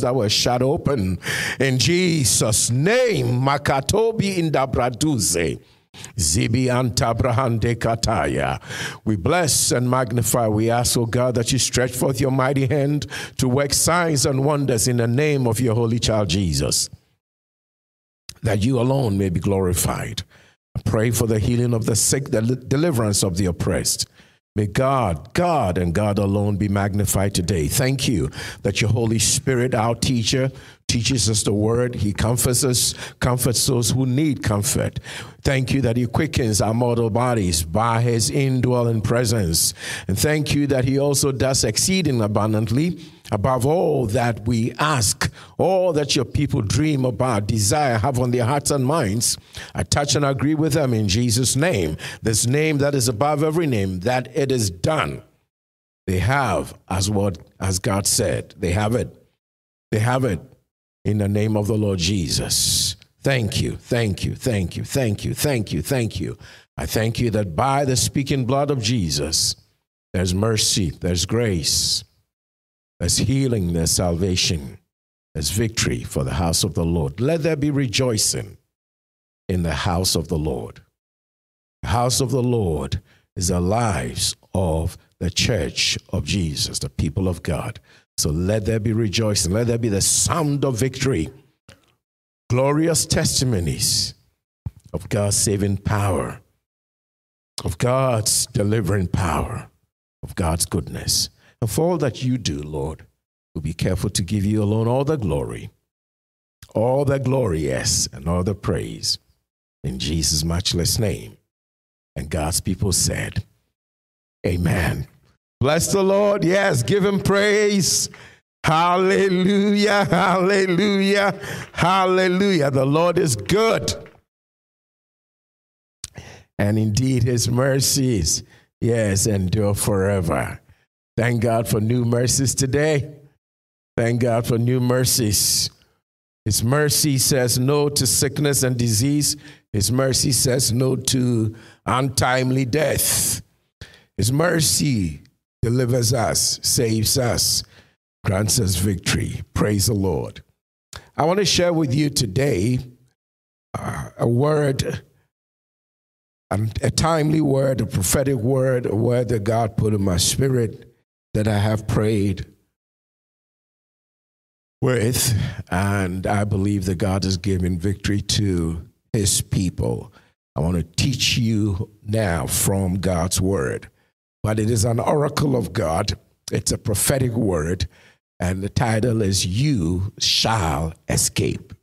that were shut open. In Jesus' name, Makatobi Indabraduze. Zibi antabrahande kataya. We bless and magnify. We ask, O God, that you stretch forth your mighty hand to work signs and wonders in the name of your holy child Jesus, that you alone may be glorified. Pray for the healing of the sick, the deliverance of the oppressed. May God, God, and God alone be magnified today. Thank you that your Holy Spirit, our teacher, teaches us the word. He comforts us, comforts those who need comfort. Thank you that He quickens our mortal bodies by His indwelling presence. And thank you that He also does exceeding abundantly above all that we ask, all that your people dream about, desire, have on their hearts and minds. I touch and agree with them in Jesus' name, this name that is above every name, that it is done. They have, as what as God said, they have it. They have it in the name of the Lord Jesus. Thank you, thank you, thank you, thank you, thank you, thank you. I thank you that by the speaking blood of Jesus, there's mercy, there's grace, there's healing, there's salvation, as victory for the house of the Lord. Let there be rejoicing in the house of the Lord. The house of the Lord is the lives of the church of Jesus, the people of God. So let there be rejoicing. Let there be the sound of victory. Glorious testimonies of God's saving power, of God's delivering power, of God's goodness. And for all that you do, Lord, we'll be careful to give you alone all the glory, all the glory, yes, and all the praise. In Jesus' matchless name. And God's people said, Amen. Bless the Lord. Yes, give him praise. Hallelujah, hallelujah, hallelujah. The Lord is good. And indeed, his mercies, yes, endure forever. Thank God for new mercies today. Thank God for new mercies. His mercy says no to sickness and disease. His mercy says no to untimely death. His mercy delivers us, saves us, grants us victory. Praise the Lord. I want to share with you today uh, a word, a timely word, a prophetic word, a word that God put in my spirit that I have prayed with, and I believe that God has given victory to his people. I want to teach you now from God's word but it is an oracle of God. It's a prophetic word, and the title is You Shall Escape.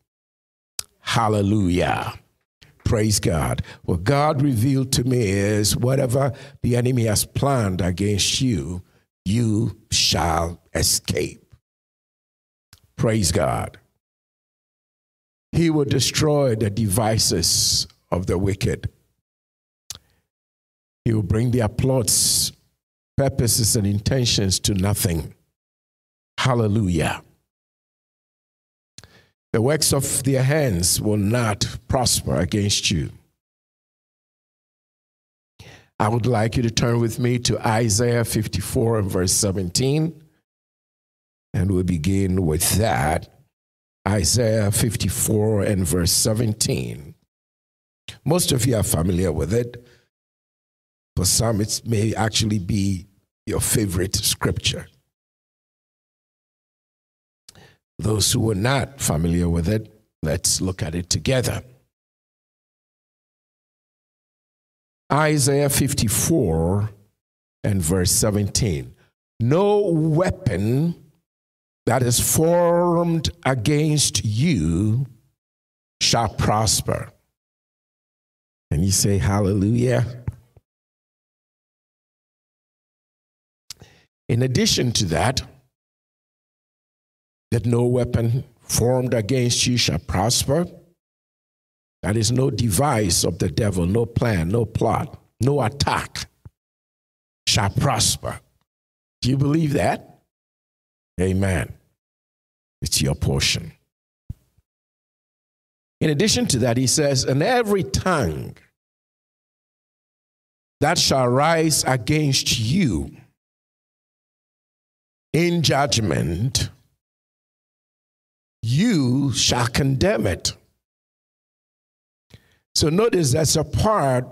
Hallelujah. Praise God. What God revealed to me is whatever the enemy has planned against you, you shall escape. Praise God. He will destroy the devices of the wicked. He will bring their plots, purposes, and intentions to nothing. Hallelujah. The works of their hands will not prosper against you. I would like you to turn with me to Isaiah 54 and verse 17. And we'll begin with that. Isaiah 54 and verse 17. Most of you are familiar with it. For some, it may actually be your favorite scripture. Those who are not familiar with it, let's look at it together. Isaiah 54 and verse 17. No weapon that is formed against you shall prosper. And you say, Hallelujah. In addition to that, that no weapon formed against you shall prosper. That is no device of the devil, no plan, no plot, no attack shall prosper. Do you believe that? Amen. It's your portion. In addition to that, he says, and every tongue that shall rise against you in judgment, you shall condemn it. So notice that's a part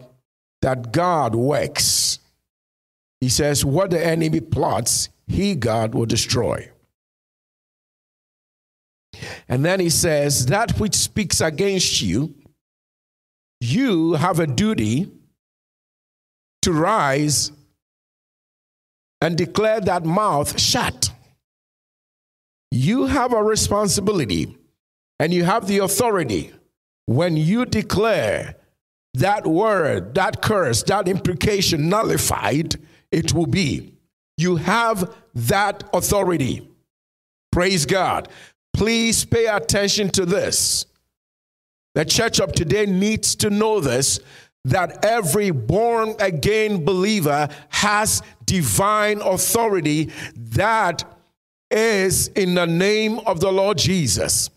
that God works. He says, What the enemy plots, he, God, will destroy. And then he says, That which speaks against you, you have a duty to rise and declare that mouth shut. You have a responsibility and you have the authority when you declare that word, that curse, that imprecation nullified, it will be. You have that authority. Praise God. Please pay attention to this. The church of today needs to know this that every born again believer has divine authority that is in the name of the Lord Jesus.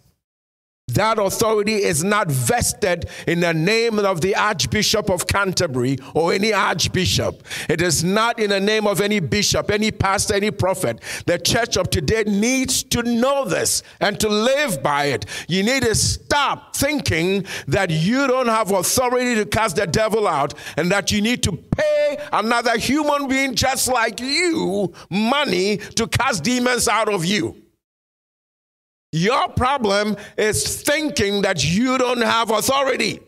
That authority is not vested in the name of the Archbishop of Canterbury or any Archbishop. It is not in the name of any bishop, any pastor, any prophet. The church of today needs to know this and to live by it. You need to stop thinking that you don't have authority to cast the devil out and that you need to pay another human being just like you money to cast demons out of you. Your problem is thinking that you don't have authority.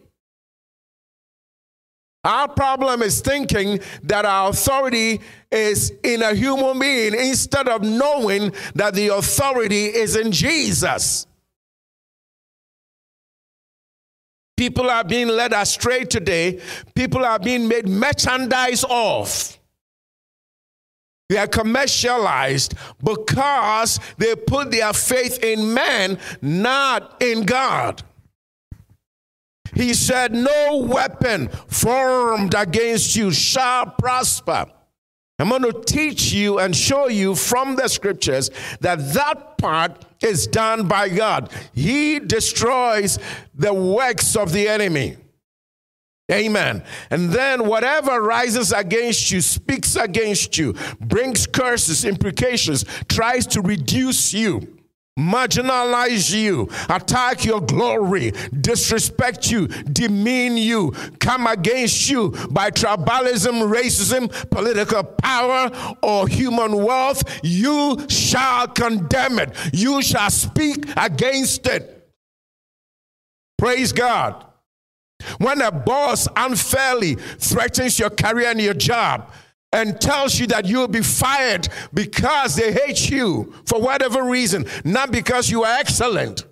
Our problem is thinking that our authority is in a human being instead of knowing that the authority is in Jesus. People are being led astray today. People are being made merchandise of. They are commercialized because they put their faith in man, not in God. He said, No weapon formed against you shall prosper. I'm going to teach you and show you from the scriptures that that part is done by God. He destroys the works of the enemy. Amen. And then whatever rises against you, speaks against you, brings curses, imprecations, tries to reduce you marginalize you, attack your glory, disrespect you, demean you, come against you by tribalism, racism, political power, or human wealth, you shall condemn it. You shall speak against it. Praise God. When a boss unfairly threatens your career and your job and tells you that you'll be fired because they hate you for whatever reason, not because you are excellent,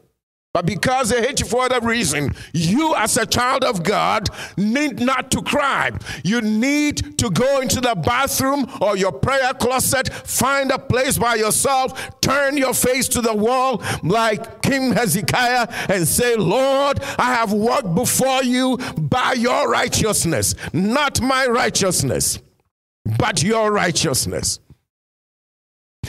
but because they hate you for whatever reason, you as a child of God need not to cry. You need to go into the bathroom or your prayer closet, find a place by yourself, turn your face to the wall like King Hezekiah and say, Lord, I have walked before you by your righteousness, not my righteousness, but your righteousness.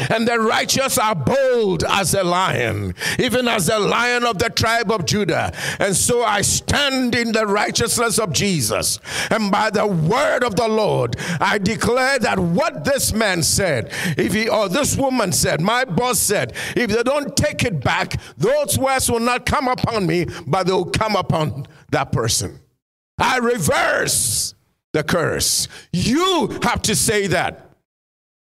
And the righteous are bold as a lion, even as the lion of the tribe of Judah. And so I stand in the righteousness of Jesus. And by the word of the Lord, I declare that what this man said, if he or this woman said, my boss said, if they don't take it back, those words will not come upon me, but they'll come upon that person. I reverse the curse. You have to say that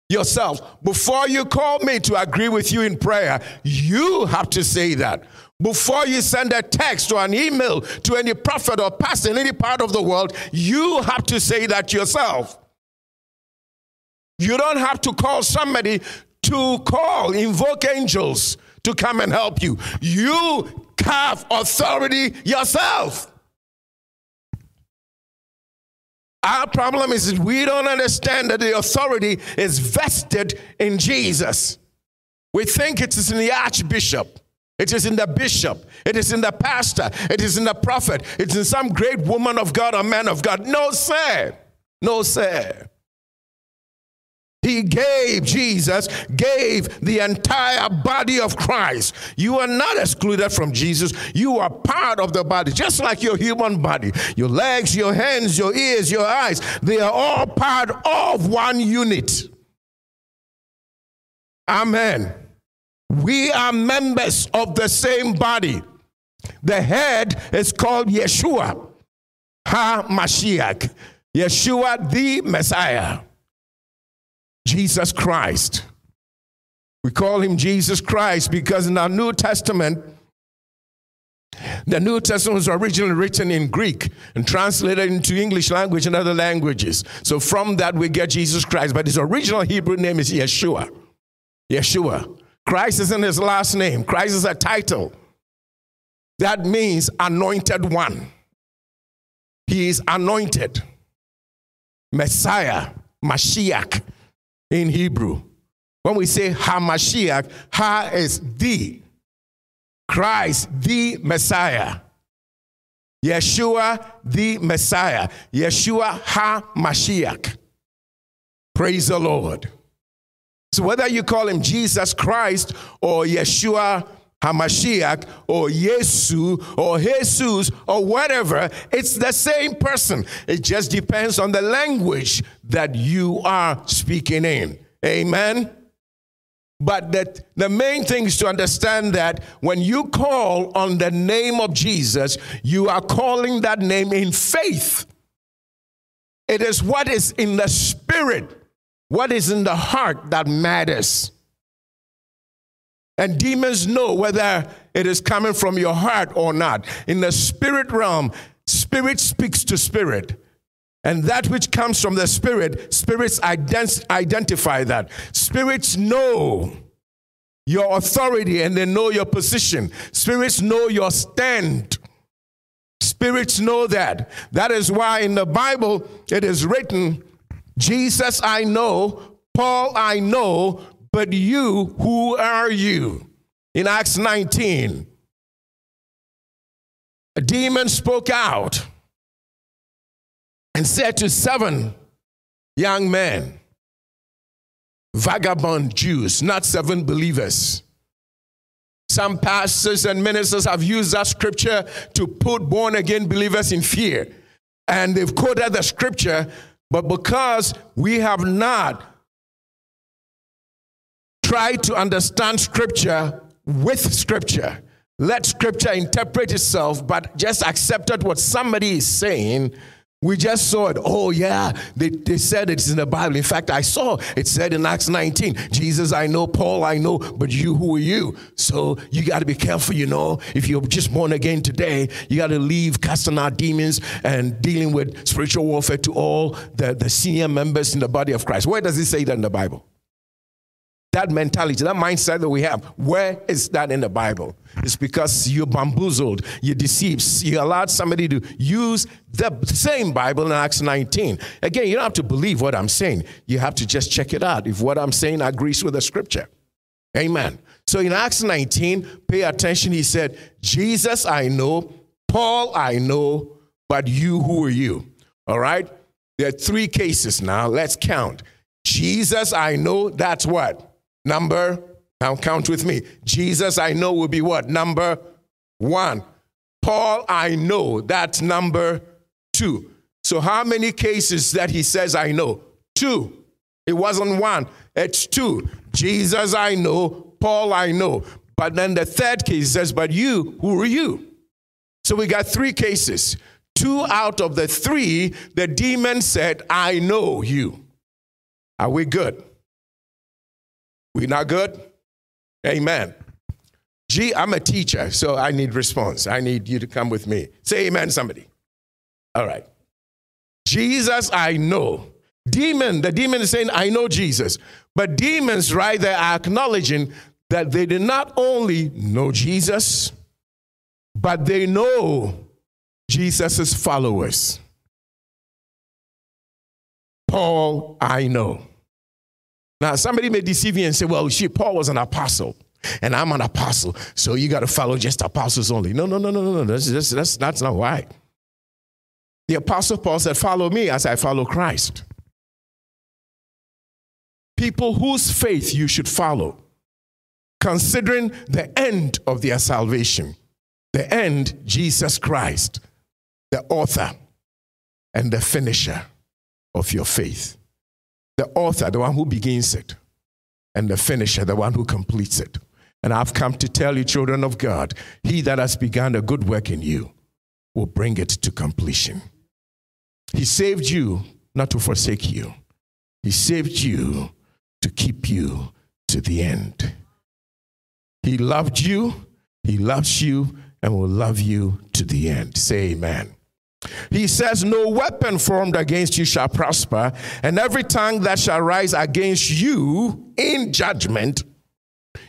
yourself. Before you call me to agree with you in prayer, you have to say that. Before you send a text or an email to any prophet or pastor in any part of the world, you have to say that yourself. You don't have to call somebody to call, invoke angels to come and help you. You have authority yourself. Our problem is that we don't understand that the authority is vested in Jesus. We think it is in the archbishop. It is in the bishop. It is in the pastor. It is in the prophet. It's in some great woman of God or man of God. No, sir. No, sir. He gave, Jesus gave the entire body of Christ. You are not excluded from Jesus. You are part of the body, just like your human body. Your legs, your hands, your ears, your eyes, they are all part of one unit. Amen. We are members of the same body. The head is called Yeshua, Ha Mashiach, Yeshua the Messiah, Jesus Christ. We call him Jesus Christ because in our New Testament, the New Testament was originally written in Greek and translated into English language and other languages. So from that we get Jesus Christ, but his original Hebrew name is Yeshua. Yeshua. Christ isn't his last name. Christ is a title. That means anointed one. He is anointed. Messiah, Mashiach in Hebrew. When we say HaMashiach, Ha is the Christ, the Messiah. Yeshua, the Messiah. Yeshua HaMashiach. Praise the Lord. So whether you call him Jesus Christ or Yeshua HaMashiach or Yesu or Jesus or whatever, it's the same person. It just depends on the language that you are speaking in. Amen. But that the main thing is to understand that when you call on the name of Jesus, you are calling that name in faith. It is what is in the spirit, what is in the heart that matters. And demons know whether it is coming from your heart or not. In the spirit realm, spirit speaks to spirit. And that which comes from the Spirit, spirits ident- identify that. Spirits know your authority and they know your position. Spirits know your stand. Spirits know that. That is why in the Bible it is written, Jesus I know, Paul I know, but you, who are you? In Acts 19, a demon spoke out and said to seven young men, vagabond Jews, not seven believers. Some pastors and ministers have used that scripture to put born again believers in fear. And they've quoted the scripture, but because we have not tried to understand scripture with scripture, let scripture interpret itself, but just accepted what somebody is saying we just saw it. Oh, yeah, they, they said it's in the Bible. In fact, I saw it said in Acts 19 Jesus, I know, Paul, I know, but you, who are you? So you got to be careful, you know. If you're just born again today, you got to leave casting out demons and dealing with spiritual warfare to all the, the senior members in the body of Christ. Where does it say that in the Bible? That mentality, that mindset that we have, where is that in the Bible? It's because you bamboozled, you deceived, you allowed somebody to use the same Bible in Acts 19. Again, you don't have to believe what I'm saying. You have to just check it out if what I'm saying agrees with the scripture. Amen. So in Acts 19, pay attention. He said, Jesus I know, Paul I know, but you, who are you? All right? There are three cases now. Let's count. Jesus I know, that's what? Number, now count with me. Jesus, I know, will be what? Number one. Paul, I know, that's number two. So, how many cases that he says, I know? Two. It wasn't one, it's two. Jesus, I know. Paul, I know. But then the third case says, But you, who are you? So, we got three cases. Two out of the three, the demon said, I know you. Are we good? We not good? Amen. Gee, I'm a teacher, so I need response. I need you to come with me. Say amen, somebody. All right. Jesus, I know. Demon, the demon is saying, I know Jesus. But demons, right, there, are acknowledging that they did not only know Jesus, but they know Jesus' followers. Paul, I know. Now, somebody may deceive you and say, well, she, Paul was an apostle, and I'm an apostle, so you got to follow just apostles only. No, no, no, no, no, no. That's, that's, that's, that's not why. The apostle Paul said, Follow me as I follow Christ. People whose faith you should follow, considering the end of their salvation. The end, Jesus Christ, the author and the finisher of your faith the author, the one who begins it, and the finisher, the one who completes it. And I've come to tell you, children of God, he that has begun a good work in you will bring it to completion. He saved you not to forsake you, He saved you to keep you to the end. He loved you, He loves you, and will love you to the end. Say amen. He says, No weapon formed against you shall prosper, and every tongue that shall rise against you in judgment,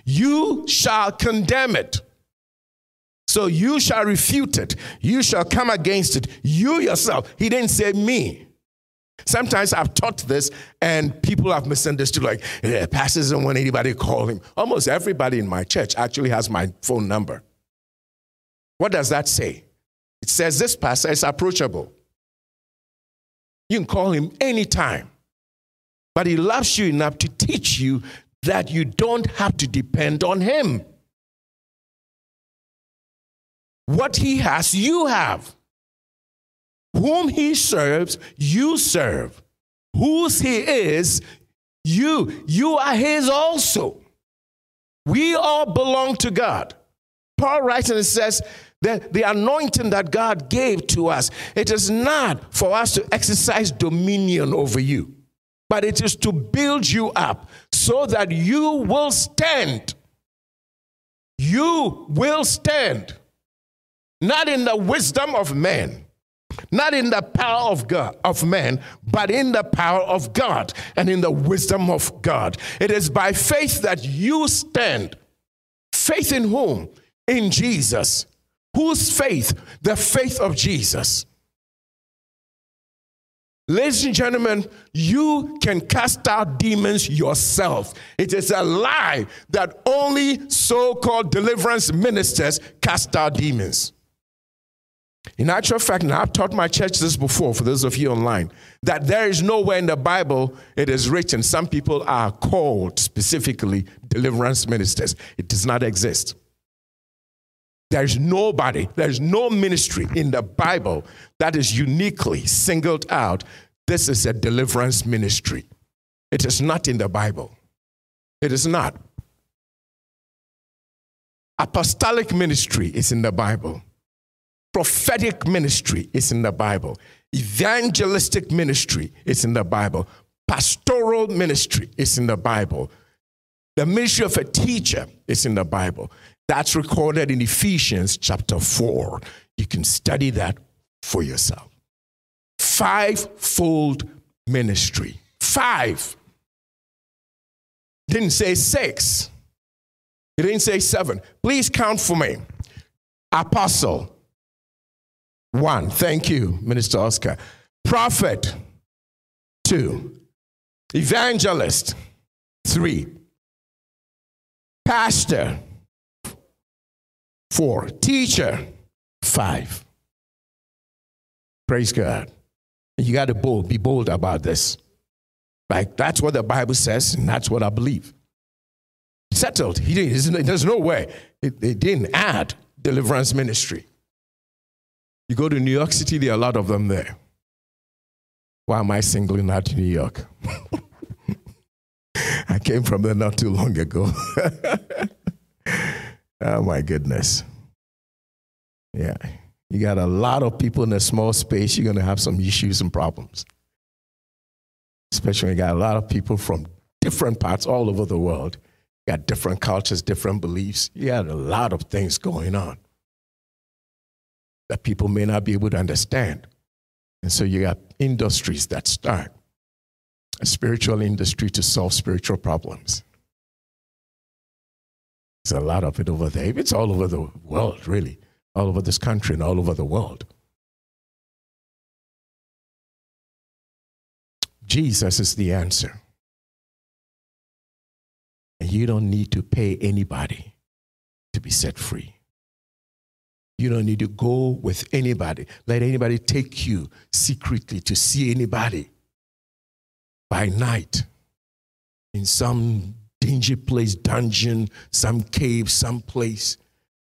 you shall condemn it. So you shall refute it. You shall come against it. You yourself. He didn't say me. Sometimes I've taught this and people have misunderstood, like, yeah, pastor doesn't want anybody to call him. Almost everybody in my church actually has my phone number. What does that say? It says this pastor is approachable. You can call him anytime. But he loves you enough to teach you that you don't have to depend on him. What he has, you have. Whom he serves, you serve. Whose he is, you. You are his also. We all belong to God. Paul writes and says that the anointing that God gave to us, it is not for us to exercise dominion over you, but it is to build you up so that you will stand. You will stand not in the wisdom of men, not in the power of God of man, but in the power of God and in the wisdom of God. It is by faith that you stand. Faith in whom? In Jesus. Whose faith? The faith of Jesus. Ladies and gentlemen, you can cast out demons yourself. It is a lie that only so called deliverance ministers cast out demons. In actual fact, and I've taught my church this before, for those of you online, that there is nowhere in the Bible it is written some people are called specifically deliverance ministers. It does not exist. There's nobody, there's no ministry in the Bible that is uniquely singled out. This is a deliverance ministry. It is not in the Bible. It is not. Apostolic ministry is in the Bible. Prophetic ministry is in the Bible. Evangelistic ministry is in the Bible. Pastoral ministry is in the Bible. The ministry of a teacher is in the Bible. That's recorded in Ephesians chapter 4. You can study that for yourself. Fivefold ministry. Five. Didn't say six. He didn't say seven. Please count for me. Apostle, one. Thank you, Minister Oscar. Prophet. Two. Evangelist. Three. Pastor. Four. Teacher. Five. Praise God. You got to bold, be bold about this. Like that's what the Bible says, and that's what I believe. Settled. He didn't, there's no way. It didn't add deliverance ministry. You go to New York City, there are a lot of them there. Why am I singling out New York? I came from there not too long ago. oh my goodness. Yeah. You got a lot of people in a small space, you're going to have some issues and problems. Especially when you got a lot of people from different parts all over the world. You got different cultures, different beliefs. You got a lot of things going on that people may not be able to understand. And so you got industries that start a spiritual industry to solve spiritual problems. There's a lot of it over there. It's all over the world, really, all over this country and all over the world. Jesus is the answer. And you don't need to pay anybody to be set free. You don't need to go with anybody. Let anybody take you secretly to see anybody by night in some dingy place, dungeon, some cave, some place.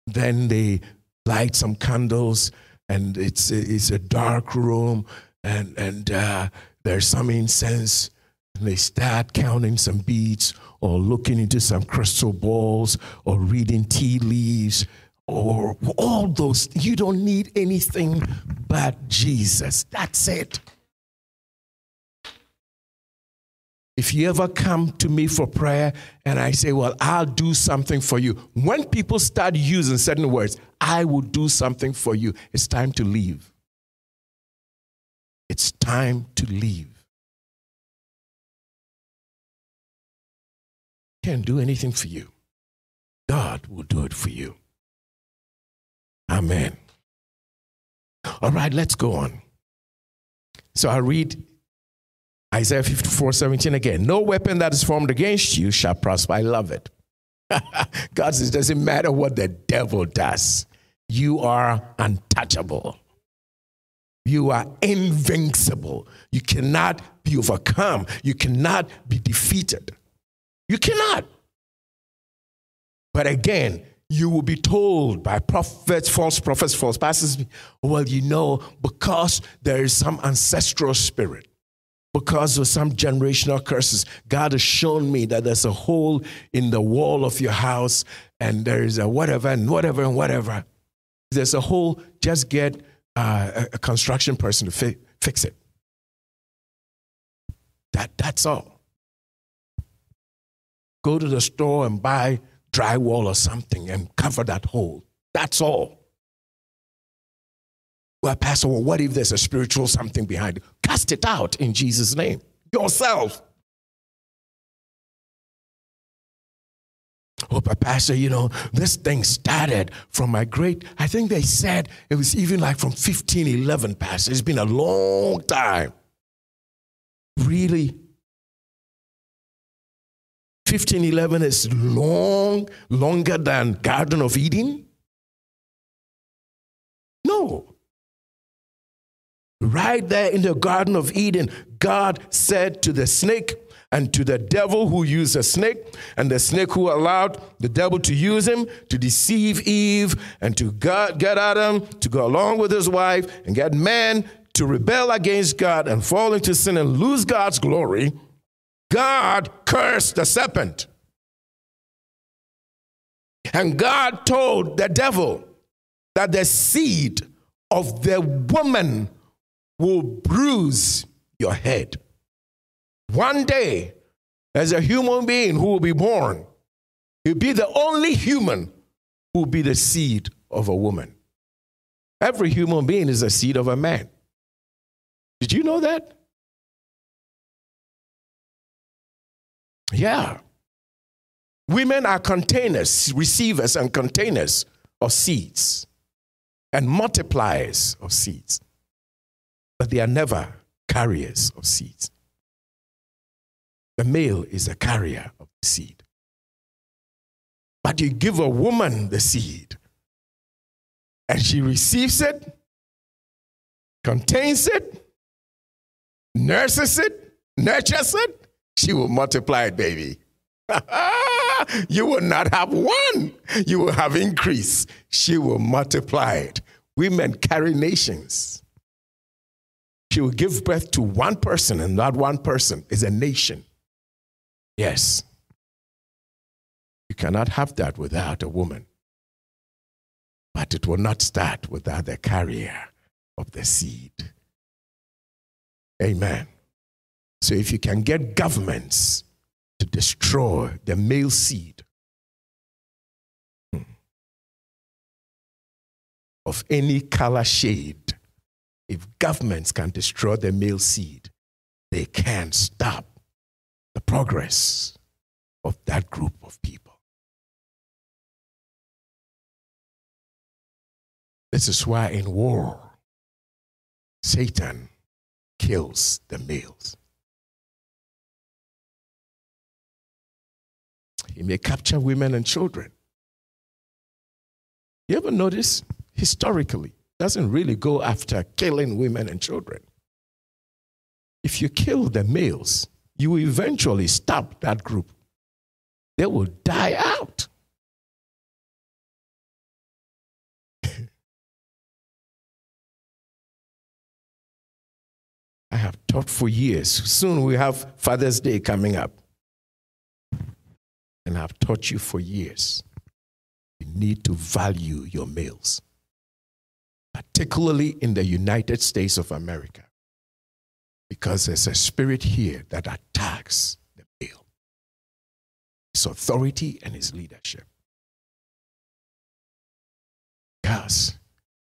Then they light some candles, and it's a, it's a dark room, and, and uh, there's some incense, and they start counting some beads or looking into some crystal balls or reading tea leaves or all those. You don't need anything but Jesus. That's it. If you ever come to me for prayer and I say, Well, I'll do something for you, when people start using certain words, I will do something for you, it's time to leave. It's time to leave. Can't do anything for you. God will do it for you. Amen. All right, let's go on. So I read Isaiah 54 17 again. No weapon that is formed against you shall prosper. I love it. God says, it doesn't matter what the devil does, you are untouchable. You are invincible. You cannot be overcome. You cannot be defeated. You cannot. But again, you will be told by prophets, false prophets, false pastors, well, you know, because there is some ancestral spirit, because of some generational curses, God has shown me that there's a hole in the wall of your house and there is a whatever and whatever and whatever. There's a hole, just get uh, a construction person to fi- fix it. That, that's all. Go to the store and buy drywall or something and cover that hole. That's all. Well, Pastor, well, what if there's a spiritual something behind it? Cast it out in Jesus' name. Yourself. Oh, but Pastor, you know, this thing started from my great, I think they said it was even like from 1511, Pastor. It's been a long time. Really? 1511 is long, longer than Garden of Eden? No. Right there in the Garden of Eden, God said to the snake and to the devil who used a snake, and the snake who allowed the devil to use him to deceive Eve and to get Adam to go along with his wife and get man to rebel against God and fall into sin and lose God's glory. God cursed the serpent. And God told the devil that the seed of the woman will bruise your head. One day, as a human being who will be born, you'll be the only human who will be the seed of a woman. Every human being is a seed of a man. Did you know that? Yeah. Women are containers, receivers and containers of seeds and multipliers of seeds, but they are never carriers of seeds. The male is a carrier of the seed. But you give a woman the seed, and she receives it, contains it, nurses it, nurtures it, she will multiply it, baby. you will not have one, you will have increase. She will multiply it. Women carry nations. She will give birth to one person, and that one person is a nation. Yes. You cannot have that without a woman. But it will not start without the carrier of the seed. Amen. So if you can get governments to destroy the male seed of any color shade, if governments can destroy the male seed, they can stop the progress of that group of people. This is why in war, Satan kills the males. He may capture women and children. You ever notice historically, doesn't really go after killing women and children. If you kill the males, you eventually stop that group. They will die out. I have taught for years. Soon we have Father's Day coming up. And I've taught you for years. You need to value your males, particularly in the United States of America, because there's a spirit here that attacks the male, his authority and his leadership. Because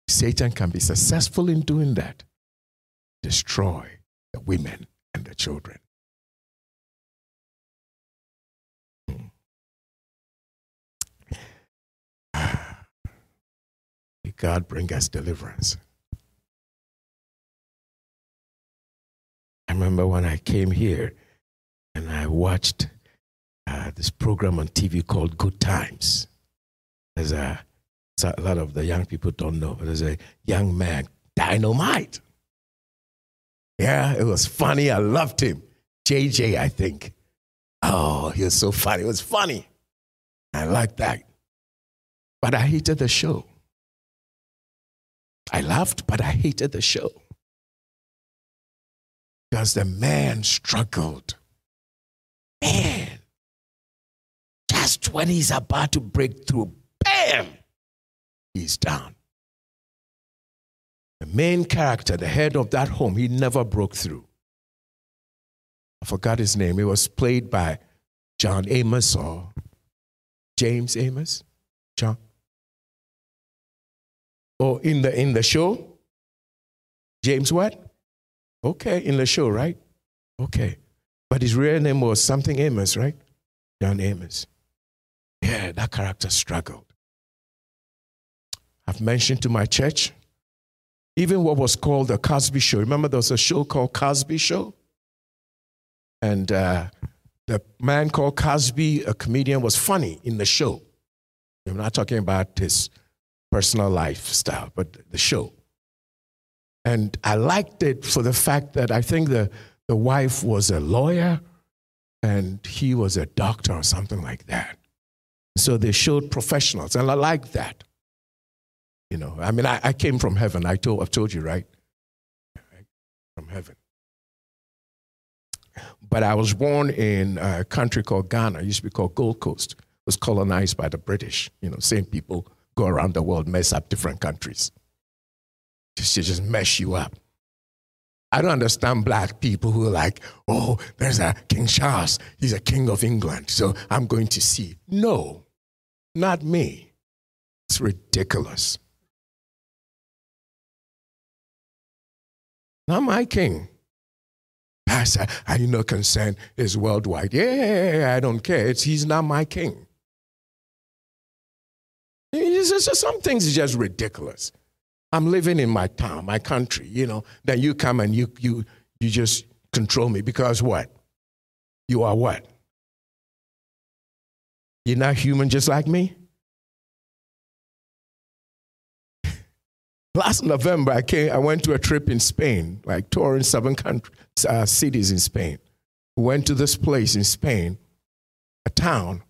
Satan can be successful in doing that, destroy the women and the children. God bring us deliverance. I remember when I came here and I watched uh, this program on TV called Good Times. There's a, a lot of the young people don't know, but there's a young man, Dynamite. Yeah, it was funny. I loved him. JJ, I think. Oh, he was so funny. It was funny. I liked that. But I hated the show. I laughed, but I hated the show. Because the man struggled. Man, just when he's about to break through, bam, he's down. The main character, the head of that home, he never broke through. I forgot his name. It was played by John Amos or James Amos. John. Oh, in the in the show? James what? Okay, in the show, right? Okay. But his real name was something Amos, right? John Amos. Yeah, that character struggled. I've mentioned to my church even what was called the Cosby Show. Remember, there was a show called Cosby Show? And uh, the man called Cosby, a comedian, was funny in the show. I'm not talking about his personal lifestyle, but the show. And I liked it for the fact that I think the, the wife was a lawyer and he was a doctor or something like that. So they showed professionals, and I liked that. You know, I mean, I, I came from heaven. I told, I've told you, right? From heaven. But I was born in a country called Ghana. It used to be called Gold Coast. It was colonized by the British. You know, same people go around the world, mess up different countries. To just mess you up. I don't understand black people who are like, oh, there's a King Charles. He's a king of England, so I'm going to see. No, not me. It's ridiculous. Not my king. Pastor, are you not concerned? Is worldwide. Yeah, I don't care. It's, he's not my king. Just, some things is just ridiculous. I'm living in my town, my country, you know. Then you come and you you you just control me because what? You are what? You're not human just like me? Last November, I came. I went to a trip in Spain, like touring seven countries, uh, cities in Spain. Went to this place in Spain, a town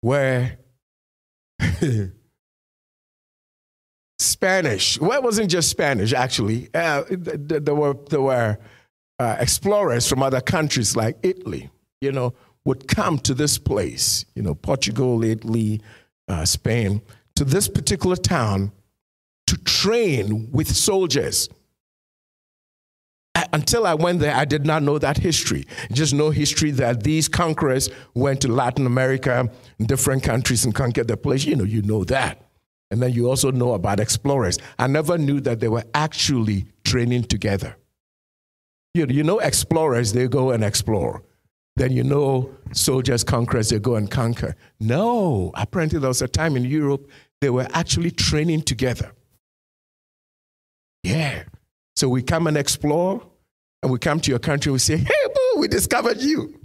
where Spanish. Well, it wasn't just Spanish, actually. Uh, there were there were uh, explorers from other countries like Italy. You know, would come to this place. You know, Portugal, Italy, uh, Spain, to this particular town to train with soldiers. until I went there, I did not know that history. Just know history that these conquerors went to Latin America, different countries, and conquered the place. You know, you know that. And then you also know about explorers. I never knew that they were actually training together. You know, you know explorers, they go and explore. Then you know soldiers, conquerors, they go and conquer. No, apparently there was a time in Europe they were actually training together. Yeah. So we come and explore, and we come to your country, we say, hey, boo, we discovered you.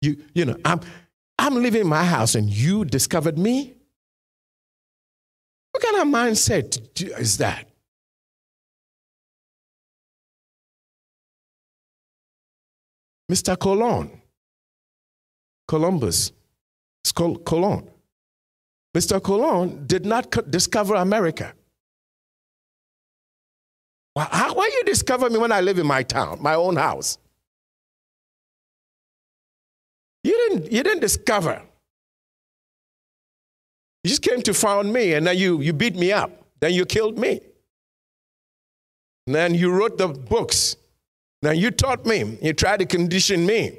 You, you know, I'm, I'm living in my house and you discovered me? What kind of mindset is that? Mr. Colon, Columbus, it's called Colon. Mr. Colon did not discover America. How, why you discover me when I live in my town, my own house? You didn't, you didn't discover. You just came to found me and then you, you beat me up. Then you killed me. And then you wrote the books. Then you taught me. You tried to condition me.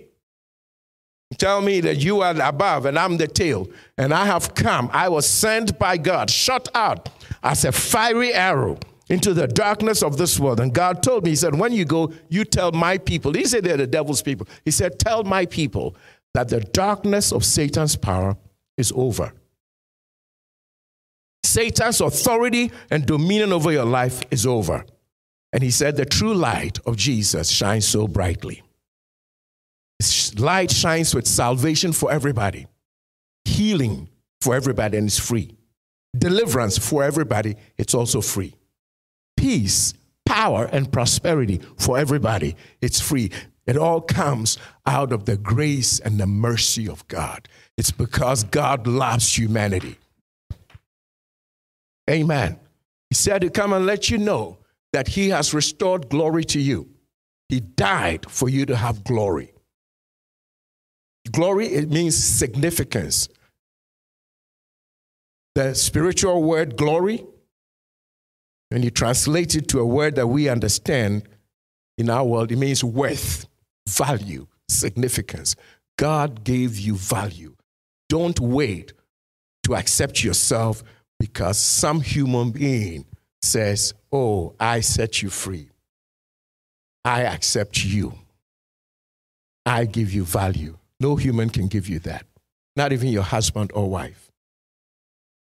Tell me that you are above and I'm the tail. And I have come. I was sent by God, shot out as a fiery arrow into the darkness of this world. And God told me, He said, When you go, you tell my people. He said they're the devil's people. He said, Tell my people that the darkness of Satan's power is over. Satan's authority and dominion over your life is over. And he said, The true light of Jesus shines so brightly. Light shines with salvation for everybody, healing for everybody, and it's free. Deliverance for everybody, it's also free. Peace, power, and prosperity for everybody, it's free. It all comes out of the grace and the mercy of God. It's because God loves humanity. Amen. He said to come and let you know that He has restored glory to you. He died for you to have glory. Glory, it means significance. The spiritual word glory, when you translate it to a word that we understand in our world, it means worth, value, significance. God gave you value. Don't wait to accept yourself because some human being says, Oh, I set you free. I accept you. I give you value. No human can give you that, not even your husband or wife.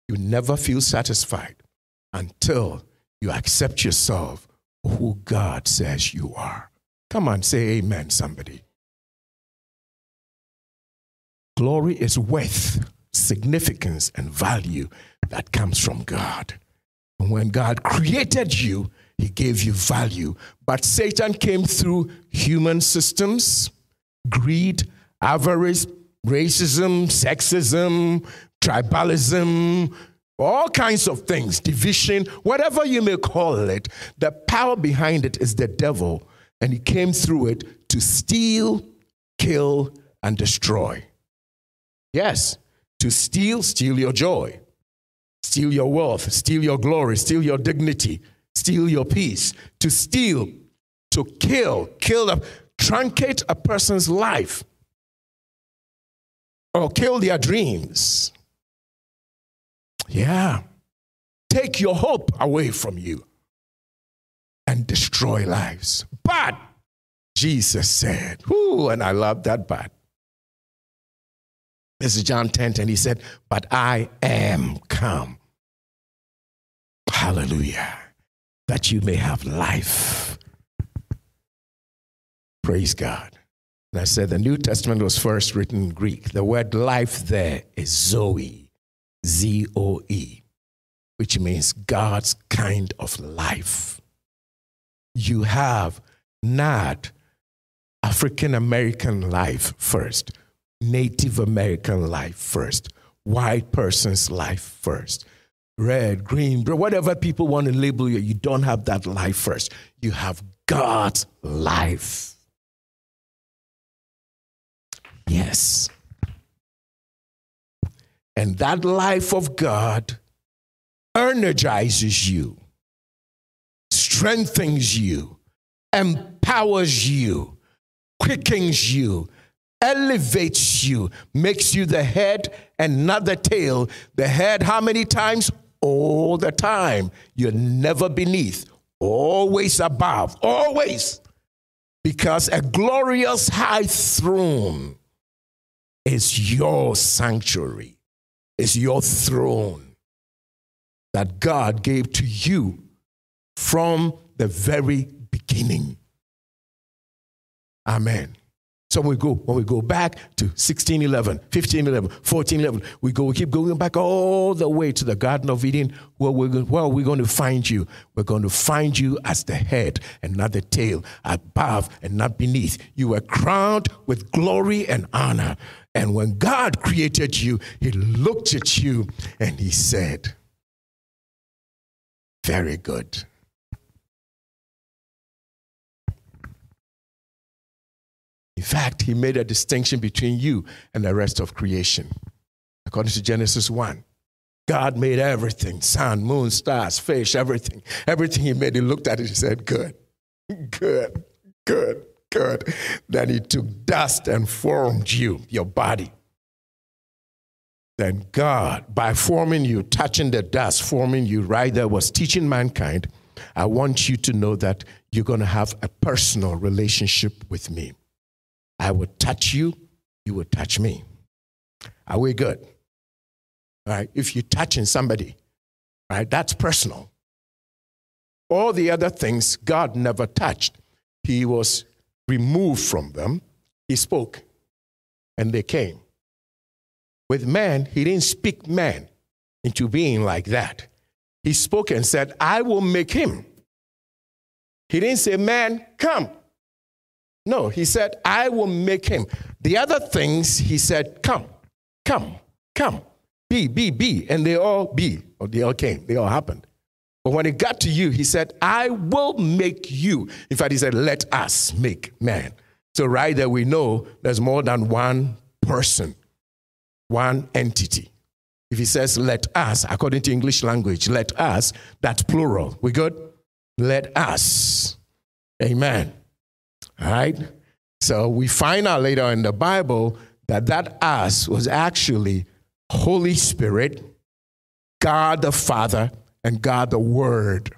You never feel satisfied until you accept yourself who God says you are. Come on, say amen, somebody. Glory is worth, significance, and value that comes from God. And when God created you, he gave you value. But Satan came through human systems, greed, avarice, racism, sexism, tribalism, all kinds of things, division, whatever you may call it. The power behind it is the devil, and he came through it to steal, kill, and destroy. Yes, to steal, steal your joy, steal your wealth, steal your glory, steal your dignity, steal your peace. To steal, to kill, kill, a, truncate a person's life or kill their dreams. Yeah. Take your hope away from you and destroy lives. But Jesus said, Ooh, and I love that but. This is John 10, and he said, But I am come. Hallelujah. That you may have life. Praise God. And I said the New Testament was first written in Greek. The word life there is Zoe, Z O E, which means God's kind of life. You have not African American life first, Native American life first, white person's life first, red, green, whatever people want to label you, you don't have that life first. You have God's life. Yes. And that life of God energizes you, strengthens you, empowers you, quickens you, elevates you, makes you the head and not the tail. The head, how many times? All the time. You're never beneath, always above, always. Because a glorious high throne is your sanctuary, is your throne that God gave to you from the very beginning. Amen. So when we go, when we go back to 1611, 1511, 1411, we go, we keep going back all the way to the Garden of Eden, where we're, where we're going to find you. We're going to find you as the head and not the tail, above and not beneath. You were crowned with glory and honor. And when God created you, He looked at you and He said, Very good. In fact, he made a distinction between you and the rest of creation. According to Genesis 1, God made everything sun, moon, stars, fish, everything. Everything he made, he looked at it, he said, Good, good, good, good. Then he took dust and formed you, your body. Then God, by forming you, touching the dust, forming you right there, was teaching mankind. I want you to know that you're going to have a personal relationship with me. I will touch you, you will touch me. Are we good? Right? If you're touching somebody, right, that's personal. All the other things God never touched. He was removed from them. He spoke, and they came. With man, he didn't speak man into being like that. He spoke and said, I will make him. He didn't say, Man, come. No, he said, I will make him. The other things, he said, Come, come, come. Be, be, be. And they all be. Or they all came. They all happened. But when it got to you, he said, I will make you. In fact, he said, Let us make man. So, right there, we know there's more than one person, one entity. If he says, Let us, according to English language, let us, that's plural. We good? Let us. Amen. Right? So, we find out later in the Bible that that us was actually Holy Spirit, God the Father, and God the Word.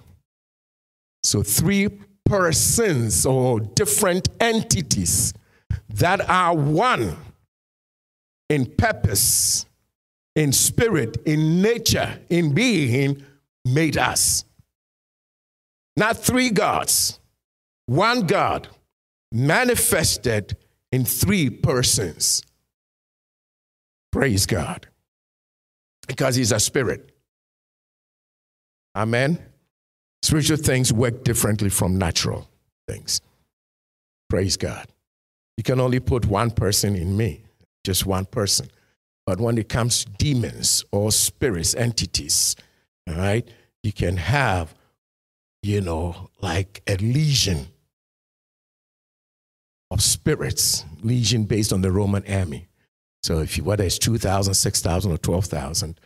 So, three persons or different entities that are one in purpose, in spirit, in nature, in being, made us. Not three gods, one God manifested in three persons. Praise God because he's a spirit. Amen. Spiritual things work differently from natural things. Praise God. You can only put one person in me, just one person. But when it comes to demons or spirits, entities, all right, you can have, you know, like a legion of spirits, legion based on the Roman army. So if you, whether it's 2,000, 6,000, or 12,000,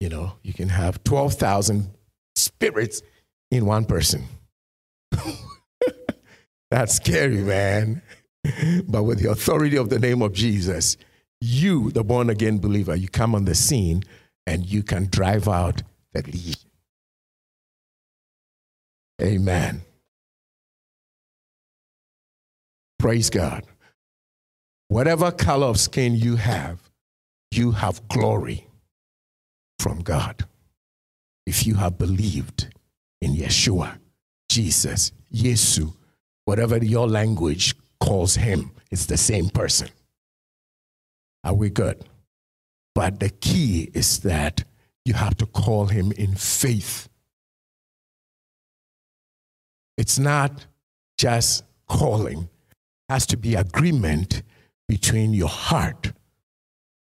you know, you can have 12,000 spirits in one person. That's scary, man. But with the authority of the name of Jesus, you, the born again believer, you come on the scene and you can drive out the legion. Amen. Praise God. Whatever color of skin you have, you have glory from God. If you have believed in Yeshua, Jesus, Yesu, whatever your language calls him, it's the same person. Are we good? But the key is that you have to call him in faith. It's not just calling, has to be agreement between your heart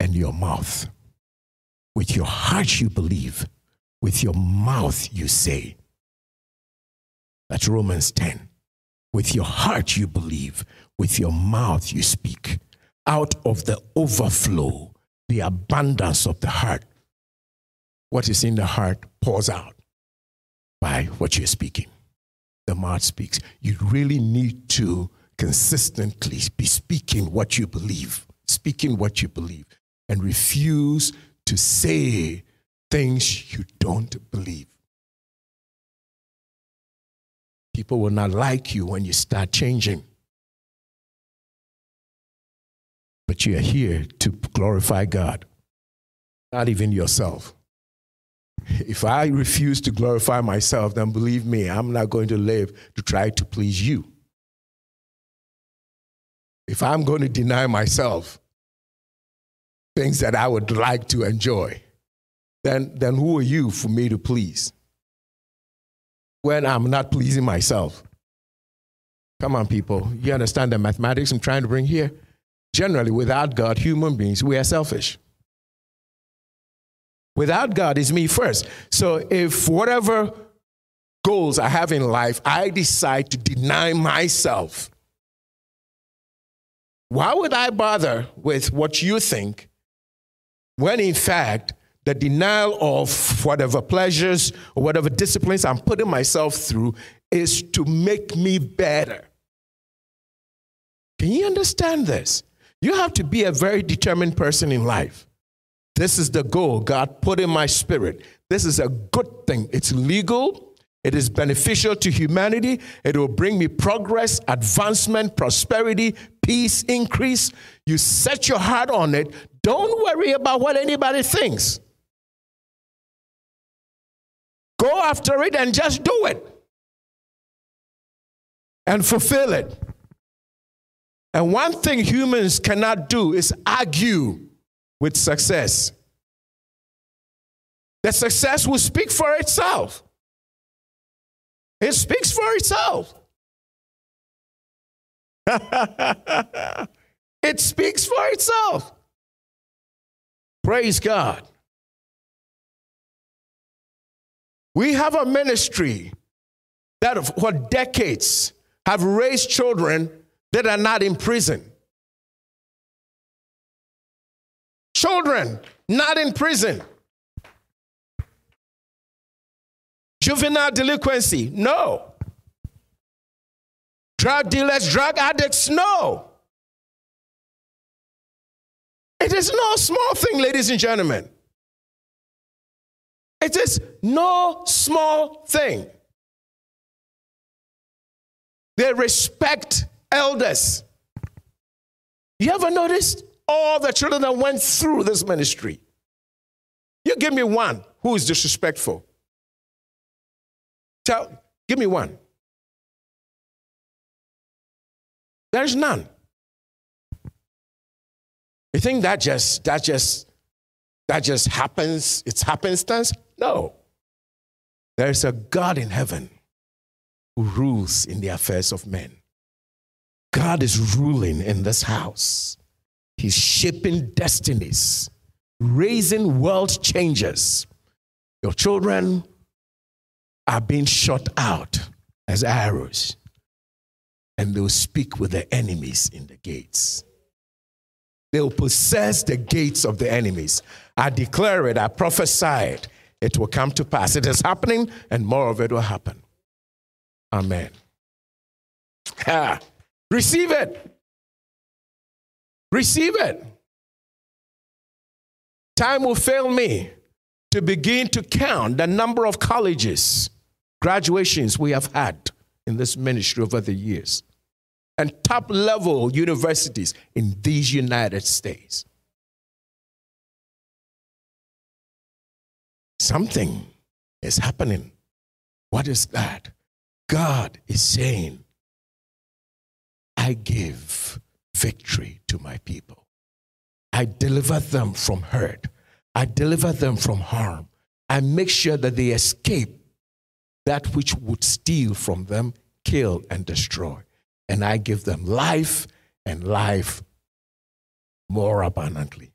and your mouth. With your heart, you believe, with your mouth, you say. That's Romans 10. With your heart, you believe, with your mouth, you speak. Out of the overflow, the abundance of the heart, what is in the heart pours out by what you're speaking. The mouth speaks. You really need to consistently be speaking what you believe, speaking what you believe, and refuse to say things you don't believe. People will not like you when you start changing. But you are here to glorify God, not even yourself. If I refuse to glorify myself, then believe me, I'm not going to live to try to please you if I'm going to deny myself things that I would like to enjoy, then, then who are you for me to please? When I'm not pleasing myself. Come on, people. You understand the mathematics I'm trying to bring here? Generally, without God, human beings, we are selfish. Without God, is me first. So if whatever goals I have in life, I decide to deny myself Why would I bother with what you think when in fact the denial of whatever pleasures or whatever disciplines I'm putting myself through is to make me better? Can you understand this? You have to be a very determined person in life. This is the goal God put in my spirit. This is a good thing. It's legal, it is beneficial to humanity, it will bring me progress, advancement, prosperity, peace, increase. You set your heart on it. Don't worry about what anybody thinks. Go after it and just do it and fulfill it. And one thing humans cannot do is argue with success. The success will speak for itself. It speaks for itself. it speaks for itself. Praise God. We have a ministry that for decades have raised children that are not in prison. Children not in prison. Juvenile delinquency, no. Drug dealers, drug addicts, no. It is no small thing, ladies and gentlemen. It is no small thing. They respect elders. You ever noticed? all the children that went through this ministry. You give me one who is disrespectful. Tell, give me one. There's none. You think that just that just that just happens? It's happenstance? No. There's a God in heaven who rules in the affairs of men. God is ruling in this house. He's shaping destinies, raising world changers. Your children are being shot out as arrows, and they'll speak with the enemies in the gates. They'll possess the gates of the enemies. I declare it, I prophesy it. It will come to pass. It is happening, and more of it will happen. Amen. Ha. Receive it. Receive it. Time will fail me to begin to count the number of colleges, graduations we have had in this ministry over the years, and top level universities in these United States. Something is happening. What is that? God is saying, I give victory to my people. I deliver them from hurt. I deliver them from harm. I make sure that they escape that which would steal from them, kill, and destroy. And I give them life and life more abundantly.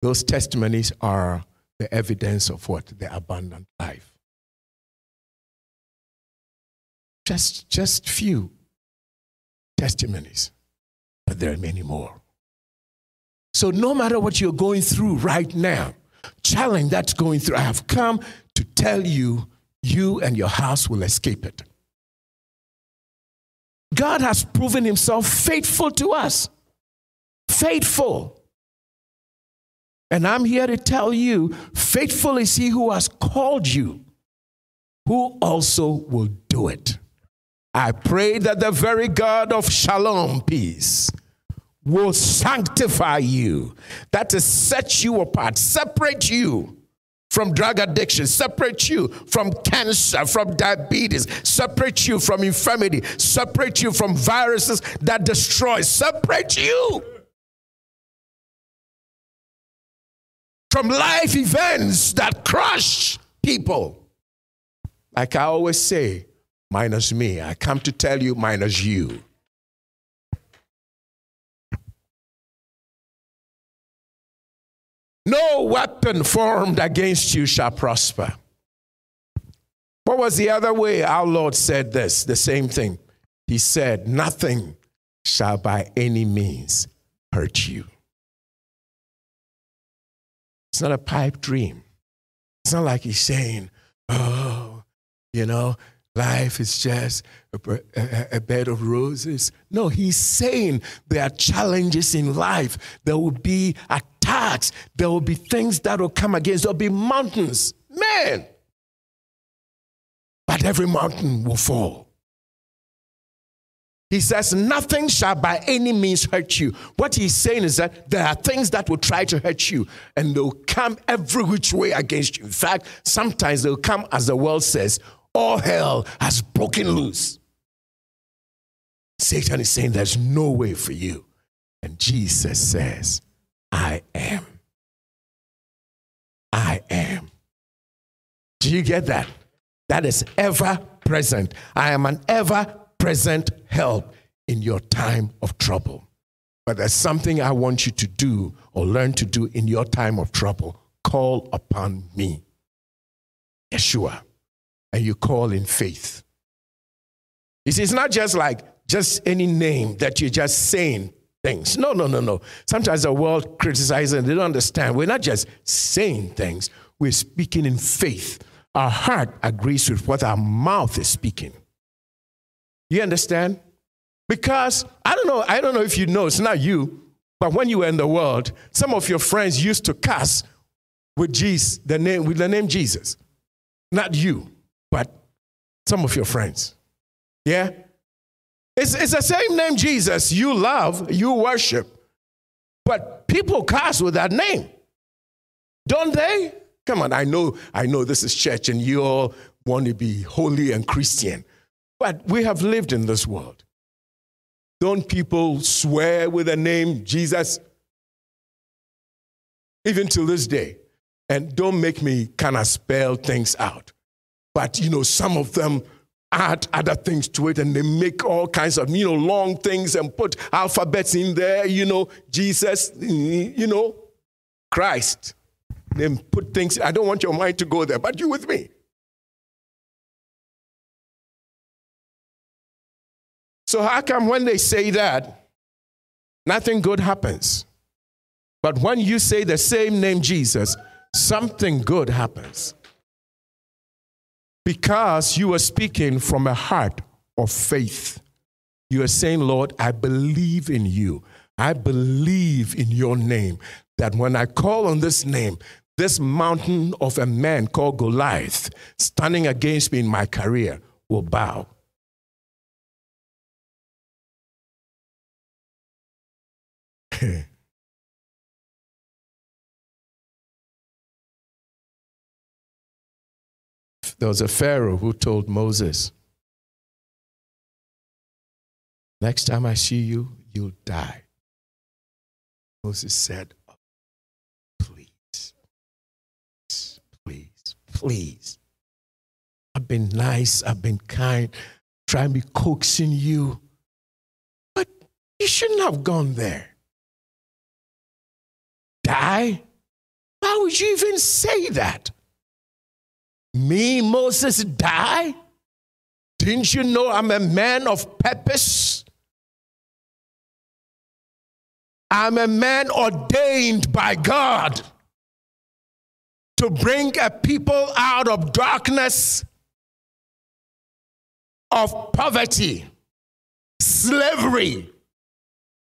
Those testimonies are the evidence of what? The abundant life. Just, just few testimonies, but there are many more. So, no matter what you're going through right now, challenge that's going through, I have come to tell you, you and your house will escape it. God has proven himself faithful to us. Faithful. And I'm here to tell you faithful is he who has called you, who also will do it. I pray that the very God of shalom, peace, will sanctify you, that to set you apart, separate you from drug addiction, separate you from cancer, from diabetes, separate you from infirmity, separate you from viruses that destroy, separate you from life events that crush people. Like I always say, minus me. I come to tell you, minus you. No weapon formed against you shall prosper. What was the other way? Our Lord said this, the same thing. He said, Nothing shall by any means hurt you. It's not a pipe dream. It's not like he's saying, oh, you know, life is just a, a, a, bed of roses. No, he's saying there are challenges in life. There will be attacks. There will be things that will come against. There will be mountains. Man. But every mountain will fall. He says, Nothing shall by any means hurt you. What he's saying is that there are things that will try to hurt you and they'll come every which way against you. In fact, sometimes they'll come, as the world says, all hell has broken loose. Satan is saying, There's no way for you. And Jesus says, I am. I am. Do you get that? That is ever present. I am an ever present help in your time of trouble. But there's something I want you to do or learn to do in your time of trouble. Call upon me, Yeshua, and you call in faith. You see, it's not just like just any name that you're just saying things. No, no, no, no. Sometimes the world criticizes and they don't understand. We're not just saying things, we're speaking in faith. Our heart agrees with what our mouth is speaking. You understand? Because I don't know, I don't know if you know, it's not you, but when you were in the world, some of your friends used to cuss with Jesus, the name, with the name Jesus. Not you, but some of your friends. Yeah? It's, it's the same name Jesus you love, you worship, but people cuss with that name. Don't they? Come on, I know, I know this is church and you all want to be holy and Christian. But we have lived in this world. Don't people swear with the name Jesus? Even till this day. And don't make me kind of spell things out. But, you know, some of them add other things to it and they make all kinds of, you know, long things and put alphabets in there, you know, Jesus, you know, Christ. Then put things, I don't want your mind to go there, but you with me. So, how come when they say that, nothing good happens? But when you say the same name, Jesus, something good happens. Because you are speaking from a heart of faith. You are saying, Lord, I believe in you. I believe in your name. That when I call on this name, this mountain of a man called Goliath standing against me in my career will bow. there was a Pharaoh who told Moses, Next time I see you, you'll die. Moses said, oh, Please, please, please. I've been nice, I've been kind, trying to be coaxing you, but you shouldn't have gone there die? Why would you even say that? Me, Moses, die? Didn't you know I'm a man of purpose? I'm a man ordained by God to bring a people out of darkness, of poverty, slavery,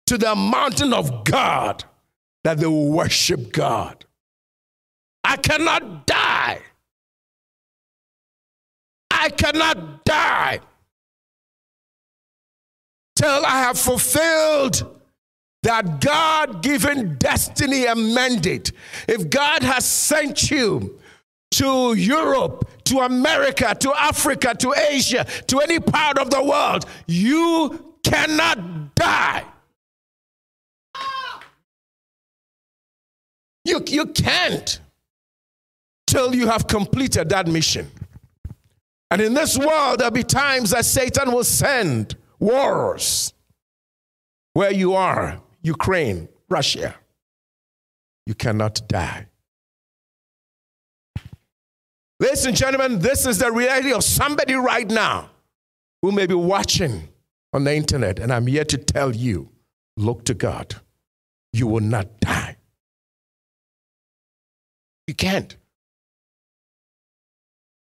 to the mountain of God that they will worship God. I cannot die. I cannot die till I have fulfilled that God given destiny and mandate. If God has sent you to Europe, to America, to Africa, to Asia, to any part of the world, you cannot die You, you can't till you have completed that mission. And in this world, there'll be times that Satan will send wars where you are Ukraine, Russia. You cannot die. Ladies and gentlemen, this is the reality of somebody right now who may be watching on the internet, and I'm here to tell you look to God. You will not die. You can't.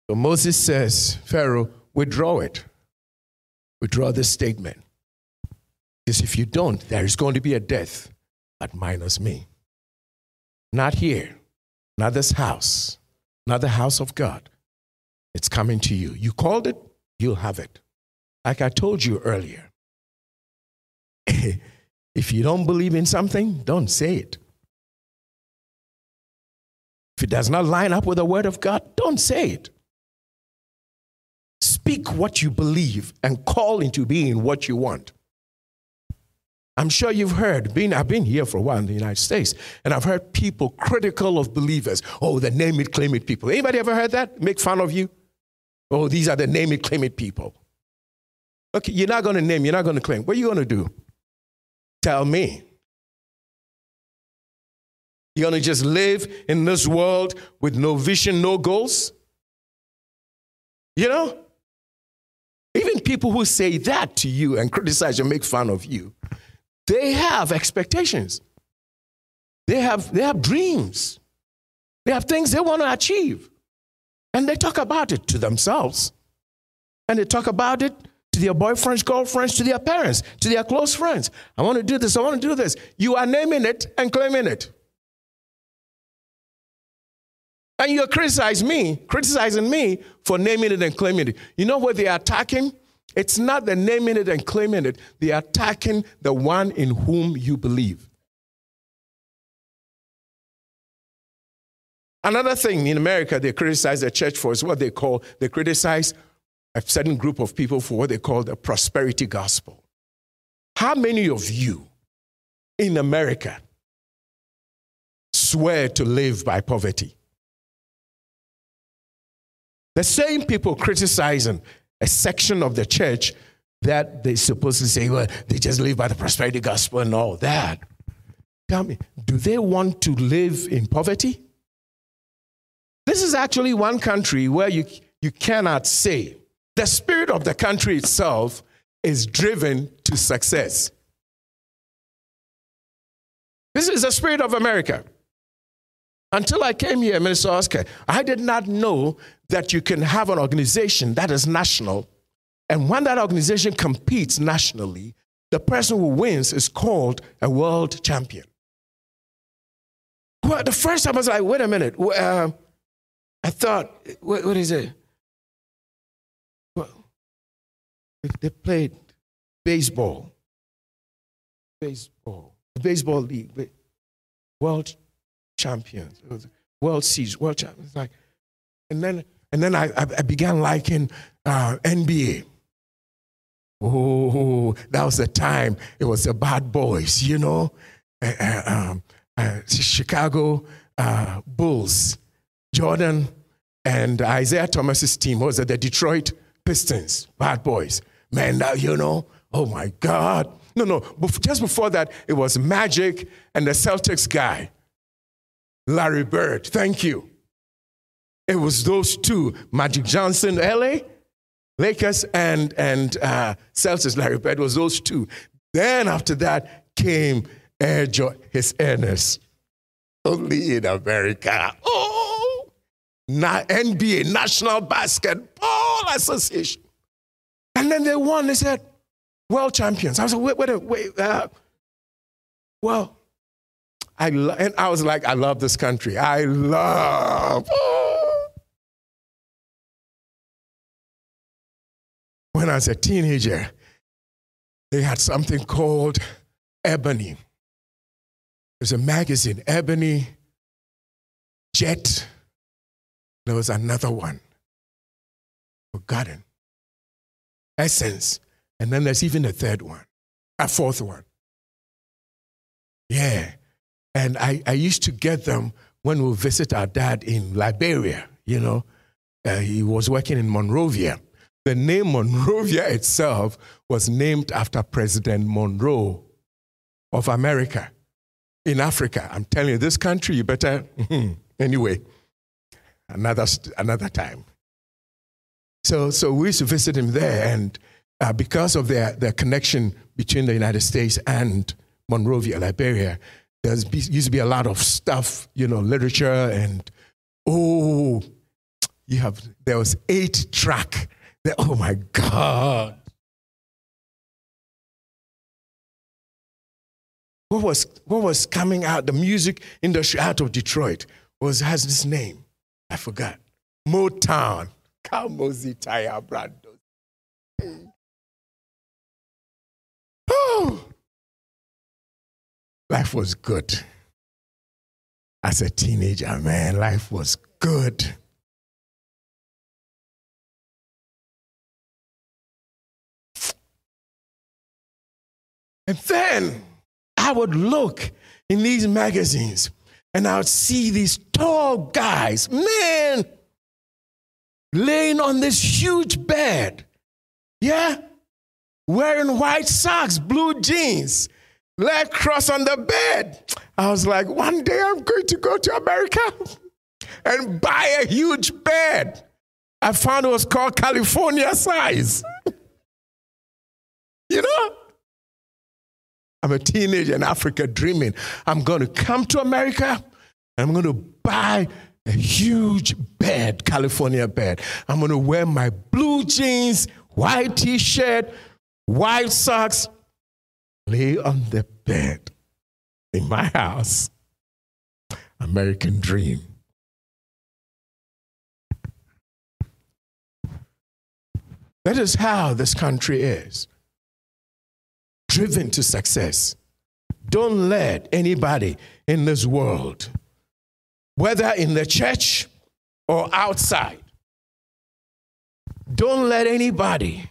So Moses says, Pharaoh, withdraw it. Withdraw this statement. Because if you don't, there is going to be a death that minus me. Not here, not this house, not the house of God. It's coming to you. You called it, you'll have it. Like I told you earlier, if you don't believe in something, don't say it. If it does not line up with the word of God, don't say it. Speak what you believe and call into being what you want. I'm sure you've heard, being, I've been here for a while in the United States, and I've heard people critical of believers. Oh, the name it, claim it people. Anybody ever heard that? Make fun of you? Oh, these are the name it, claim it people. Okay, you're not going to name, you're not going to claim. What are you going to do? Tell me. You're going to just live in this world with no vision, no goals? You know? Even people who say that to you and criticize and make fun of you, they have expectations. They have, they have dreams. They have things they want to achieve. And they talk about it to themselves. And they talk about it to their boyfriends, girlfriends, to their parents, to their close friends. I want to do this, I want to do this. You are naming it and claiming it. And you're criticizing me, criticizing me for naming it and claiming it. You know what they're attacking? It's not the naming it and claiming it. They're attacking the one in whom you believe. Another thing in America they criticize the church for is what they call, they criticize a certain group of people for what they call the prosperity gospel. How many of you in America swear to live by poverty? The same people criticizing a section of the church that they're supposed to say, well, they just live by the prosperity gospel and all that. Tell me, do they want to live in poverty? This is actually one country where you, you cannot say the spirit of the country itself is driven to success. This is the spirit of America. Until I came here, Minister Oscar, I did not know that you can have an organization that is national, and when that organization competes nationally, the person who wins is called a world champion. Well, the first time I was like, wait a minute. Uh, I thought, what, what is it? Well, they played baseball. Baseball. Baseball league. World champions. It World Series, World champions. Like, and then and then I, I began liking uh, NBA. Oh, that was the time. It was the bad boys, you know, uh, uh, um, uh, Chicago uh, Bulls, Jordan and Isiah Thomas's team was at the Detroit Pistons, bad boys. Man, now you know, oh my God. No, no, just before that, it was Magic and the Celtics guy. Larry Bird. Thank you. It was those two, Magic Johnson, LA, Lakers, and, and uh, Celtics, Larry Bird was those two. Then after that came Air Joy, his Airness. Only in America. Oh, Na- NBA, National Basketball Association. And then they won, they said, world champions. I was like, wait, wait, wait. Uh, well, I lo- and I was like, I love this country. I love. Oh. When I was a teenager, they had something called Ebony. There's a magazine, Ebony, Jet. There was another one, Forgotten, Essence. And then there's even a third one, a fourth one. Yeah. And I, I used to get them when we visit our dad in Liberia, you know. Uh, he was working in Monrovia. The name Monrovia itself was named after President Monroe of America in Africa. I'm telling you, this country, you better, anyway, another, another time. So, so we used to visit him there, and uh, because of their, their connection between the United States and Monrovia, Liberia, there used to be a lot of stuff, you know, literature and, oh, you have, there was eight track. oh my God. What was, what was coming out, the music industry out of Detroit was, has this name. I forgot. Motown. Kamozitaya Brandos. Oh. Life was good. As a teenager, man, life was good. And then I would look in these magazines and I would see these tall guys, man, laying on this huge bed. Yeah? Wearing white socks, blue jeans, leg cross on the bed. I was like, one day I'm going to go to America and buy a huge bed. I found it was called California size. you know? I'm a teenager in Africa dreaming. I'm going to come to America and I'm going to buy a huge bed, California bed. I'm going to wear my blue jeans, white t shirt, white socks, lay on the bed in my house. American dream. That is how this country is driven to success. Don't let anybody in this world, whether in the church or outside, don't let anybody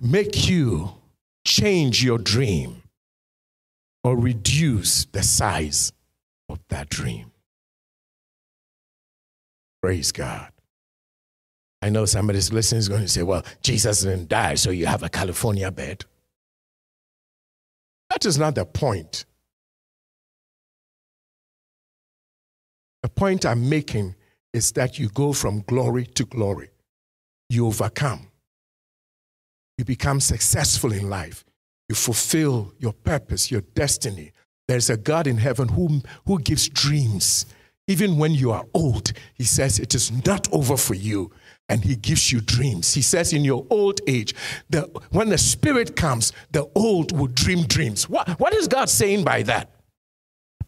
make you change your dream or reduce the size of that dream. Praise God. I know somebody's listening is going to say, well, Jesus didn't die, so you have a California bed. That is not the point. The point I'm making is that you go from glory to glory. You overcome. You become successful in life. You fulfill your purpose, your destiny. There's a God in heaven who, who gives dreams. Even when you are old, He says, It is not over for you and he gives you dreams. He says, in your old age, the, when the Spirit comes, the old will dream dreams. What, what is God saying by that?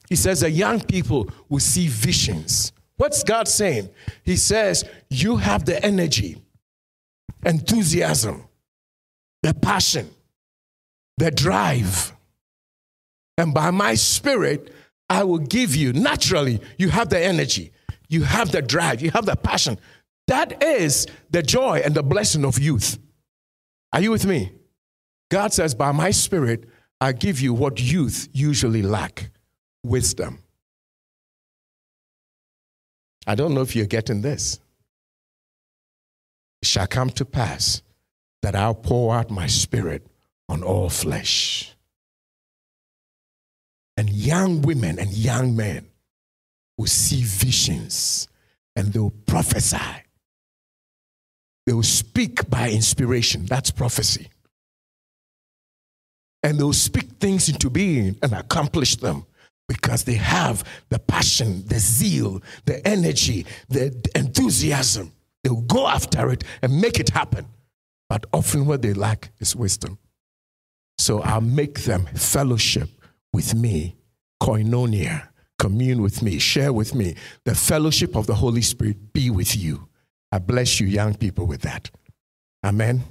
He says the young people will see visions. What's God saying? He says, You have the energy, enthusiasm, the passion, the drive. And by my spirit, I will give you, naturally, you have the energy, you have the drive, you have the passion, that is the joy and the blessing of youth. Are you with me? God says, By my spirit, I give you what youth usually lack wisdom. I don't know if you're getting this. It shall come to pass that I'll pour out my spirit on all flesh. And young women and young men will see visions and they'll prophesy they will speak by inspiration. That's prophecy. And they will speak things into being and accomplish them because they have the passion, the zeal, the energy, the enthusiasm. They'll go after it and make it happen. But often what they lack is wisdom. So I'll make them fellowship with me, koinonia, commune with me, share with me. The fellowship of the Holy Spirit be with you. I bless you, young people, with that. Amen.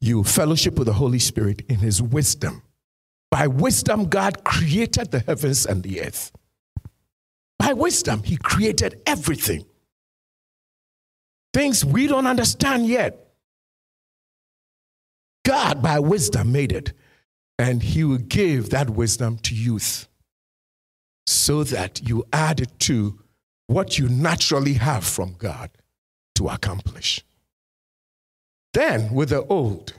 You fellowship with the Holy Spirit in His wisdom. By wisdom, God created the heavens and the earth. By wisdom, He created everything. Things we don't understand yet. God, by wisdom, made it. And He will give that wisdom to youth so that you add it to what you naturally have from God to accomplish. Then, with the old,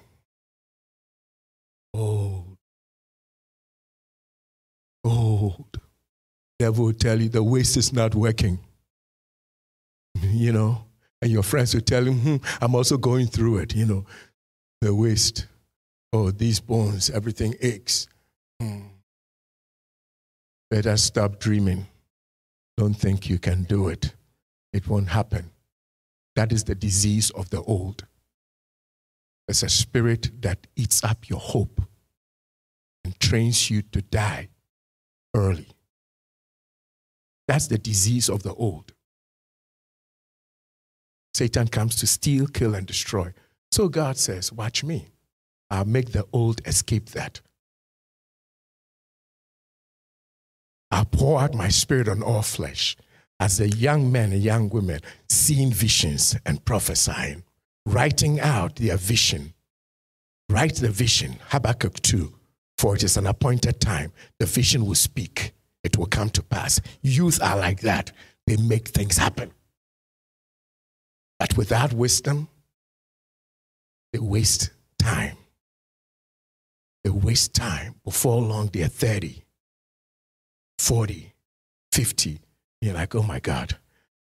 old, old, devil will tell you the waist is not working. You know, And your friends will tell you, hmm, I'm also going through it, you know, the waist. Oh, these bones, everything aches. Hmm. Better stop dreaming. Don't think you can do it. It won't happen. That is the disease of the old. It's a spirit that eats up your hope and trains you to die early. That's the disease of the old. Satan comes to steal, kill, and destroy. So God says, Watch me. I'll make the old escape that. I'll pour out my spirit on all flesh as a young man and young women seeing visions and prophesying, writing out their vision. Write the vision, Habakkuk 2, for it is an appointed time. The vision will speak, it will come to pass. Youth are like that, they make things happen. But without wisdom, they waste time. They waste time. Before long, they're 30, 40, 50. You're like, oh my God,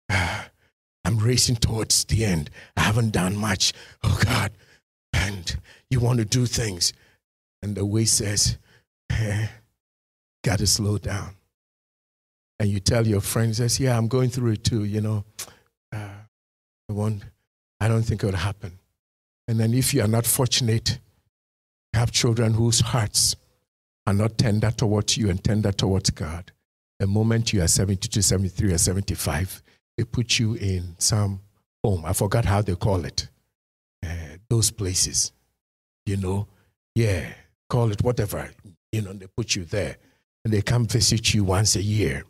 I'm racing towards the end. I haven't done much. Oh God. And you want to do things. And the way says, eh, got to slow down. And you tell your friends, says, yeah, I'm going through it too, you know. Uh, I, won't, I don't think it will happen. And then if you are not fortunate, you have children whose hearts are not tender towards you and tender towards God. The moment you are 72, 73, or 75, they put you in some home. I forgot how they call it. Uh, those places, you know, yeah, call it whatever, you know, they put you there. And they come visit you once a year.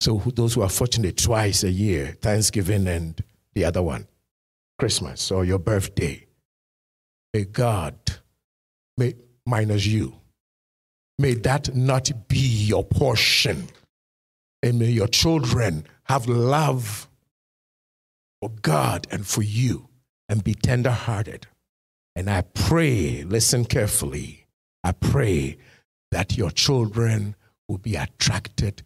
So those who are fortunate twice a year, Thanksgiving and the other one, Christmas or your birthday. May God, may, minus you, may that not be your portion. And may your children have love for God and for you and be tender hearted. And I pray, listen carefully, I pray that your children will be attracted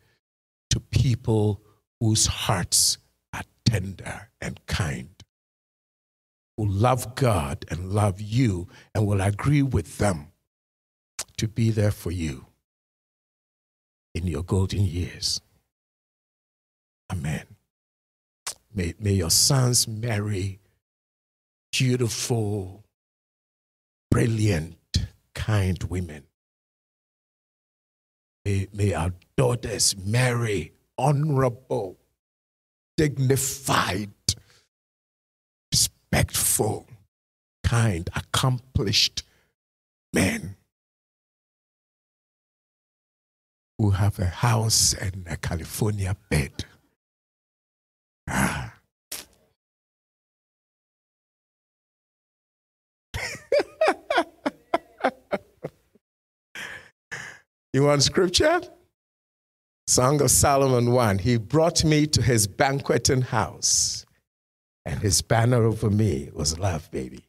to people whose hearts are tender and kind, who love God and love you and will agree with them to be there for you in your golden years. Amen. May, may your sons marry beautiful, brilliant, kind women. May, may our daughters marry honorable, dignified, kind, accomplished men who have a house and a California bed. Ah. you want scripture? Song of Solomon 1. He brought me to his banqueting house, and his banner over me was love, baby.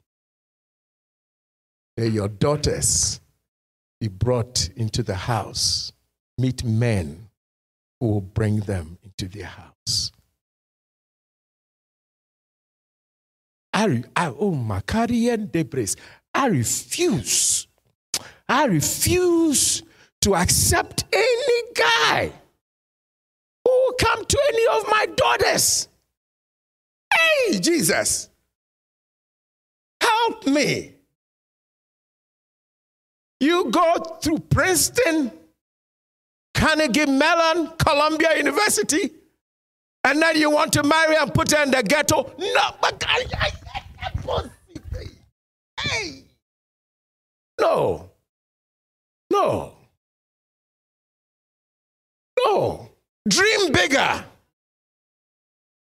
May your daughters be brought into the house, meet men who will bring them into their house. I, I oh, Macarian Debris. I refuse. I refuse to accept any guy who will come to any of my daughters. Hey, Jesus, help me. You go through Princeton, Carnegie Mellon, Columbia University, and then you want to marry and put her in the ghetto? No, but I, I, I, hey, no, no, no. Dream bigger.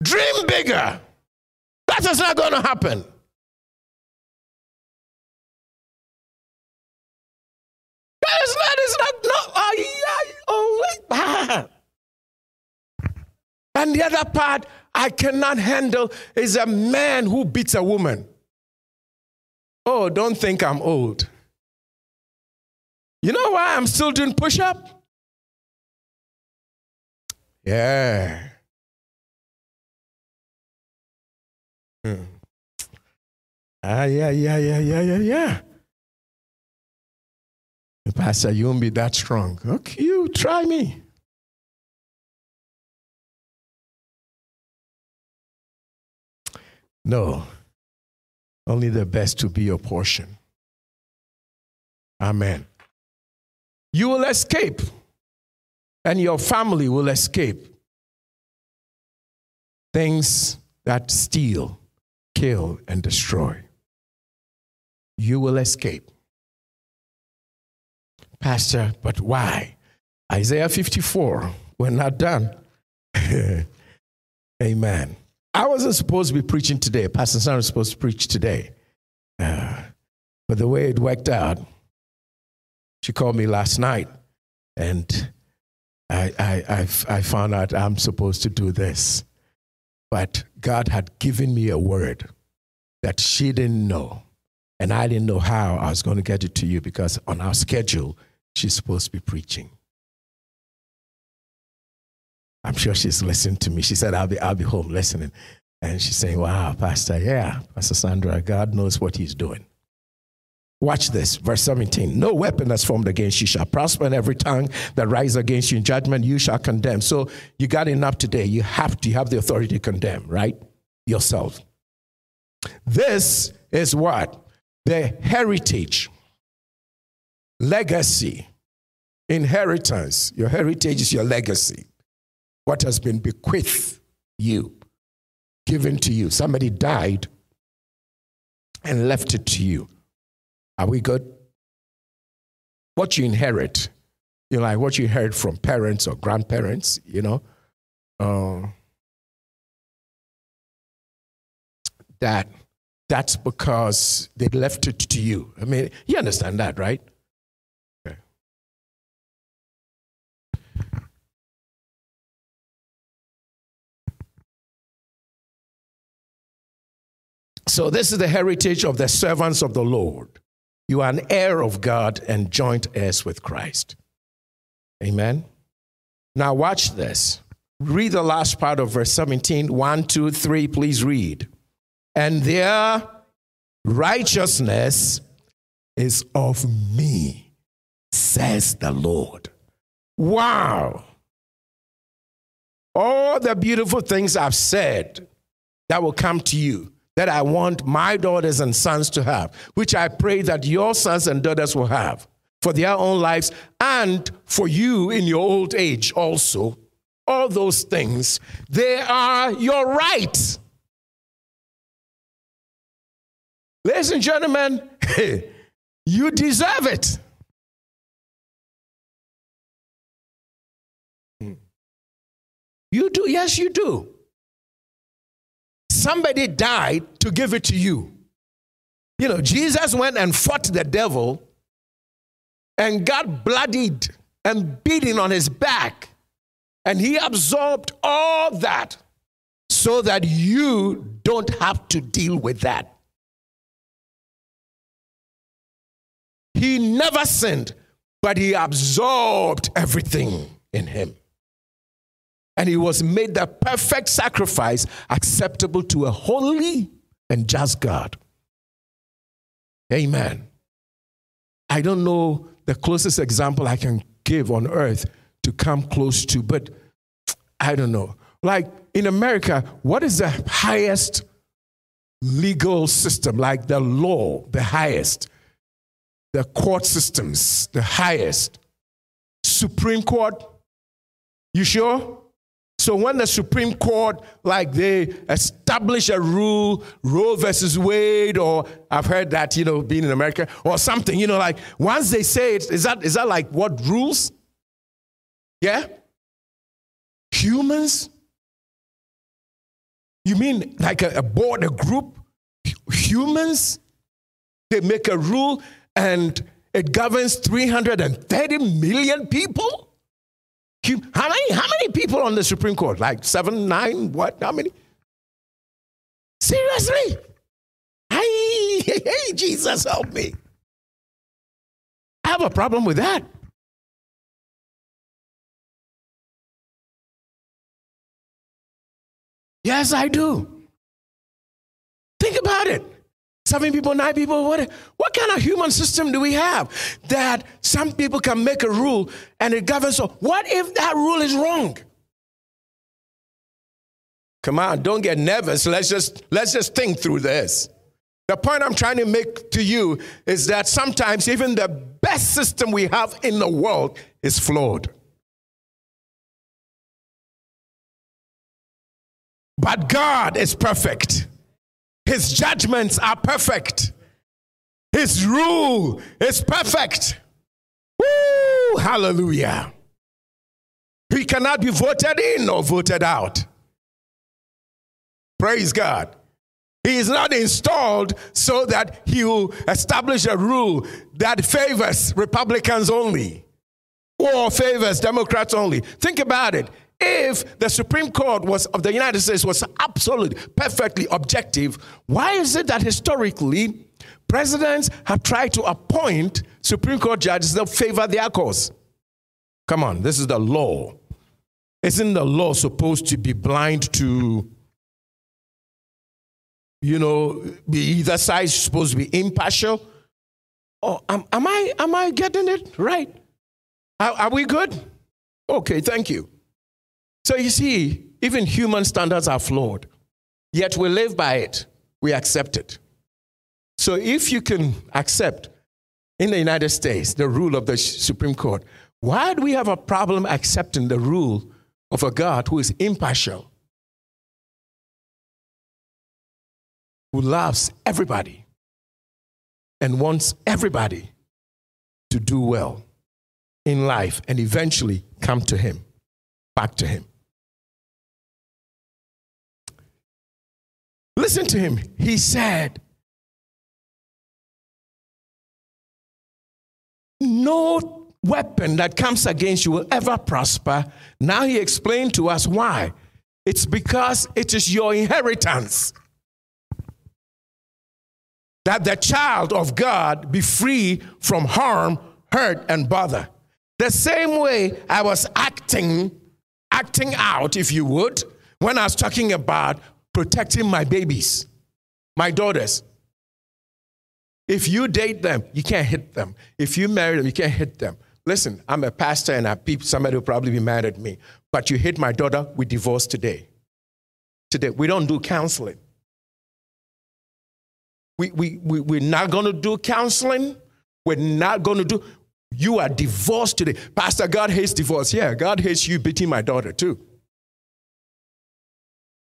Dream bigger. That is not going to happen. That is not, is not, no, oh, oh, and the other part I cannot handle is a man who beats a woman. Oh, don't think I'm old. You know why I'm still doing push up? Yeah. Hmm. Ah, yeah, yeah, yeah, yeah, yeah, yeah. Pastor, you won't be that strong. Okay, you try me. No, only the best to be your portion. Amen. You will escape, and your family will escape things that steal, kill, and destroy. You will escape. Pastor, but why? Isaiah 54, we're not done. Amen. I wasn't supposed to be preaching today. Pastor Sam was supposed to preach today. Uh, but the way it worked out, she called me last night and I, I, I, I found out I'm supposed to do this. But God had given me a word that she didn't know. And I didn't know how I was going to get it to you because on our schedule, she's supposed to be preaching. I'm sure she's listening to me. She said, I'll be, I'll be home listening. And she's saying, Wow, Pastor, yeah, Pastor Sandra, God knows what he's doing. Watch this, verse 17. No weapon that's formed against you shall prosper, and every tongue that rises against you in judgment you shall condemn. So you got enough today. You have to you have the authority to condemn, right? Yourself. This is what? The heritage, legacy, inheritance. Your heritage is your legacy. What has been bequeathed you, given to you. Somebody died and left it to you. Are we good? What you inherit, you know, like what you inherit from parents or grandparents, you know, uh, that that's because they left it to you. I mean, you understand that, right? Okay. So, this is the heritage of the servants of the Lord. You are an heir of God and joint heirs with Christ. Amen. Now, watch this. Read the last part of verse 17. One, two, three, please read. And their righteousness is of me, says the Lord. Wow. All the beautiful things I've said that will come to you that I want my daughters and sons to have, which I pray that your sons and daughters will have for their own lives and for you in your old age also. All those things, they are your right. Ladies and gentlemen, you deserve it. Hmm. You do, yes, you do. Somebody died to give it to you. You know, Jesus went and fought the devil and got bloodied and beaten on his back. And he absorbed all that so that you don't have to deal with that. He never sinned, but he absorbed everything in him and he was made the perfect sacrifice acceptable to a holy and just God. Amen. I don't know the closest example I can give on earth to come close to, but I don't know. Like in America, what is the highest legal system? Like the law, the highest. The court systems, the highest. Supreme Court, you sure? So when the Supreme Court, like they establish a rule, Roe versus Wade, or I've heard that, you know, being in America, or something, you know, like once they say it, is that, is that like what rules? Yeah? Humans? You mean like a, a board, a group? Humans? They make a rule and it governs 330 million people? How many, how many people on the Supreme Court? Like seven, nine, what? How many? Seriously? Hey, hey, Jesus, help me. I have a problem with that. Yes, I do. Think about it. Seven people, nine people, what, what kind of human system do we have that some people can make a rule and it governs? So what if that rule is wrong? Come on, don't get nervous. Let's just let's just think through this. The point I'm trying to make to you is that sometimes even the best system we have in the world is flawed. But God is perfect. His judgments are perfect. His rule is perfect. Woo! Hallelujah. He cannot be voted in or voted out. Praise God. He is not installed so that he will establish a rule that favors Republicans only or favors Democrats only. Think about it. If the Supreme Court was of the United States was absolutely perfectly objective, why is it that historically presidents have tried to appoint Supreme Court judges that favor their cause? Come on, this is the law. Isn't the law supposed to be blind to you know, be either side supposed to be impartial. Oh, am, am I am I getting it right? Are, are we good? Okay, thank you. So you see, even human standards are flawed, yet we live by it. We accept it. So if you can accept in the United States the rule of the Supreme Court, why do we have a problem accepting the rule of a God who is impartial? who loves everybody and wants everybody to do well in life and eventually come to Him, back to Him. Listen to him. He said, No weapon that comes against you will ever prosper. Now he explained to us why. It's because it is your inheritance that the child of God be free from harm, hurt, and bother. The same way I was acting, acting out, if you would, when I was talking about protecting my babies, my daughters. If you date them, you can't hit them. If you marry them, you can't hit them. Listen, I'm a pastor and I peep, somebody will probably be mad at me. But you hit my daughter, we divorce today. Today. We don't do counseling. We, we, we, we're not going to do counseling. We're not going to do. You are divorced today. Pastor, God hates divorce. Yeah, God hates you beating my daughter too.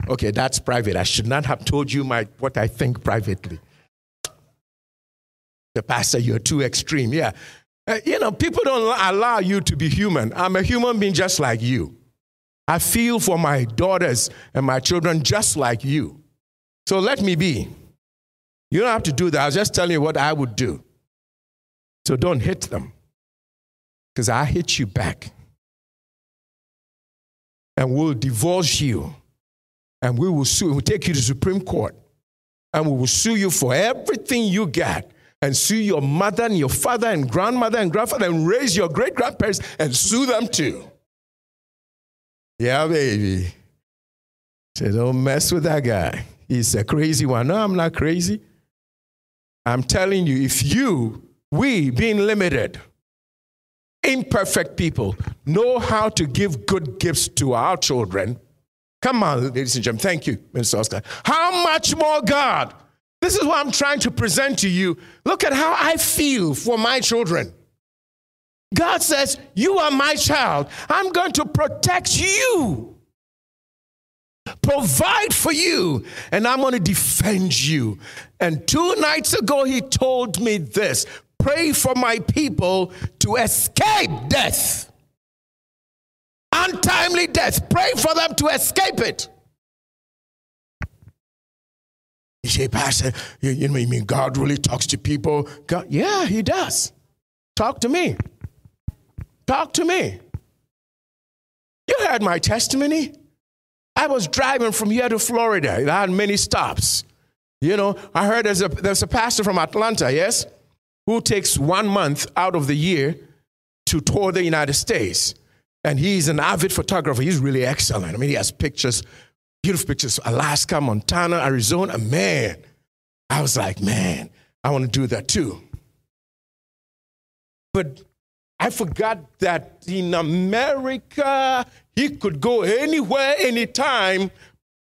Okay, that's private. I should not have told you my, what I think privately. The pastor, you're too extreme. Yeah. Uh, you know, people don't allow you to be human. I'm a human being just like you. I feel for my daughters and my children just like you. So let me be. You don't have to do that. I was just telling you what I would do. So don't hit them, because I hit you back. And we'll divorce you, and we will sue. We'll take you to Supreme Court, and we will sue you for everything you got, and sue your mother and your father and grandmother and grandfather, and raise your great grandparents and sue them too. Yeah, baby. Say, don't mess with that guy. He's a crazy one. No, I'm not crazy. I'm telling you, if you, we, being limited, imperfect people, know how to give good gifts to our children, come on, ladies and gentlemen, thank you, Mr. Oscar. How much more God? This is what I'm trying to present to you. Look at how I feel for my children. God says, You are my child. I'm going to protect you provide for you, and I'm going to defend you. And two nights ago, he told me this pray for my people to escape death. Untimely death. Pray for them to escape it. You say, Pastor, you, you, know, mean God really talks to people? God, yeah, he does. Talk to me. Talk to me. You heard my testimony. I was driving from here to Florida. I had many stops. You know, I heard there's a, there's a pastor from Atlanta, yes, who takes one month out of the year to tour the United States. And he's an avid photographer. He's really excellent. I mean, he has pictures, beautiful pictures, Alaska, Montana, Arizona. Man, I was like, man, I want to do that too. But I forgot that in America, he could go anywhere, anytime,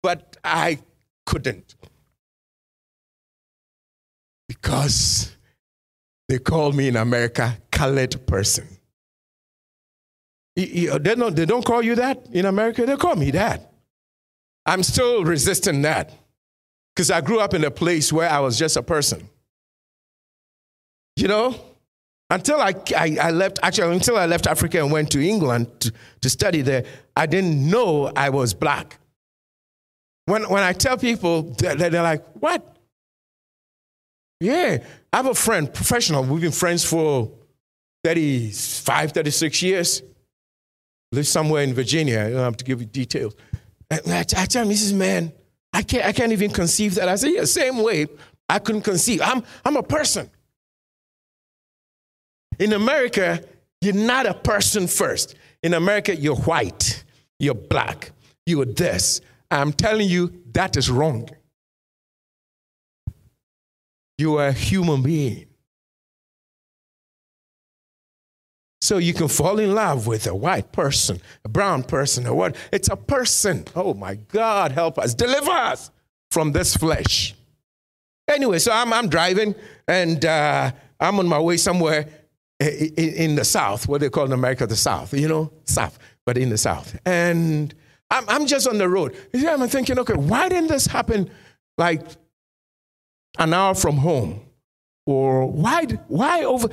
but I couldn't. Because they call me in America colored person. Uh, they don't, they don't call you that in America, they call me that. I'm still resisting that because I grew up in a place where I was just a person. You know? Until I, I, I, left, actually, until I left Africa and went to England to, to study there, I didn't know I was black. When, when I tell people, they're, they're like, what? Yeah, I have a friend, professional. We've been friends for 35, 36 years. Lives somewhere in Virginia. I don't have to give you details. And I, I tell him, he says, man, I can't, I can't even conceive that. I say, yeah, same way I couldn't conceive. I'm, I'm a person. In America, you're not a person first. In America, you're white, you're black, you're this. I'm telling you, that is wrong. You are a human being. So you can fall in love with a white person, a brown person, or what? It's a person. Oh my God, help us, deliver us from this flesh. Anyway, so I'm, I'm driving and uh, I'm on my way somewhere in, in, the South, what they call in America the South, you know, South, but in the South. And I'm, I'm just on the road. Yeah, I'm thinking, okay, why didn't this happen like an hour from home? Or why, why over?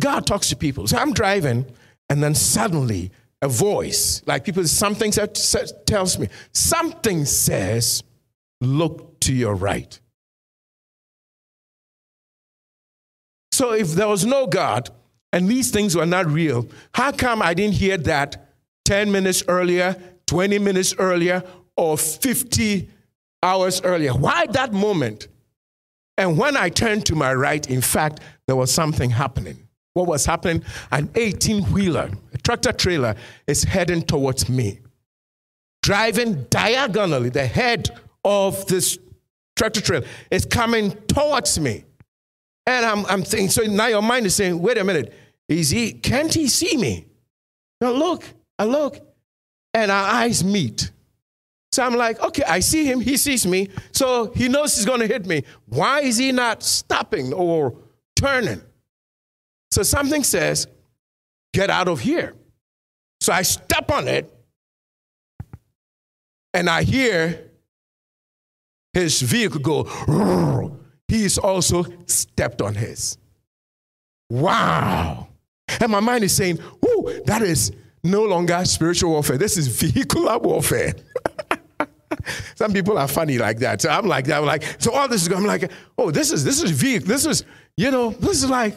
God talks to people. So I'm driving, and then suddenly a voice, like people, something tells me, something says, look to your right. So if there was no God and these things were not real, how come I didn't hear that 10 minutes earlier, 20 minutes earlier, or 50 hours earlier? Why that moment? And when I turned to my right, in fact, there was something happening what was happening, an 18 wheeler, a tractor trailer, is heading towards me. Driving diagonally, the head of this tractor trailer is coming towards me. And I'm, I'm thinking, so now your mind is saying, wait a minute, is he, can't he see me? Now look, I look, and our eyes meet. So I'm like, okay, I see him, he sees me, so he knows he's gonna hit me. Why is he not stopping or turning? So something says, get out of here. So I step on it and I hear his vehicle go, he's also stepped on his. Wow. And my mind is saying, Ooh, that is no longer spiritual warfare. This is vehicular warfare. Some people are funny like that. So I'm like that. I'm like, so all this is going, I'm like, oh, this is this is vehicle. This is, you know, this is like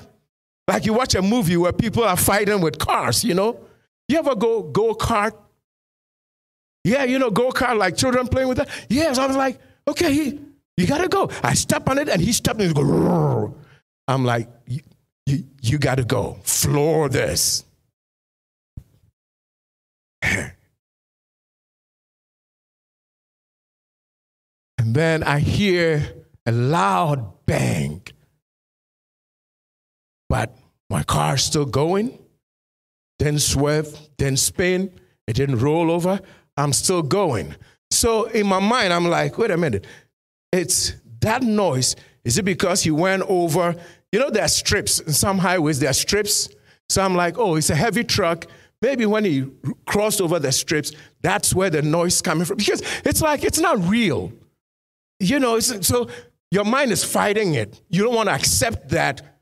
like you watch a movie where people are fighting with cars, you know? You ever go go kart? Yeah, you know, go kart, like children playing with that. Yes, I was like, okay, he, you gotta go. I step on it and he stepped and he go. I'm like, you, you, you gotta go. Floor this. and then I hear a loud bang. But my car's still going. Didn't swerve, didn't spin, it didn't roll over. I'm still going. So in my mind, I'm like, wait a minute. It's that noise. Is it because he went over? You know, there are strips in some highways, there are strips. So I'm like, oh, it's a heavy truck. Maybe when he crossed over the strips, that's where the noise coming from. Because it's like, it's not real. You know, so your mind is fighting it. You don't want to accept that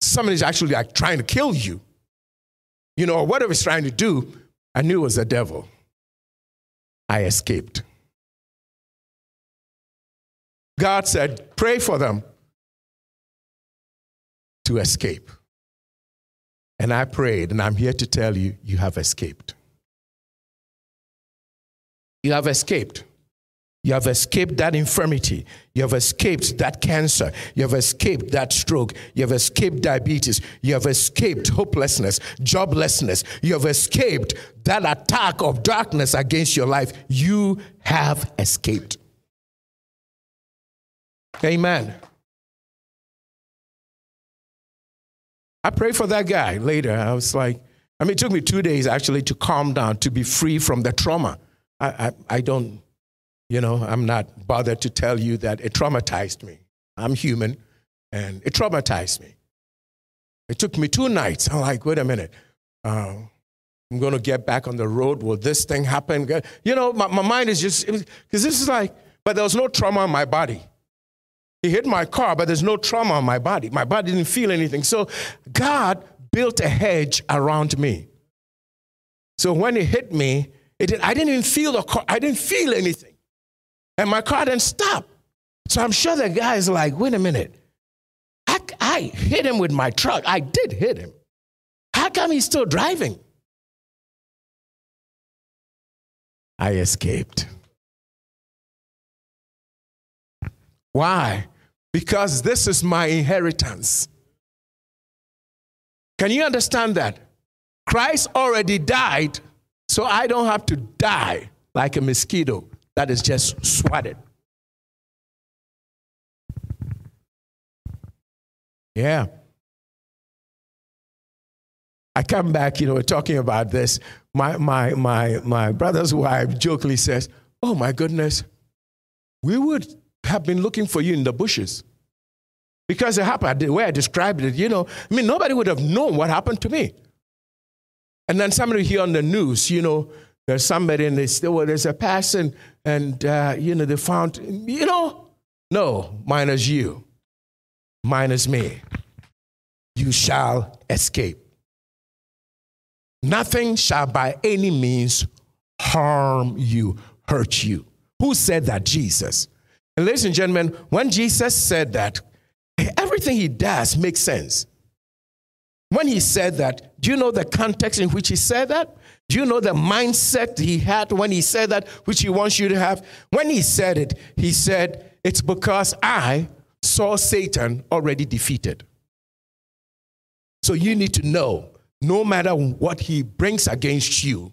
somebody's actually like trying to kill you, you know, or whatever he's trying to do, I knew it was the devil. I escaped. God said, pray for them to escape. And I prayed, and I'm here to tell you, you have escaped. You have escaped. You have escaped that infirmity. You have escaped that cancer. You have escaped that stroke. You have escaped diabetes. You have escaped hopelessness, joblessness. You have escaped that attack of darkness against your life. You have escaped. Amen. I prayed for that guy later. I was like, I mean, it took me two days actually to calm down, to be free from the trauma. I, I, I don't you know, I'm not bothered to tell you that it traumatized me. I'm human, and it traumatized me. It took me two nights. I'm like, wait a minute. Uh, I'm going to get back on the road. Will this thing happen? You know, my, my mind is just, because this is like, but there was no trauma in my body. He hit my car, but there's no trauma on my body. My body didn't feel anything. So God built a hedge around me. So when it hit me, it I didn't even feel the car. I didn't feel anything. And my car didn't stop. So I'm sure the guy's like, wait a minute. I, I hit him with my truck. I did hit him. How come he's still driving? I escaped. Why? Because this is my inheritance. Can you understand that? Christ already died, so I don't have to die like a mosquito that is just swatted. Yeah. I come back, you know, we're talking about this. My, my, my, my brother's wife jokingly says, Oh my goodness, we would have been looking for you in the bushes. Because it happened the way I described it, you know, I mean, nobody would have known what happened to me. And then somebody here on the news, you know, there's somebody and they say, well, there's a person and, uh, you know, they found, you know, no, minus you, minus me. You shall escape. Nothing shall by any means harm you, hurt you. Who said that? Jesus. And ladies and gentlemen, when Jesus said that, everything he does makes sense. When he said that, do you know the context in which he said that? Do you know the mindset he had when he said that, which he wants you to have? When he said it, he said, It's because I saw Satan already defeated. So you need to know no matter what he brings against you,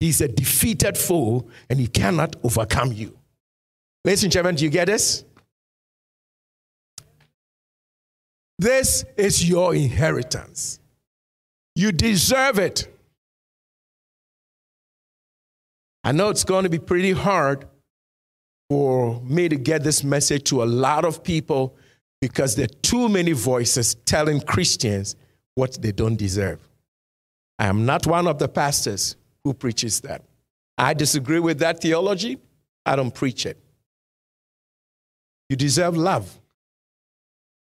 he's a defeated foe and he cannot overcome you. Ladies and gentlemen, do you get this? This is your inheritance. You deserve it. I know it's going to be pretty hard for me to get this message to a lot of people because there are too many voices telling Christians what they don't deserve. I am not one of the pastors who preaches that. I disagree with that theology. I don't preach it. You deserve love.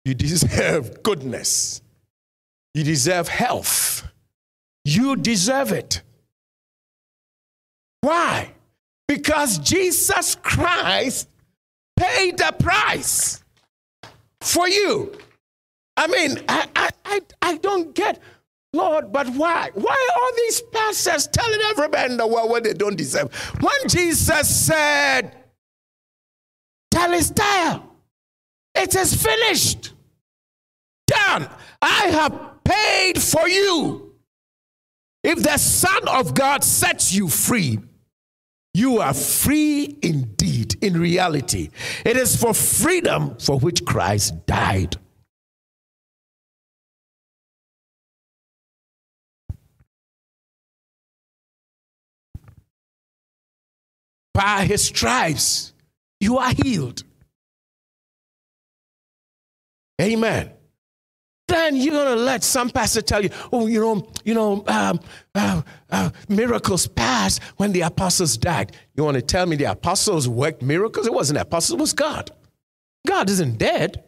You deserve goodness. You deserve health. You deserve it. Why? Because Jesus Christ paid the price for you. I mean, I, I, I, I don't get, Lord, but why? Why are these pastors telling everybody in the world what they don't deserve? When Jesus said, Telestai. It is finished. Done. I have paid for you. If the Son of God sets you free, you are free indeed, in reality. It is for freedom for which Christ died. By his stripes, you are healed. Amen. Then you're gonna let some pastor tell you, oh, you know, you know, um, uh, uh, miracles passed when the apostles died. You want to tell me the apostles worked miracles? It wasn't apostles, it was God. God isn't dead.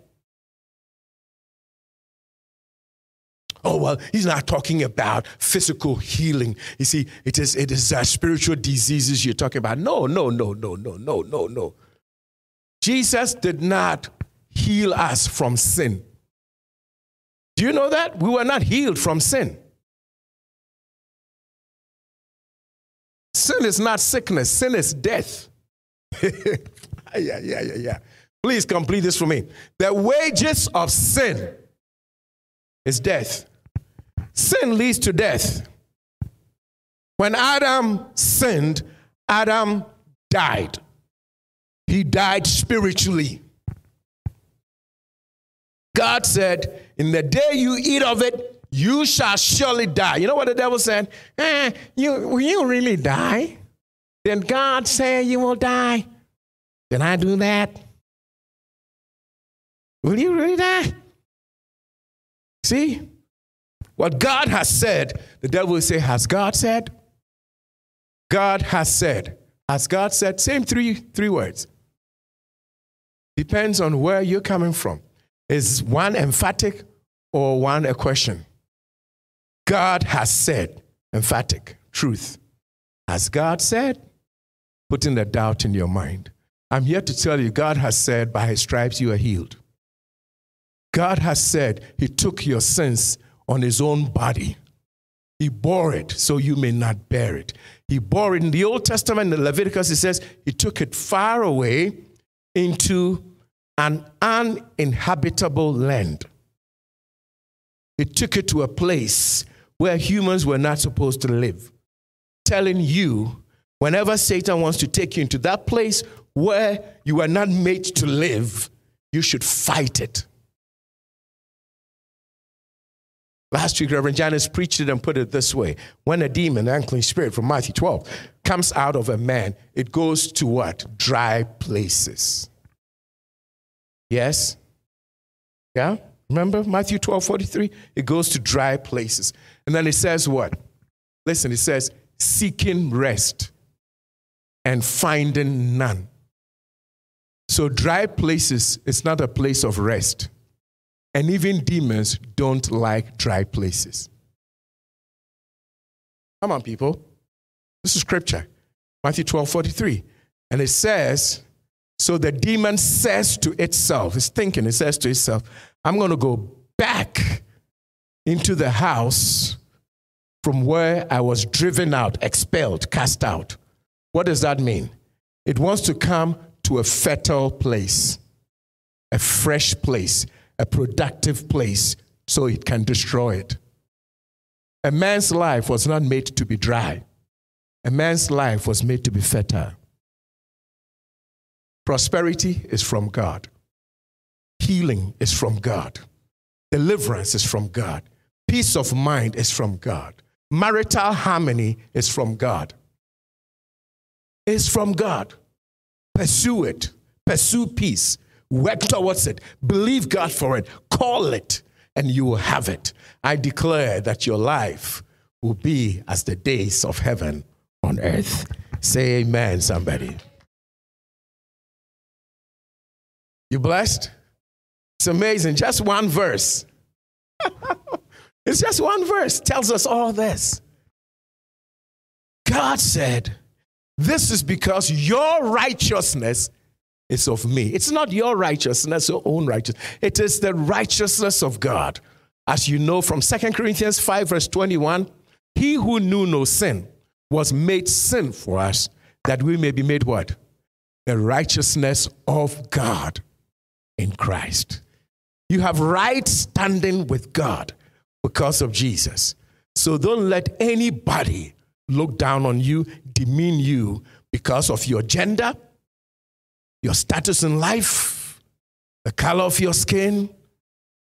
Oh, well, he's not talking about physical healing. You see, it is, it is uh, spiritual diseases you're talking about. No, no, no, no, no, no, no, no. Jesus did not heal us from sin. Do you know that? We were not healed from sin. Sin is not sickness, sin is death. yeah, yeah, yeah, yeah. Please complete this for me. The wages of sin is death. Sin leads to death. When Adam sinned, Adam died. He died spiritually. God said, In the day you eat of it, You shall surely die. You know what the devil said? Eh, you, you really die? Then God said you will die. Can I do that? Will you really die? See? What God has said, the devil will say, Has God said? God has said. Has God said? Same three, three words. Depends on where you're coming from. Is one emphatic or one a question? God has said, emphatic, truth. Has God said? Putting the doubt in your mind. I'm here to tell you, God has said, by his stripes you are healed. God has said, he took your sins on his own body. He bore it so you may not bear it. He bore it in the Old Testament, in Leviticus, it says he took it far away into an uninhabitable land. He took it to a place where humans were not supposed to live, telling you whenever Satan wants to take you into that place where you are not made to live, you should fight it. Last week, Reverend Janice preached it and put it this way When a demon, an unclean spirit from Matthew 12, comes out of a man, it goes to what? Dry places. Yes? Yeah? Remember Matthew 12 43? It goes to dry places. And then it says what? Listen, it says, seeking rest and finding none. So, dry places is not a place of rest. And even demons don't like dry places. Come on, people. This is scripture. Matthew 12 43. And it says, So the demon says to itself, it's thinking, it says to itself, I'm going to go back into the house from where I was driven out, expelled, cast out. What does that mean? It wants to come to a fertile place, a fresh place, a productive place so it can destroy it. A man's life was not made to be dry, a man's life was made to be fertile. Prosperity is from God, healing is from God, deliverance is from God, peace of mind is from God, marital harmony is from God. It's from God. Pursue it, pursue peace Work towards it. Believe God for it. Call it, and you will have it. I declare that your life will be as the days of heaven on earth. Say amen, somebody. You blessed? It's amazing. Just one verse. it's just one verse tells us all this. God said, This is because your righteousness is of me. It's not your righteousness, your own righteousness. It is the righteousness of God. As you know from 2 Corinthians 5, verse 21, he who knew no sin was made sin for us that we may be made what? The righteousness of God in Christ. You have right standing with God because of Jesus. So don't let anybody look down on you, demean you because of your gender, your status in life, the color of your skin,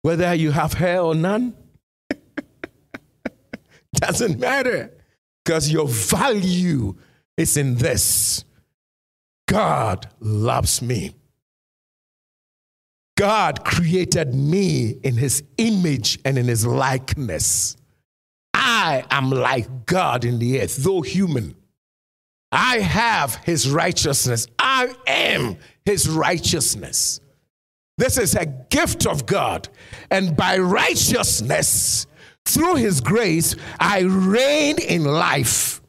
whether you have hair or none. Doesn't matter because your value is in this God loves me. God created me in his image and in his likeness. I am like God in the earth, though human. I have his righteousness. I am his righteousness. This is a gift of God. And by righteousness, through his grace, I reign in life.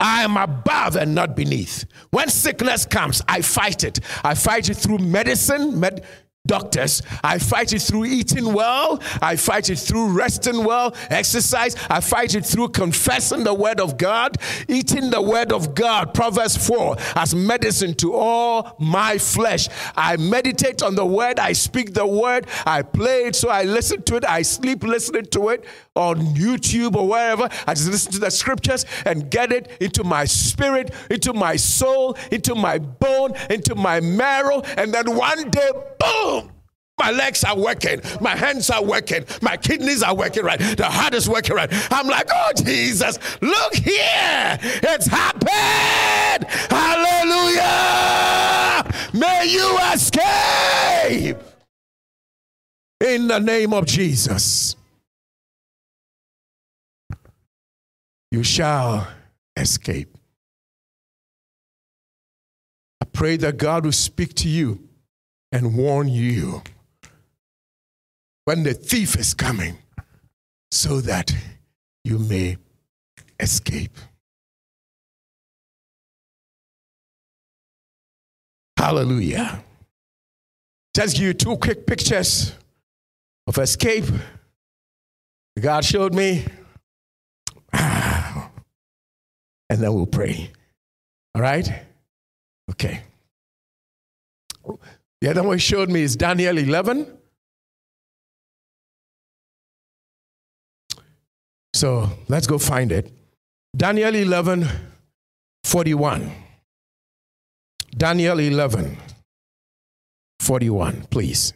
I am above and not beneath. When sickness comes, I fight it. I fight it through medicine, med- doctors. I fight it through eating well. I fight it through resting well, exercise. I fight it through confessing the word of God, eating the word of God. Proverbs 4 as medicine to all my flesh. I meditate on the word. I speak the word. I play it so I listen to it. I sleep listening to it on YouTube or wherever. I just listen to the scriptures and get it into my spirit, into my soul, into my bone, into my marrow. And then one day, boom, My legs are working. My hands are working. My kidneys are working right. The heart is working right. I'm like, oh, Jesus, look here. It's happened. Hallelujah. May you escape in the name of Jesus. You shall escape. I pray that God will speak to you and warn you when the thief is coming so that you may escape. Hallelujah. Just give you two quick pictures of escape. God showed me. Ah. And then we'll pray. All right? Okay. The other one he showed me is Daniel 11. So let's go find it. Daniel 11, 41. Daniel 11, 41, please.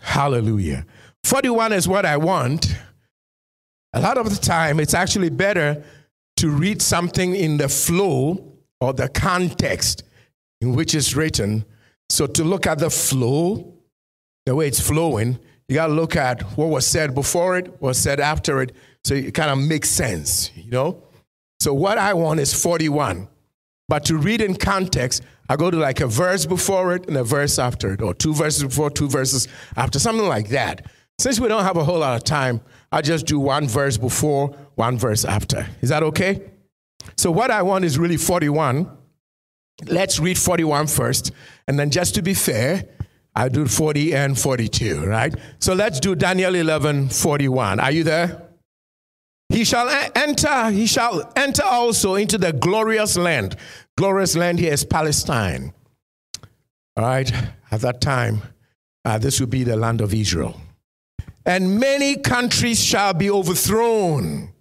Hallelujah. 41 is what I want. A lot of the time, it's actually better to read something in the flow or the context in which it's written. So, to look at the flow, the way it's flowing, you got to look at what was said before it, what was said after it, so it kind of makes sense, you know? So, what I want is 41. But to read in context, I go to like a verse before it and a verse after it, or two verses before, two verses after, something like that. Since we don't have a whole lot of time, I just do one verse before, one verse after. Is that okay? So, what I want is really 41. Let's read 41 first, and then just to be fair, I do 40 and 42, right? So let's do Daniel 11, 41. Are you there? He shall enter, he shall enter also into the glorious land. Glorious land here is Palestine. All right, at that time, uh, this will be the land of Israel. And many countries shall be overthrown.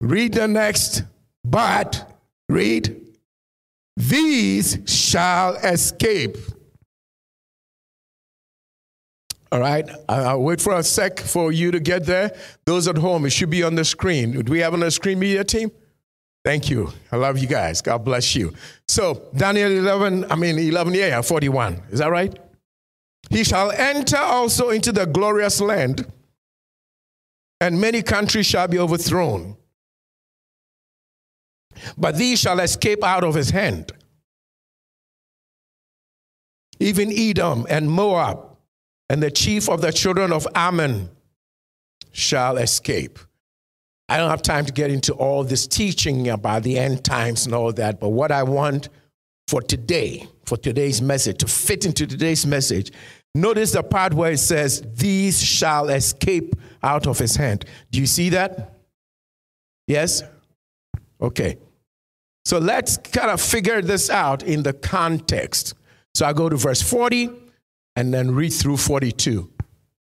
Read the next, but read, these shall escape. All right, I'll wait for a sec for you to get there. Those at home, it should be on the screen. Do we have on the screen media team? Thank you. I love you guys. God bless you. So, Daniel 11, I mean 11, yeah, 41. Is that right? He shall enter also into the glorious land, and many countries shall be overthrown. But these shall escape out of his hand. Even Edom and Moab and the chief of the children of Ammon shall escape. I don't have time to get into all this teaching about the end times and all that, but what I want for today, for today's message, to fit into today's message, notice the part where it says, These shall escape out of his hand. Do you see that? Yes? Okay. So let's kind of figure this out in the context. So I go to verse 40 and then read through 42.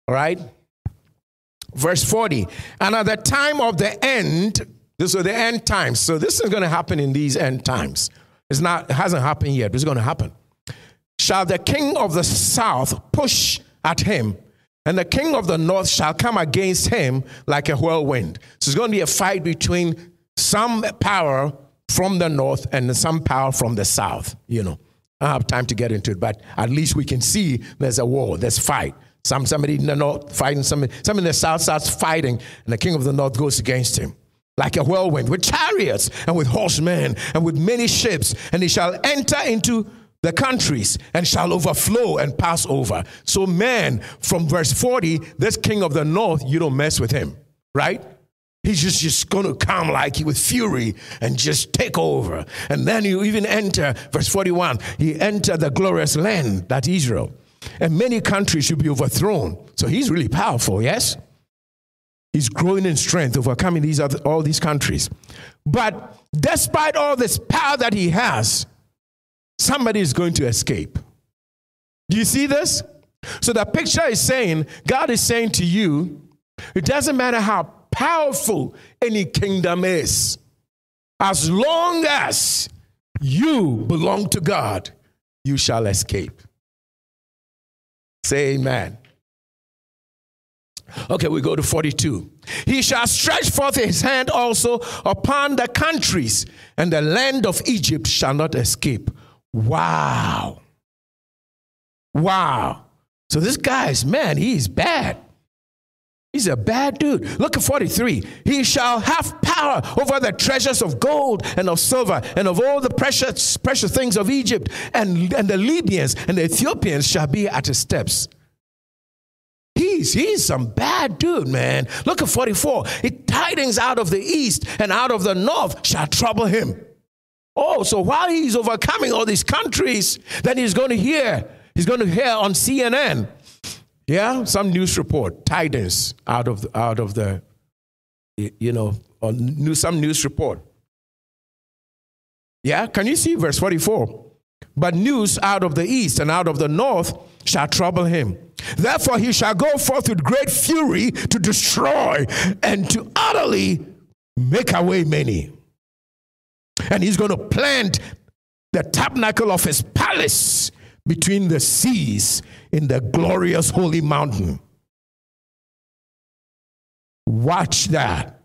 All right? Verse 40. And at the time of the end, this is the end times. So this is going to happen in these end times. It's not, it hasn't happened yet, it's going to happen. Shall the king of the south push at him, and the king of the north shall come against him like a whirlwind. So it's going to be a fight between some power from the north and some power from the south, you know. I don't have time to get into it, but at least we can see there's a war, there's fight. Some somebody in the north fighting, somebody, somebody in the south starts fighting, and the king of the north goes against him. Like a whirlwind, with chariots and with horsemen and with many ships, and he shall enter into the countries and shall overflow and pass over. So, man, from verse 40, this king of the north, you don't mess with him, right? He's just, just going to come like with fury and just take over. And then you even enter, verse 41, he entered the glorious land, that Israel. And many countries should be overthrown. So he's really powerful, yes? He's growing in strength, overcoming these other, all these countries. But despite all this power that he has, somebody is going to escape. Do you see this? So the picture is saying, God is saying to you, it doesn't matter how powerful any kingdom is, as long as you belong to God, you shall escape. Say amen. Okay, we go to 42. He shall stretch forth his hand also upon the countries, and the land of Egypt shall not escape. Wow. Wow. So this guy's, man, he's bad. He's a bad dude. Look at 43. He shall have power over the treasures of gold and of silver and of all the precious, precious things of Egypt. And, and the Libyans and the Ethiopians shall be at his steps. He's, he's some bad dude, man. Look at 44. It tidings out of the east and out of the north shall trouble him. Oh, so while he's overcoming all these countries, then he's going to hear, he's going to hear on CNN yeah, some news report, tidings out of out of the, you know, new, some news report. Yeah, can you see verse 44? But news out of the east and out of the north shall trouble him. Therefore, he shall go forth with great fury to destroy and to utterly make away many. And he's going to plant the tabernacle of his palace between the seas in the glorious holy mountain. Watch that.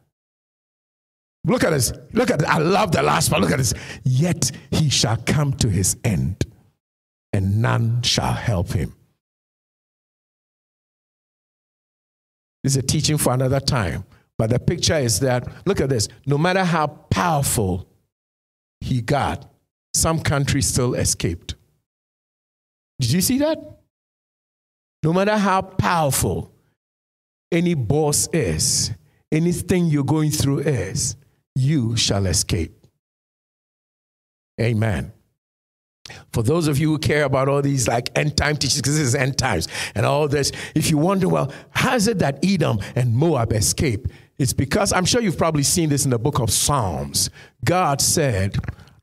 Look at this. Look at this. I love the last part. Look at this. Yet he shall come to his end, and none shall help him. This is a teaching for another time. But the picture is that, look at this. No matter how powerful he got, some countries still escaped. Did you see that? No matter how powerful any boss is, anything you're going through is, you shall escape. Amen. For those of you who care about all these like end time teachings, because this is end times and all this, if you wonder, well, how is it that Edom and Moab escape? It's because I'm sure you've probably seen this in the book of Psalms. God said,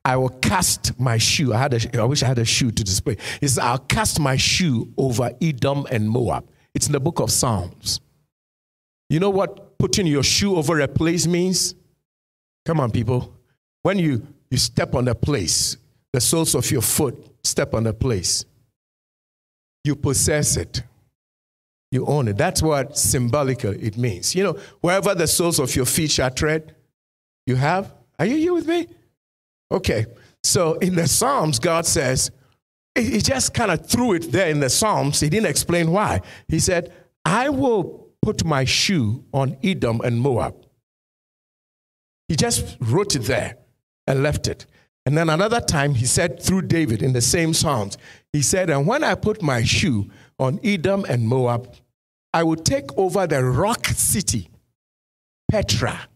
I will cast my shoe. I, had a, I wish I had a shoe to display. He says, I'll cast my shoe over Edom and Moab. It's in the book of Psalms. You know what putting your shoe over a place means? Come on, people. When you, you step on a place, the soles of your foot step on a place, you possess it. You own it. That's what symbolically it means. You know, wherever the soles of your feet shall tread, you have. Are you here with me? Okay, so in the Psalms, God says, He just kind of threw it there in the Psalms. He didn't explain why. He said, I will put my shoe on Edom and Moab. He just wrote it there and left it. And then another time, he said through David in the same Psalms, he said, And when I put my shoe on Edom and Moab, I will take over the rock city, Petra,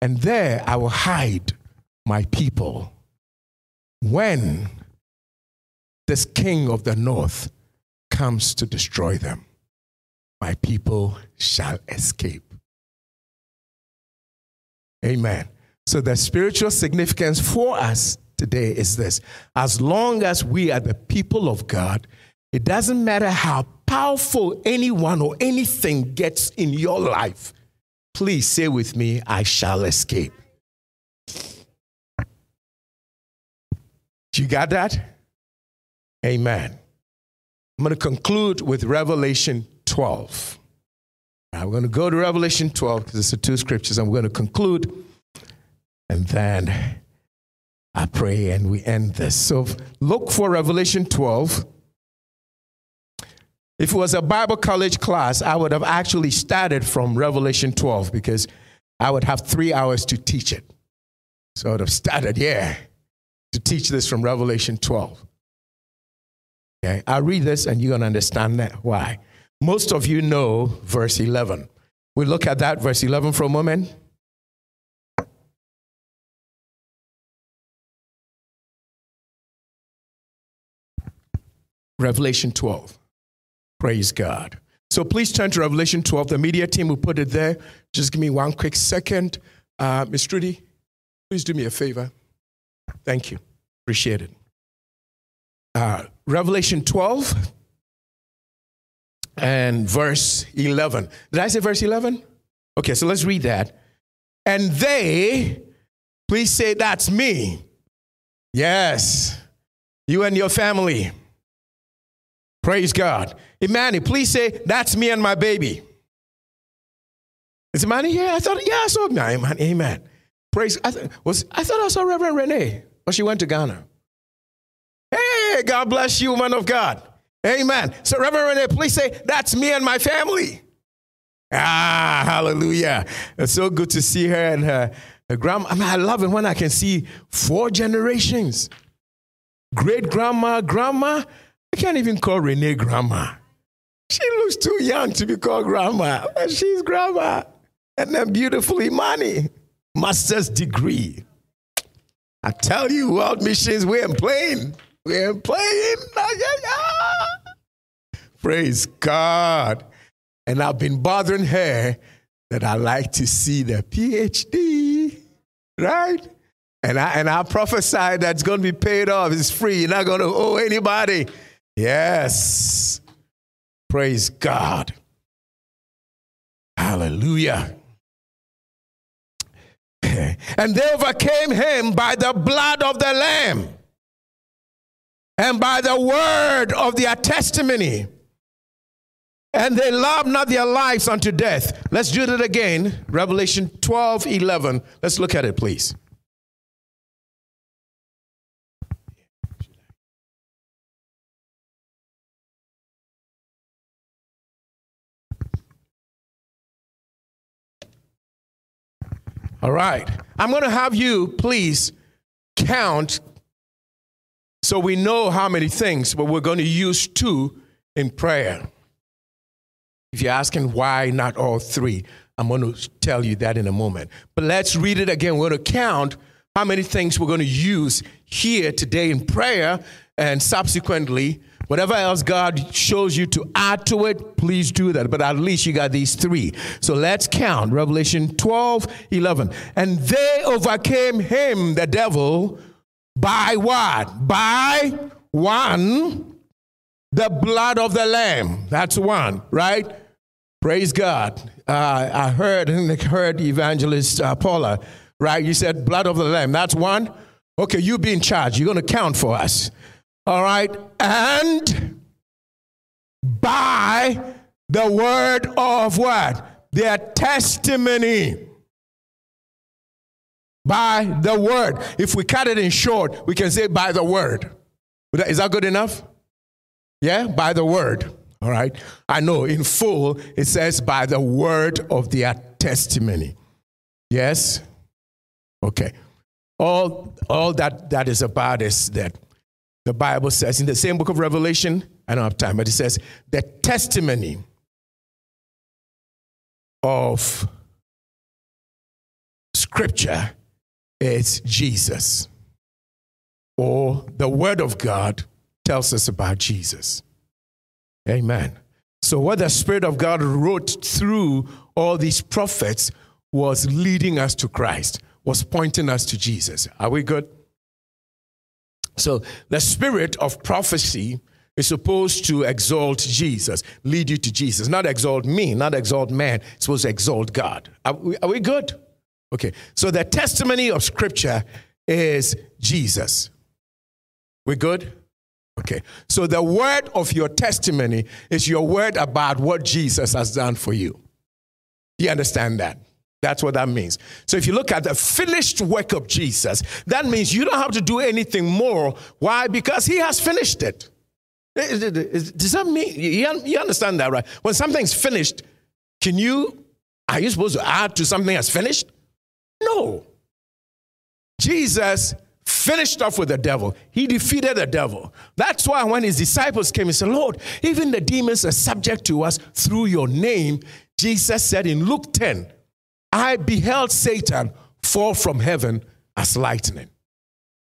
and there I will hide my people, when this king of the north comes to destroy them, my people shall escape. Amen. So, the spiritual significance for us today is this as long as we are the people of God, it doesn't matter how powerful anyone or anything gets in your life. Please say with me, I shall escape. You got that? Amen. I'm going to conclude with Revelation 12. I'm going to go to Revelation 12 because it's the two scriptures. I'm going to conclude and then I pray and we end this. So look for Revelation 12. If it was a Bible college class, I would have actually started from Revelation 12 because I would have three hours to teach it. So I would have started, yeah to teach this from Revelation 12. Okay, I'll read this and you're going to understand that. Why? Most of you know verse 11. We look at that, verse 11, for a moment. Revelation 12. Praise God. So please turn to Revelation 12. The media team will put it there. Just give me one quick second. Uh, Ms. Trudy, please do me a favor. Thank you. Appreciate it. Uh, Revelation 12, and verse 11. Did I say verse 11? Okay, so let's read that. And they, please say, That's me. Yes, you and your family. Praise God. Emmanuel, please say, That's me and my baby. Is Emmanuel here? I thought, yeah, I saw Amen. Amen. Praise. I, th- was, I thought I saw Reverend Renee, but she went to Ghana. Hey, God bless you, man of God. Amen. So, Reverend Renee, please say, That's me and my family. Ah, hallelujah. It's so good to see her and her, her grandma. I mean, I love it when I can see four generations great grandma, grandma. I can't even call Renee grandma. She looks too young to be called grandma, but she's grandma. And then beautifully money, master's degree. I tell you, world missions, we ain't playing. We ain't playing. Praise God. And I've been bothering her that I like to see the PhD, right? And I, and I prophesy that's going to be paid off. It's free. You're not going to owe anybody. Yes. Praise God. Hallelujah. And they overcame him by the blood of the Lamb and by the word of their testimony. And they loved not their lives unto death. Let's do that again. Revelation 12 11. Let's look at it, please. All right. I'm going to have you please count so we know how many things, but we're going to use two in prayer. If you're asking why not all three, I'm going to tell you that in a moment. But let's read it again. We're going to count how many things we're going to use here today in prayer and subsequently Whatever else God shows you to add to it, please do that. But at least you got these three. So let's count Revelation 12, 11. And they overcame him, the devil, by what? By one, the blood of the Lamb. That's one, right? Praise God. Uh, I heard, I heard Evangelist uh, Paula, right? You said blood of the Lamb. That's one. Okay, you be in charge. You're going to count for us. All right. And by the word of what? Their testimony. By the word. If we cut it in short, we can say by the word. Is that good enough? Yeah, by the word. All right. I know in full it says by the word of their testimony. Yes? Okay. All, all that that is about is that the Bible says in the same book of Revelation, I don't have time, but it says the testimony of Scripture is Jesus, or the Word of God tells us about Jesus. Amen. So, what the Spirit of God wrote through all these prophets was leading us to Christ, was pointing us to Jesus. Are we good? So the spirit of prophecy is supposed to exalt Jesus, lead you to Jesus, not exalt me, not exalt man. It's supposed to exalt God. Are we, are we good? Okay. So the testimony of Scripture is Jesus. We good? Okay. So the word of your testimony is your word about what Jesus has done for you. Do you understand that? That's what that means. So if you look at the finished work of Jesus, that means you don't have to do anything more. Why? Because he has finished it. Does that mean you understand that, right? When something's finished, can you are you supposed to add to something that's finished? No. Jesus finished off with the devil. He defeated the devil. That's why when his disciples came, he said, Lord, even the demons are subject to us through your name. Jesus said in Luke 10, I beheld Satan fall from heaven as lightning.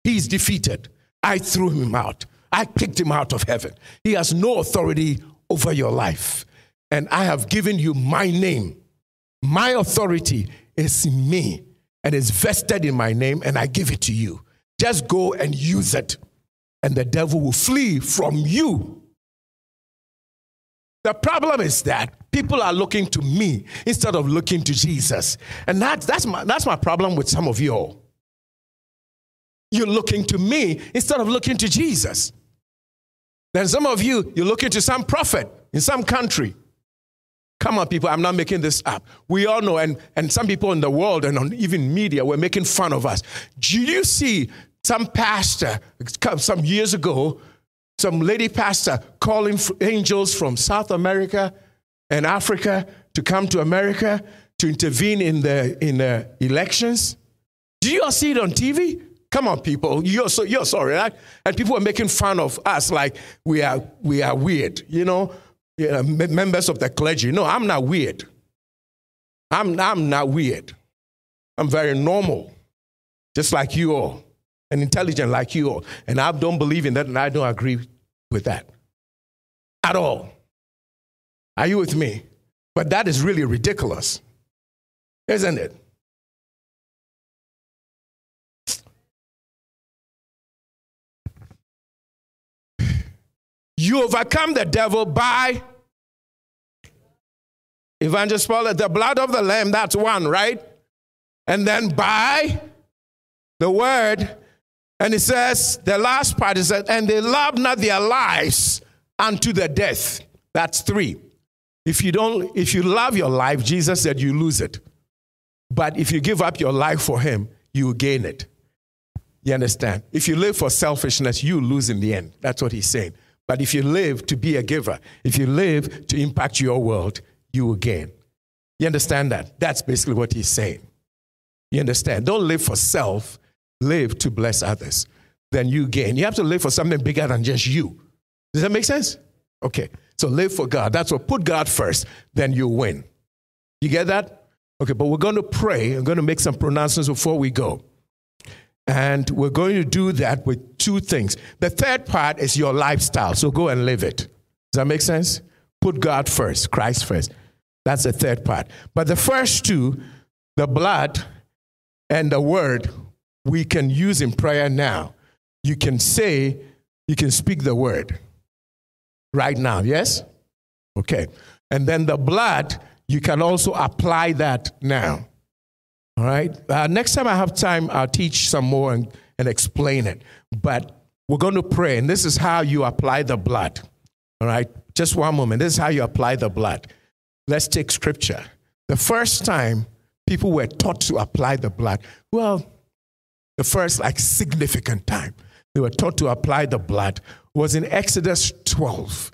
He's defeated. I threw him out. I kicked him out of heaven. He has no authority over your life. And I have given you my name. My authority is in me and is vested in my name, and I give it to you. Just go and use it, and the devil will flee from you. The problem is that people are looking to me instead of looking to Jesus. And that, that's, my, that's my problem with some of you all. You're looking to me instead of looking to Jesus. Then some of you, you're looking to some prophet in some country. Come on, people, I'm not making this up. We all know, and, and some people in the world and on even media were making fun of us. Do you see some pastor some years ago, some lady pastor calling angels from South America and Africa to come to America to intervene in the, in the elections? Do you all see it on TV? Come on, people. You're, so, you're sorry, right? And people are making fun of us like we are, we are weird, you know? Members of the clergy. No, I'm not weird. I'm, I'm not weird. I'm very normal, just like you all, and intelligent like you all. And I don't believe in that, and I don't agree with that at all. Are you with me? But that is really ridiculous, isn't it? You overcome the devil by Evangelist Paul, the blood of the Lamb, that's one, right? And then by the word, and it says, the last part is that, and they love not their lives unto the death. That's three. If you don't, if you love your life, Jesus said you lose it. But if you give up your life for him, you gain it. You understand? If you live for selfishness, you lose in the end. That's what he's saying. But if you live to be a giver, if you live to impact your world, you will gain. You understand that? That's basically what he's saying. You understand? Don't live for self, live to bless others. Then you gain. You have to live for something bigger than just you. Does that make sense? Okay. So live for God. That's what put God first, then you win. You get that? Okay, but we're going to pray. I'm going to make some pronouncements before we go. And we're going to do that with two things. The third part is your lifestyle. So go and live it. Does that make sense? Put God first, Christ first. That's the third part. But the first two, the blood and the word, we can use in prayer now. You can say, you can speak the word right now, yes? Okay. And then the blood, you can also apply that now. All right. Uh, next time I have time, I'll teach some more and, and explain it. But we're going to pray, and this is how you apply the blood. All right. Just one moment. This is how you apply the blood. Let's take scripture. The first time people were taught to apply the blood, well, the first like significant time they were taught to apply the blood was in Exodus 12.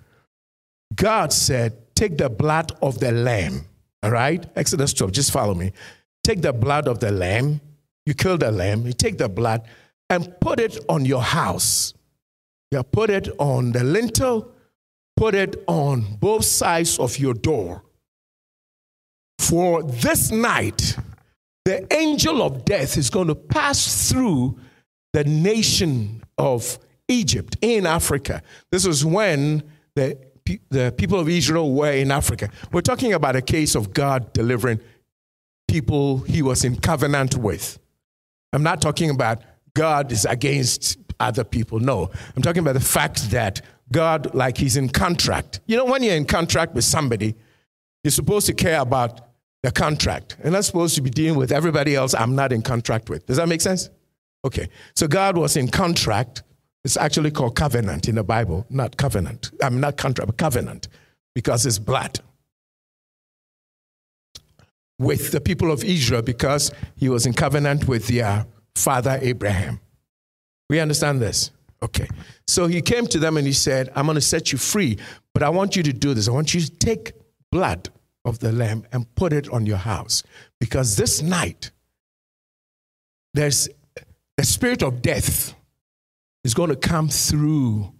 God said, Take the blood of the lamb. All right? Exodus 12. Just follow me take the blood of the lamb, you kill the lamb, you take the blood and put it on your house. You put it on the lintel, put it on both sides of your door. For this night, the angel of death is going to pass through the nation of Egypt in Africa. This is when the, the people of Israel were in Africa. We're talking about a case of God delivering people he was in covenant with. I'm not talking about God is against other people. No, I'm talking about the fact that God, like he's in contract. You know, when you're in contract with somebody, you're supposed to care about the contract. And not supposed to be dealing with everybody else I'm not in contract with. Does that make sense? Okay. So God was in contract. It's actually called covenant in the Bible, not covenant. I mean, not contract, but covenant, because it's blood with the people of Israel because he was in covenant with their father Abraham. We understand this? Okay. So he came to them and he said, I'm going to set you free, but I want you to do this. I want you to take blood of the lamb and put it on your house because this night there's the spirit of death is going to come through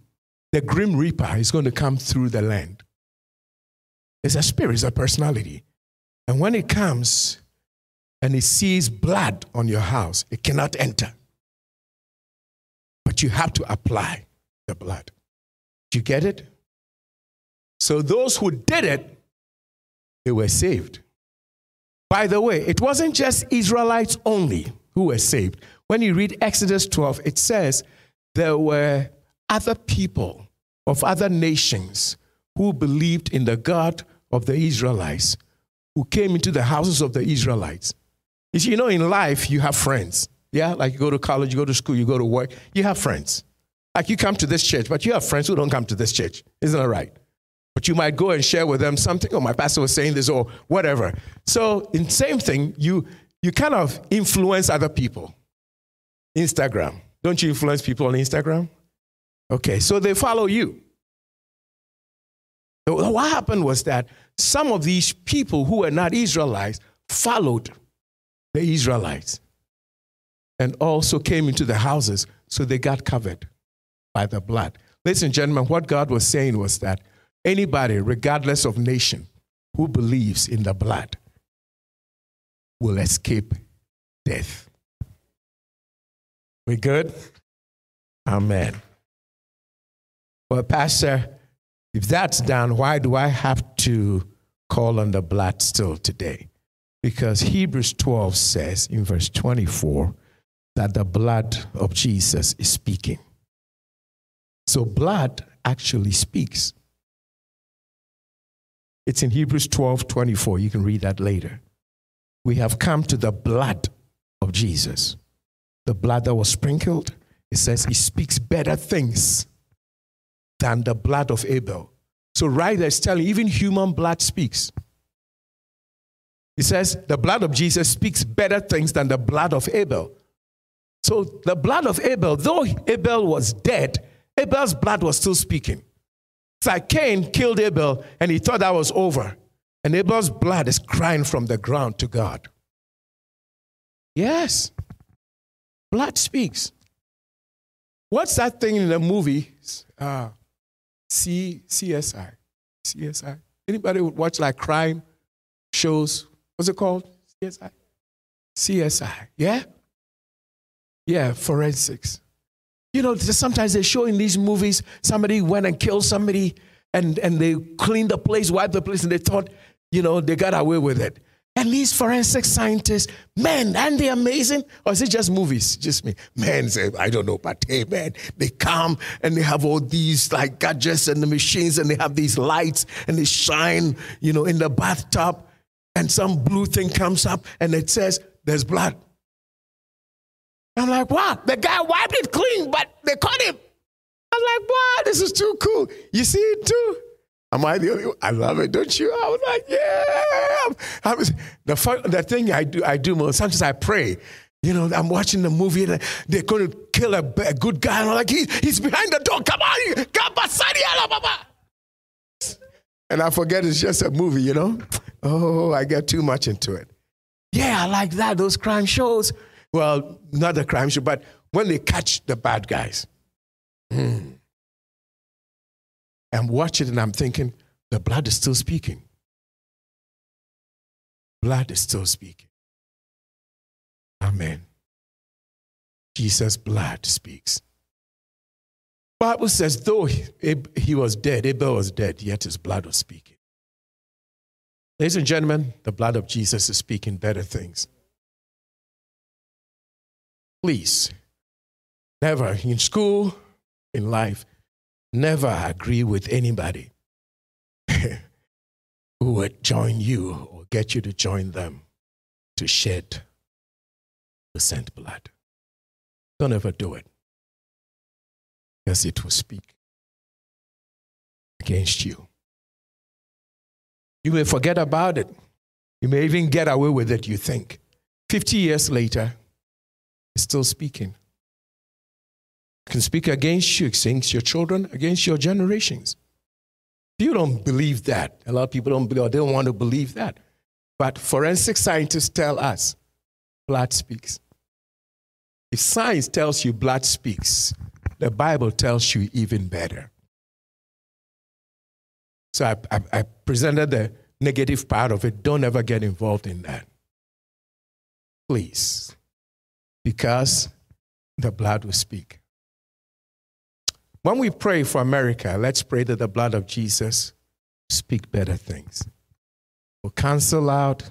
the grim reaper is going to come through the land. It's a spirit, it's a personality. And when it comes and it sees blood on your house, it cannot enter. But you have to apply the blood. Do you get it? So those who did it, they were saved. By the way, it wasn't just Israelites only who were saved. When you read Exodus 12, it says there were other people of other nations who believed in the God of the Israelites, who came into the houses of the Israelites. You see, you know, in life, you have friends. Yeah, like you go to college, you go to school, you go to work, you have friends. Like you come to this church, but you have friends who don't come to this church. Isn't that right? But you might go and share with them something, or oh, my pastor was saying this, or whatever. So, in same thing, you you kind of influence other people. Instagram. Don't you influence people on Instagram? Okay, so they follow you. What happened was that some of these people who were not Israelites followed the Israelites and also came into the houses, so they got covered by the blood. Ladies and gentlemen, what God was saying was that anybody, regardless of nation, who believes in the blood will escape death. We good? Amen. Well, Pastor, if that's done, why do I have to call on the blood still today? Because Hebrews 12 says in verse 24 that the blood of Jesus is speaking. So, blood actually speaks. It's in Hebrews 12 24. You can read that later. We have come to the blood of Jesus, the blood that was sprinkled. It says he speaks better things than the blood of Abel. So, right there is telling even human blood speaks. He says the blood of Jesus speaks better things than the blood of Abel. So, the blood of Abel, though Abel was dead, Abel's blood was still speaking. It's like Cain killed Abel and he thought that was over. And Abel's blood is crying from the ground to God. Yes, blood speaks. What's that thing in the movie? Uh, C, CSI. CSI. Anybody would watch like crime shows? What's it called? CSI? CSI. Yeah? Yeah, forensics. You know, sometimes they show in these movies somebody went and killed somebody and, and they cleaned the place, wiped the place, and they thought, you know, they got away with it. And these forensic scientists, man, aren't they amazing? Or is it just movies? Just me. Man, I don't know, but hey, man, they come and they have all these like gadgets and the machines and they have these lights and they shine, you know, in the bathtub and some blue thing comes up and it says, there's blood. I'm like, wow, the guy wiped it clean, but they caught him. I'm like, wow, this is too cool. You see it too? Am I the only one? I love it, don't you? I was like, yeah. I was, the, fun, the thing I do, I do most, sometimes I pray. You know, I'm watching the movie and they're going to kill a, a good guy. And I'm like, he, he's behind the door. Come on. And I forget it's just a movie, you know? Oh, I get too much into it. Yeah, I like that, those crime shows. Well, not the crime show, but when they catch the bad guys. Mm. I'm watching and I'm thinking, the blood is still speaking. Blood is still speaking. Amen. Jesus' blood speaks. Bible says, though he, he was dead, Abel was dead, yet his blood was speaking. Ladies and gentlemen, the blood of Jesus is speaking better things Please, never in school, in life, never agree with anybody who would join you or get you to join them to shed the sent blood. Don't ever do it because it will speak against you. You may forget about it. You may even get away with it, you think. 50 years later, is still speaking. Can speak against you, against your children, against your generations. You don't believe that. A lot of people don't believe, or they don't want to believe that. But forensic scientists tell us blood speaks. If science tells you blood speaks, the Bible tells you even better. So I, I, I presented the negative part of it. Don't ever get involved in that. Please because the blood will speak. When we pray for America, let's pray that the blood of Jesus speak better things. We'll cancel out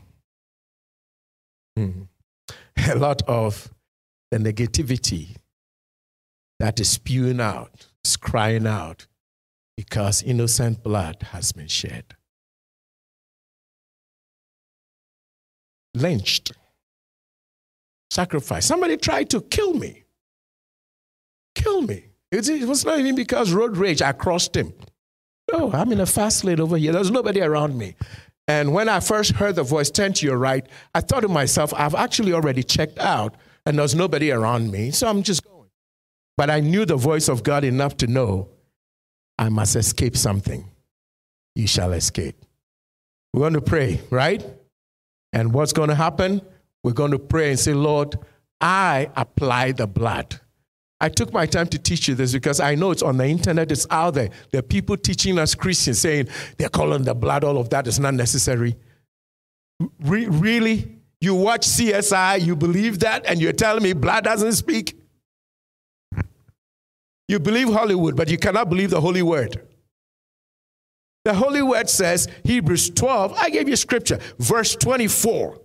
hmm, a lot of the negativity that is spewing out, is crying out because innocent blood has been shed. Lynched, sacrificed. Somebody tried to kill me. Kill me. It was not even because road rage, I crossed him. No, I'm in a fast lane over here. There's nobody around me. And when I first heard the voice, turn to your right, I thought to myself, I've actually already checked out and there's nobody around me. So I'm just going. But I knew the voice of God enough to know I must escape something. You shall escape. We're going to pray, right? And what's going to happen? We're going to pray and say, Lord, I apply the blood. I took my time to teach you this because I know it's on the internet, it's out there. There are people teaching us Christians saying they're calling the blood, all of that is not necessary. Re- really? You watch CSI, you believe that, and you're telling me blood doesn't speak? You believe Hollywood, but you cannot believe the Holy Word. The Holy Word says, Hebrews 12, I gave you scripture, verse 24.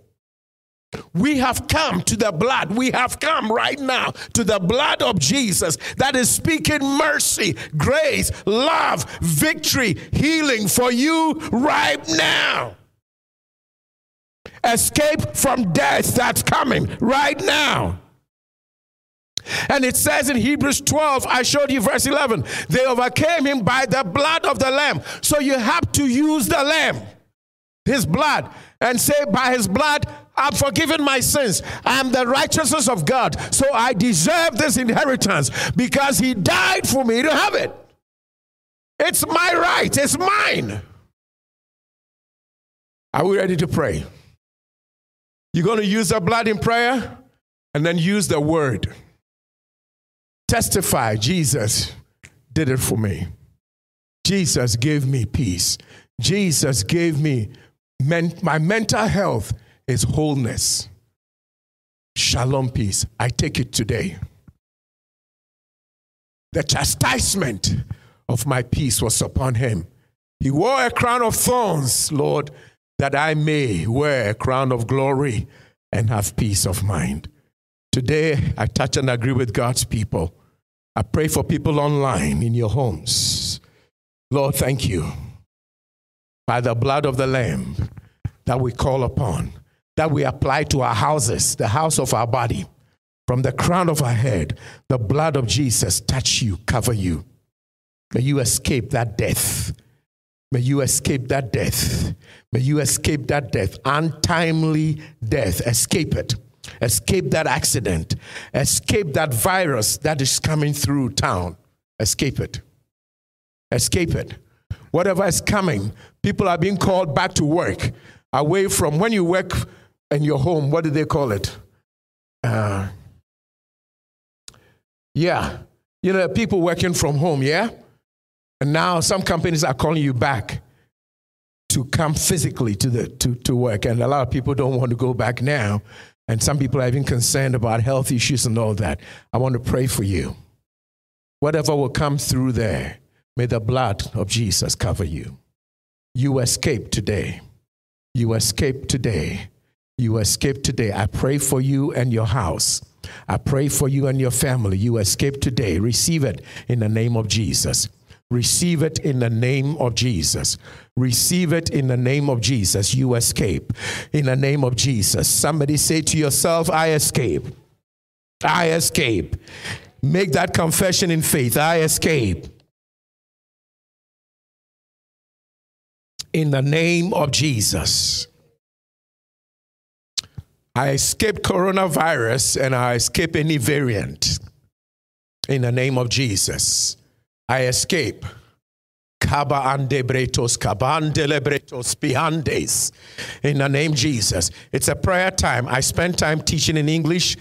We have come to the blood. We have come right now to the blood of Jesus that is speaking mercy, grace, love, victory, healing for you right now. Escape from death that's coming right now. And it says in Hebrews 12, I showed you verse 11, they overcame him by the blood of the Lamb. So you have to use the Lamb, his blood, and say, By his blood, I'm forgiven my sins. I'm the righteousness of God. So I deserve this inheritance because he died for me to have it. It's my right, it's mine. Are we ready to pray? You're going to use the blood in prayer and then use the word testify Jesus did it for me. Jesus gave me peace. Jesus gave me men- my mental health is wholeness. Shalom peace. I take it today. The chastisement of my peace was upon him. He wore a crown of thorns, Lord, that I may wear a crown of glory and have peace of mind. Today, I touch and agree with God's people I pray for people online in your homes. Lord, thank you. By the blood of the Lamb that we call upon, that we apply to our houses, the house of our body, from the crown of our head, the blood of Jesus touch you, cover you. May you escape that death. May you escape that death. May you escape that death, untimely death. Escape it escape that accident, escape that virus that is coming through town. Escape it. Escape it. Whatever is coming, people are being called back to work, away from when you work in your home, what do they call it? Uh, yeah, you know, people working from home, yeah? And now some companies are calling you back to come physically to, the, to, to work. And a lot of people don't want to go back now and some people are even concerned about health issues and all that. I want to pray for you. Whatever will come through there, may the blood of Jesus cover you. You escape today. You escape today. You escape today. I pray for you and your house. I pray for you and your family. You escape today. Receive it in the name of Jesus. Receive it in the name of Jesus. Receive it in the name of Jesus. You escape in the name of Jesus. Somebody say to yourself, I escape. I escape. Make that confession in faith. I escape. In the name of Jesus. I escape coronavirus and I escape any variant. In the name of Jesus. I escape. In the name of Jesus. It's a prayer time. I spend time teaching in English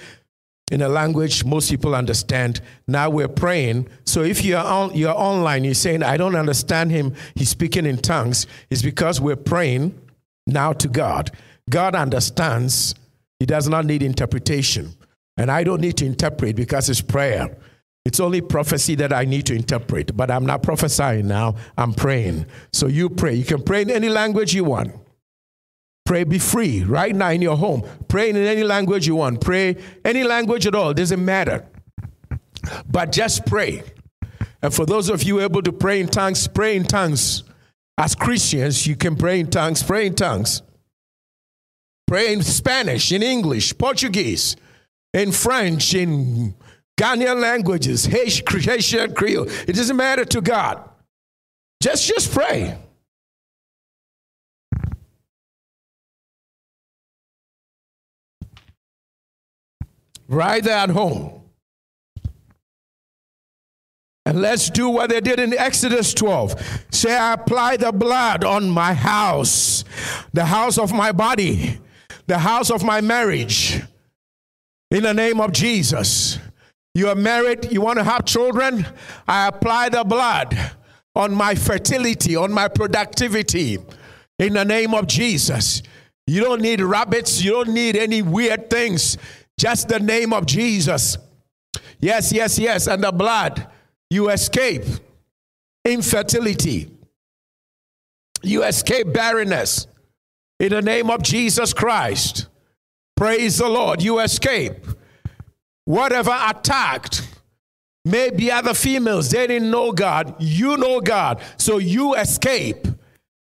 in a language most people understand. Now we're praying. So if you're on, you're online, you're saying, I don't understand him, he's speaking in tongues, it's because we're praying now to God. God understands, he does not need interpretation. And I don't need to interpret because it's prayer. It's only prophecy that I need to interpret, but I'm not prophesying now. I'm praying. So you pray. You can pray in any language you want. Pray, be free right now in your home. Pray in any language you want. Pray any language at all. Doesn't matter. But just pray. And for those of you able to pray in tongues, pray in tongues. As Christians, you can pray in tongues, pray in tongues. Pray in Spanish, in English, Portuguese, in French, in Ghanaian languages, Haitian Creole. It doesn't matter to God. Just, just pray. Right there at home. And let's do what they did in Exodus 12. Say, I apply the blood on my house, the house of my body, the house of my marriage, in the name of Jesus. You are married, you want to have children? I apply the blood on my fertility, on my productivity, in the name of Jesus. You don't need rabbits, you don't need any weird things, just the name of Jesus. Yes, yes, yes, and the blood you escape infertility. You escape barrenness. In the name of Jesus Christ. Praise the Lord. You escape. Whatever attacked, maybe other females, they didn't know God. You know God. So you escape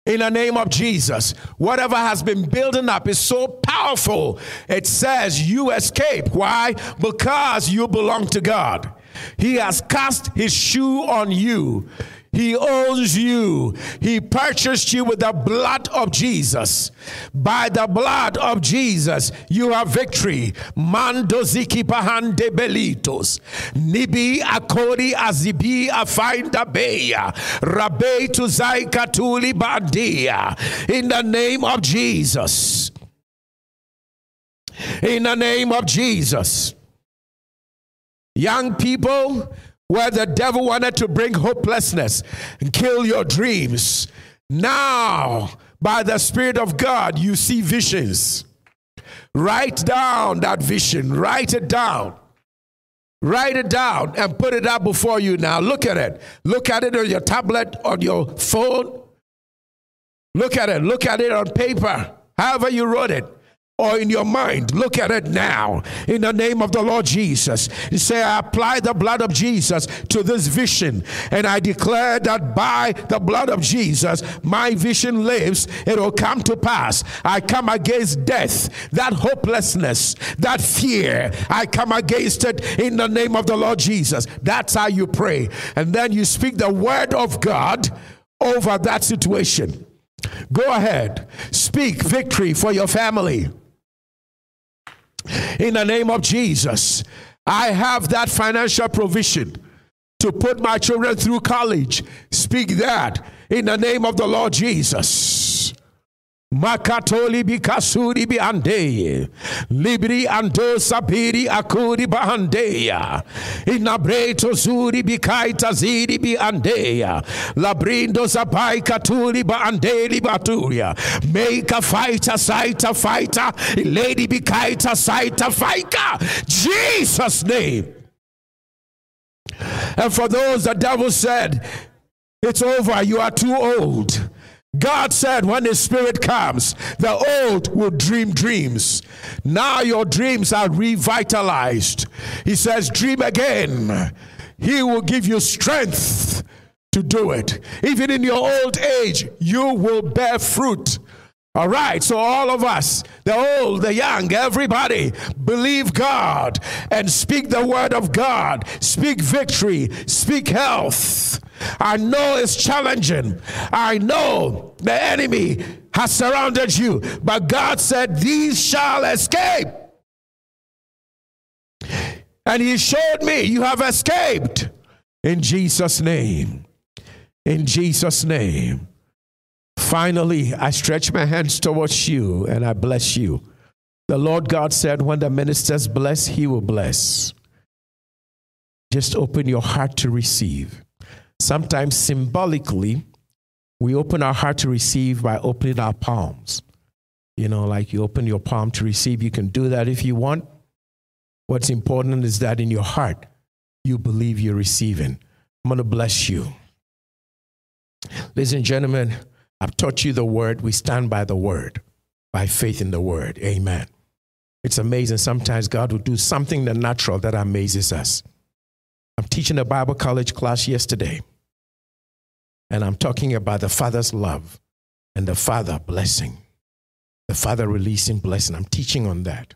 in the name of Jesus. Whatever has been building up is so powerful. It says you escape. Why? Because you belong to God. He has cast his shoe on you. He owns you. He purchased you with the blood of Jesus. By the blood of Jesus, you have victory. Mando ziki pahande belitos. Nibi akori azibi afainda beya. Rabe tuzai katuli bandia. In the name of Jesus. In the name of Jesus. Young people, where the devil wanted to bring hopelessness and kill your dreams, now, by the Spirit of God, you see visions. Write down that vision, write it down. Write it down and put it up before you now. Look at it. Look at it on your tablet, on your phone. Look at it. Look at it on paper, however you wrote it or in your mind. Look at it now in the name of the Lord Jesus. You say, I apply the blood of Jesus to this vision, and I declare that by the blood of Jesus, my vision lives, it will come to pass. I come against death, that hopelessness, that fear. I come against it in the name of the Lord Jesus. That's how you pray. And then you speak the word of God over that situation. Go ahead, speak victory for your family in the name of Jesus. I have that financial provision to put my children through college. Speak that in the name of the Lord Jesus. Makatoli bikasuri bi andeye. Libri ando sabiri akuri bahandeya. Inabreto zuri bikaita ziri bi andeya. Labrindo zabai katuri ba andeli baturia. Make a fighter, sighter, fighter. Lady bikaita, sighter, fighter. Jesus' name. And for those the devil said, it's over, you are too old. God said, when His Spirit comes, the old will dream dreams. Now your dreams are revitalized. He says, Dream again. He will give you strength to do it. Even in your old age, you will bear fruit. All right, so all of us, the old, the young, everybody, believe God and speak the word of God. Speak victory, speak health. I know it's challenging. I know the enemy has surrounded you, but God said, These shall escape. And He showed me you have escaped in Jesus' name. In Jesus' name. Finally, I stretch my hands towards you and I bless you. The Lord God said, When the ministers bless, He will bless. Just open your heart to receive. Sometimes symbolically, we open our heart to receive by opening our palms. You know, like you open your palm to receive. You can do that if you want. What's important is that in your heart, you believe you're receiving. I'm going to bless you. Ladies and gentlemen, I've taught you the word. We stand by the word, by faith in the word. Amen. It's amazing. Sometimes God will do something in the natural that amazes us. I'm teaching a Bible college class yesterday, and I'm talking about the Father's love and the Father blessing, the Father releasing blessing. I'm teaching on that.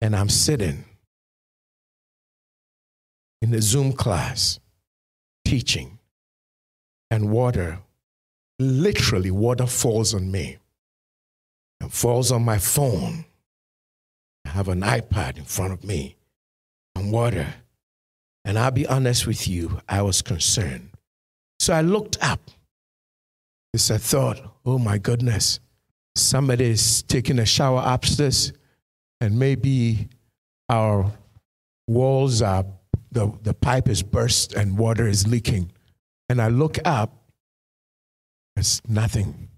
And I'm sitting in the Zoom class teaching, and water, literally, water falls on me and falls on my phone. I have an iPad in front of me and water. And I'll be honest with you, I was concerned. So I looked up because I thought, oh my goodness, somebody is taking a shower upstairs and maybe our walls are, the, the pipe is burst and water is leaking. And I look up, there's nothing.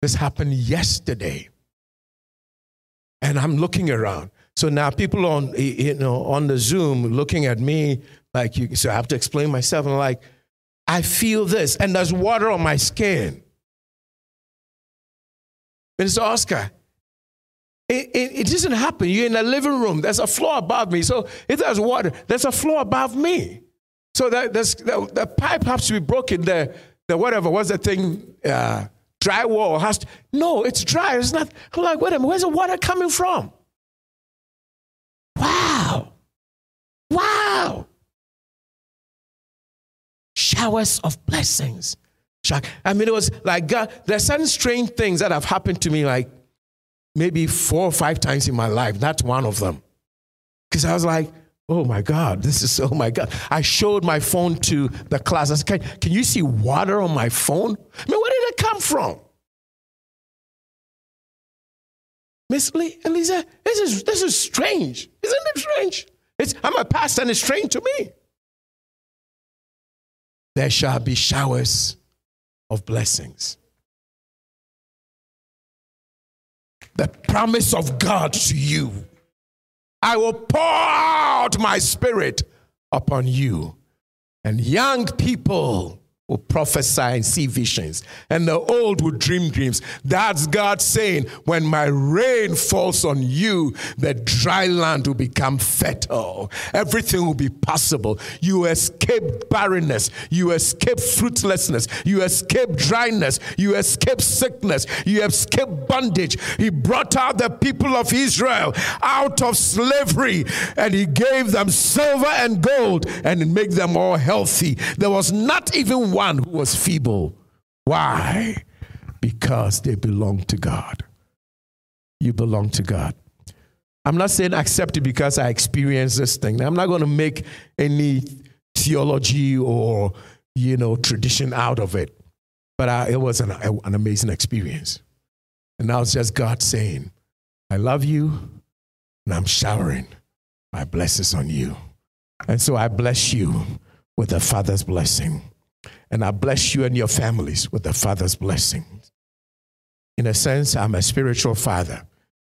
This happened yesterday. And I'm looking around. So now people on you know on the Zoom looking at me like you so I have to explain myself and like I feel this and there's water on my skin. Mr. Oscar, it, it, it, doesn't happen. You're in a living room. There's a floor above me. So if there's water, there's a floor above me. So that the, the pipe has to be broken. The, the whatever, what's the thing? Uh, drywall has to, no, it's dry. It's not. I'm like, wait a minute, where's the water coming from? Wow. Wow. Showers of blessings. I mean, it was like God, there's certain strange things that have happened to me, like maybe four or five times in my life. That's one of them. Because I was like, oh my God, this is, oh my God. I showed my phone to the class. I said, can, can you see water on my phone? I mean, where did it come from? Miss Lee, Elisa, this is, this is strange. Isn't it strange? It's, I'm a pastor and it's strange to me. There shall be showers of blessings. The promise of God to you I will pour out my spirit upon you. And young people will prophesy and see visions, and the old will dream dreams. That's God saying, When my rain falls on you, the dry land will become fertile. Everything will be possible. You escape barrenness, you escape fruitlessness, you escape dryness, you escape sickness, you escape bondage. He brought out the people of Israel out of slavery, and He gave them silver and gold, and made them all healthy. There was not even one one who was feeble. Why? Because they belong to God. You belong to God. I'm not saying accept it because I experienced this thing. I'm not going to make any theology or you know tradition out of it. But I, it was an, an amazing experience. And now it's just God saying, I love you, and I'm showering my blessings on you. And so I bless you with the Father's blessing. And I bless you and your families with the Father's blessings. In a sense, I'm a spiritual father.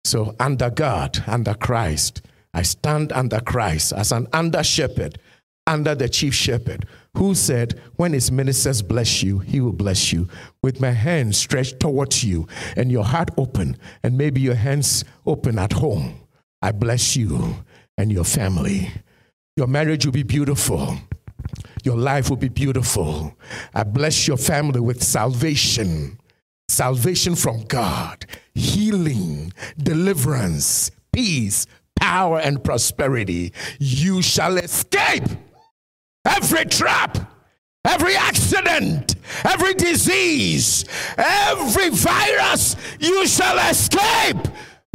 So, under God, under Christ, I stand under Christ as an under shepherd, under the chief shepherd, who said, When his ministers bless you, he will bless you. With my hands stretched towards you and your heart open, and maybe your hands open at home, I bless you and your family. Your marriage will be beautiful. Your life will be beautiful. I bless your family with salvation, salvation from God, healing, deliverance, peace, power, and prosperity. You shall escape every trap. Every accident, every disease, every virus, you shall escape.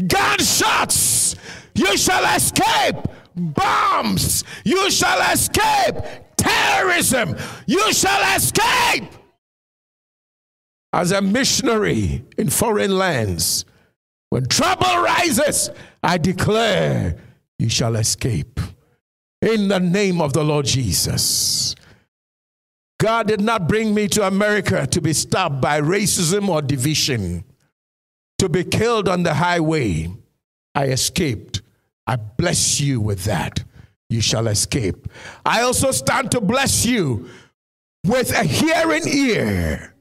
Gunshots, you shall escape. Bombs, you shall escape terrorism, you shall escape. As a missionary in foreign lands, when trouble rises, I declare you shall escape. In the name of the Lord Jesus. God did not bring me to America to be stopped by racism or division, to be killed on the highway. I escaped. I bless you with that you shall escape. I also stand to bless you with a hearing ear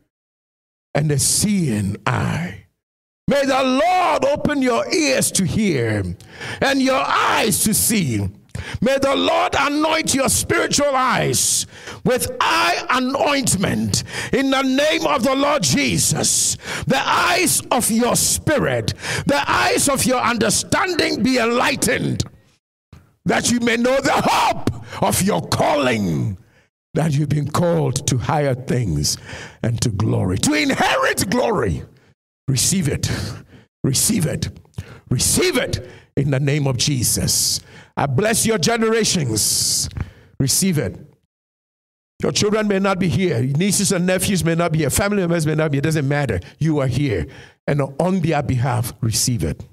and a seeing eye. May the Lord open your ears to hear and your eyes to see. May the Lord anoint your spiritual eyes with eye anointment in the name of the Lord Jesus. The eyes of your spirit, the eyes of your understanding be enlightened, that you may know the hope of your calling, that you've been called to higher things and to glory, to inherit glory. Receive it, receive it, receive it in the name of Jesus. I bless your generations. Receive it. Your children may not be here. Nieces and nephews may not be here. Family members may not be here. It doesn't matter. You are here. And on their behalf, receive it.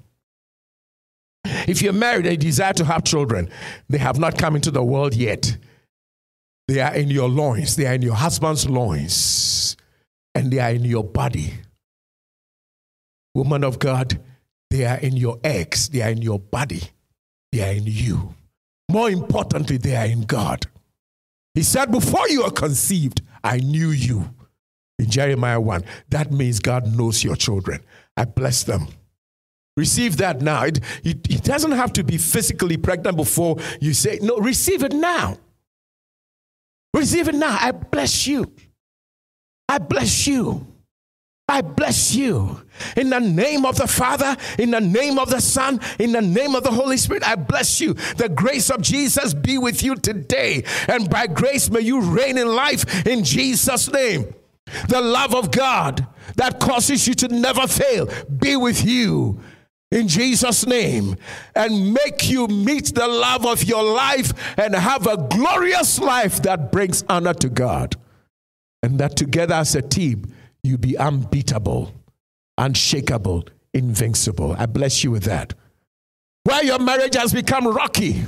If you're married and you desire to have children, they have not come into the world yet. They are in your loins, they are in your husband's loins, and they are in your body. Woman of God, they are in your eggs, they are in your body they are in you. More importantly, they are in God. He said, Before you were conceived, I knew you. In Jeremiah 1, that means God knows your children. I bless them. Receive that now. It, it, it, doesn't have to be physically pregnant before you say, no, receive it now. Receive it now. I bless you. I bless you. I bless you. In the name of the Father, in the name of the Son, in the name of the Holy Spirit, I bless you. The grace of Jesus be with you today. And by grace, may you reign in life in Jesus' name. The love of God that causes you to never fail be with you in Jesus' name and make you meet the love of your life and have a glorious life that brings honor to God. And that together as a team, you be unbeatable, unshakable, invincible. I bless you with that. Where your marriage has become rocky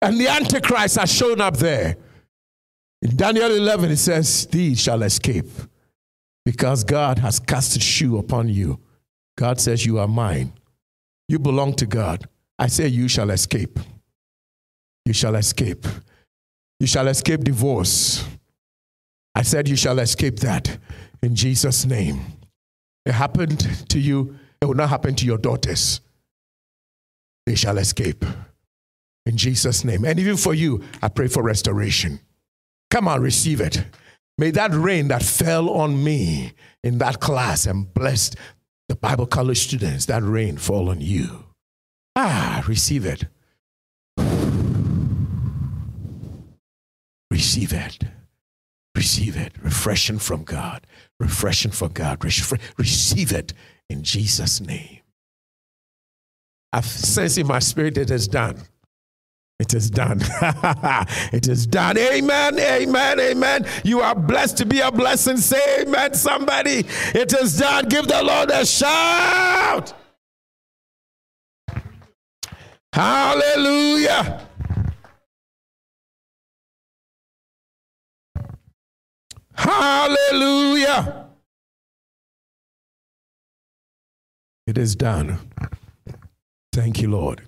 and the Antichrist has shown up there. In Daniel 11, it says, These shall escape because God has cast a shoe upon you. God says, You are mine. You belong to God. I say, You shall escape. You shall escape. You shall escape divorce. I said, You shall escape that in Jesus' name. It happened to you, it will not happen to your daughters. They shall escape in Jesus' name. And even for you, I pray for restoration. Come on, receive it. May that rain that fell on me in that class and blessed the Bible college students, that rain fall on you. Ah, receive it. Receive it. Receive it. Refreshing from God. Refreshing from God. receive it in Jesus' name. I sense in my spirit it is done. It is done. it is done. Amen. Amen. Amen. You are blessed to be a blessing. Say amen, somebody. It is done. Give the Lord a shout. Hallelujah. Hallelujah. It is done. Thank you, Lord.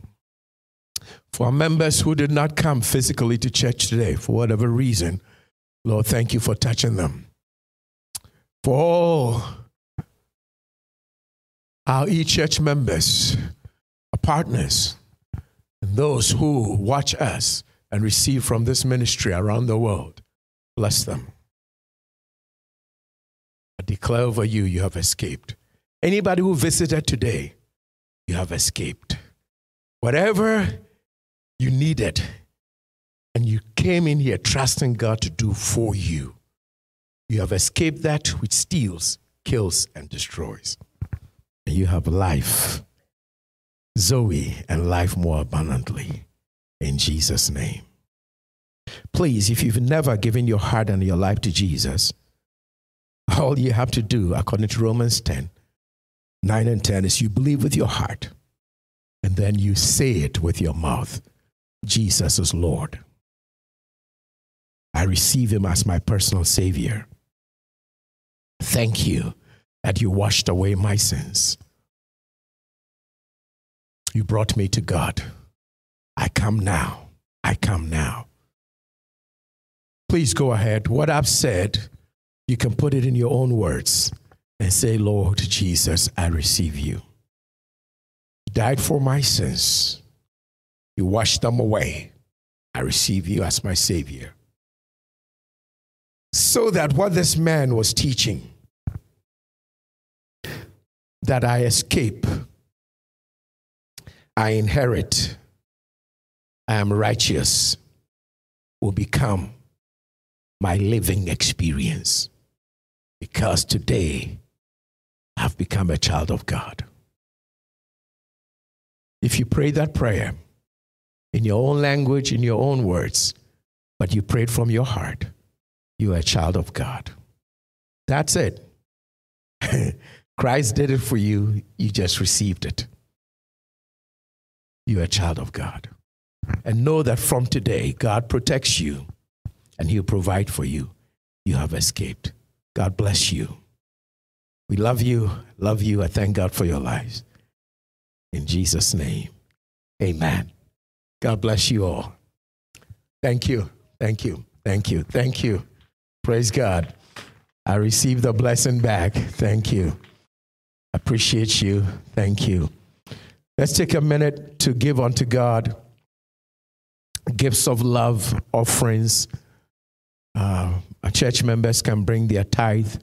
For members who did not come physically to church today, for whatever reason, Lord, thank you for touching them. For all our e church members, our partners, and those who watch us and receive from this ministry around the world, bless them I declare over you, you have escaped. Anybody who visited today, you have escaped. Whatever you needed, and you came in here trusting God to do for you, you have escaped that which steals, kills, and destroys. And you have life, Zoe, and life more abundantly. In Jesus' name. Please, if you've never given your heart and your life to Jesus, all you have to do, according to Romans 10, 9 and 10, is you believe with your heart and then you say it with your mouth Jesus is Lord. I receive him as my personal Savior. Thank you that you washed away my sins. You brought me to God. I come now. I come now. Please go ahead. What I've said you can put it in your own words and say, Lord Jesus, I receive you. You died for my sins. You washed them away. I receive you as my Savior. So that what this man was teaching, that I escape, I inherit, I am righteous, will become my living experience. Because today I've become a child of God. If you pray that prayer in your own language, in your own words, but you prayed from your heart, you are a child of God. That's it. Christ did it for you, you just received it. You're a child of God. And know that from today, God protects you and He'll provide for you. You have escaped. God bless you. We love you, love you. I thank God for your lives. In Jesus' name, amen. God bless you all. Thank you, thank you, thank you, thank you. Praise God. I received the blessing back. Thank you. Appreciate you. Thank you. Let's take a minute to give unto God gifts of love, offerings. Uh, church members can bring their tithe.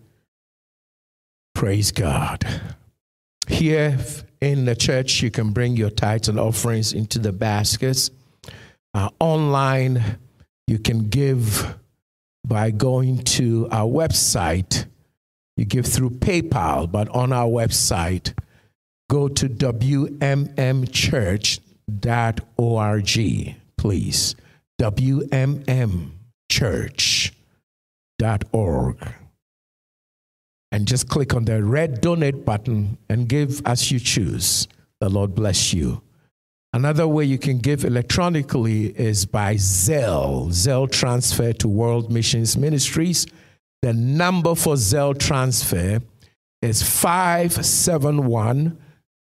Praise God. Here in the church, you can bring your tithes and offerings into the baskets. Uh, online, you can give by going to our website. You give through PayPal, but on our website, go to wmmchurch.org, please. wmmchurch.org. And just click on the red donate button and give as you choose. The Lord bless you. Another way you can give electronically is by Zelle, Zelle transfer to World Missions Ministries. The number for Zelle transfer is 571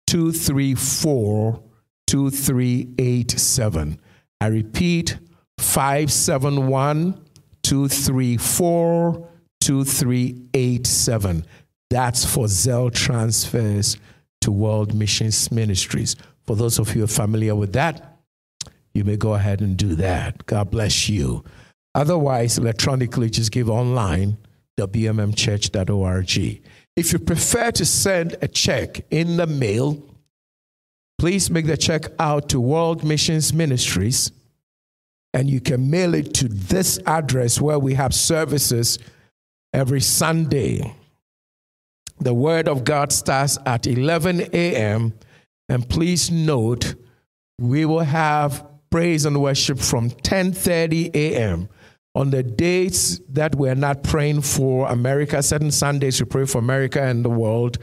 234 2387. I repeat 571 234 2387. That's for Zelle transfers to World Missions Ministries. For those of you who are familiar with that, you may go ahead and do that. God bless you. Otherwise, electronically, just give online, wmmchurch.org. If you prefer to send a check in the mail, please make the check out to World Missions Ministries and you can mail it to this address where we have services every Sunday. The Word of God starts at 11 a.m. And please note, we will have praise and worship from 10:30 a.m on the dates that we're not praying for America, certain Sundays we pray for America and the world,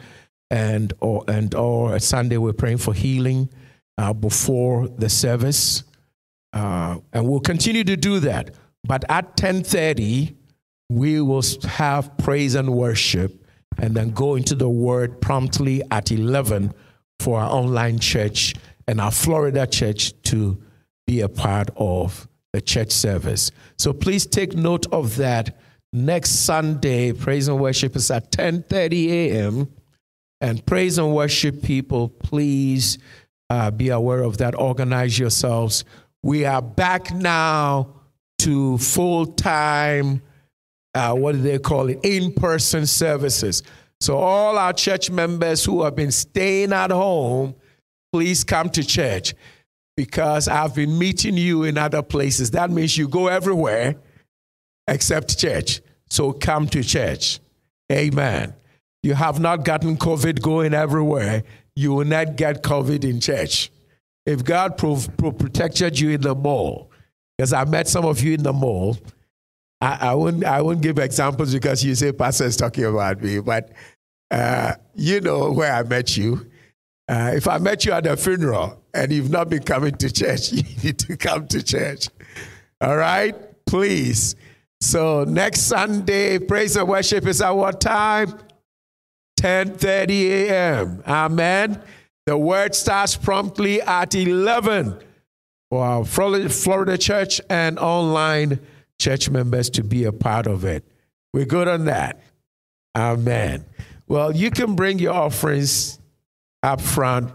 and or and or a Sunday we're praying for healing uh, before the service, uh, and we'll continue to do that. But at ten thirty, we will have praise and worship, and then go into the Word promptly at eleven for our online church and our Florida church to be a part of the church service. So please take note of that. Next Sunday, praise and worship is at 10:30 a.m. And praise and worship people, please uh, be aware of that. Organize yourselves. We are back now to full time. Uh, what do they call it? In person services. So, all our church members who have been staying at home, please come to church because I've been meeting you in other places. That means you go everywhere except church. So come to church. Amen. You have not gotten COVID going everywhere. You will not get COVID in church. If God pro- pro- protected you in the mall, because I met some of you in the mall, I, I, wouldn't, I wouldn't give examples because you say Pastor is talking about me, but uh, you know where I met you. Uh, if I met you at a funeral and you've not been coming to church, you need to come to church. All right? Please. So next Sunday, praise and worship is at what time? 10:30 a.m. Amen. The word starts promptly at 11 for our Florida church and online church members to be a part of it. We're good on that. Amen. Well, you can bring your offerings up front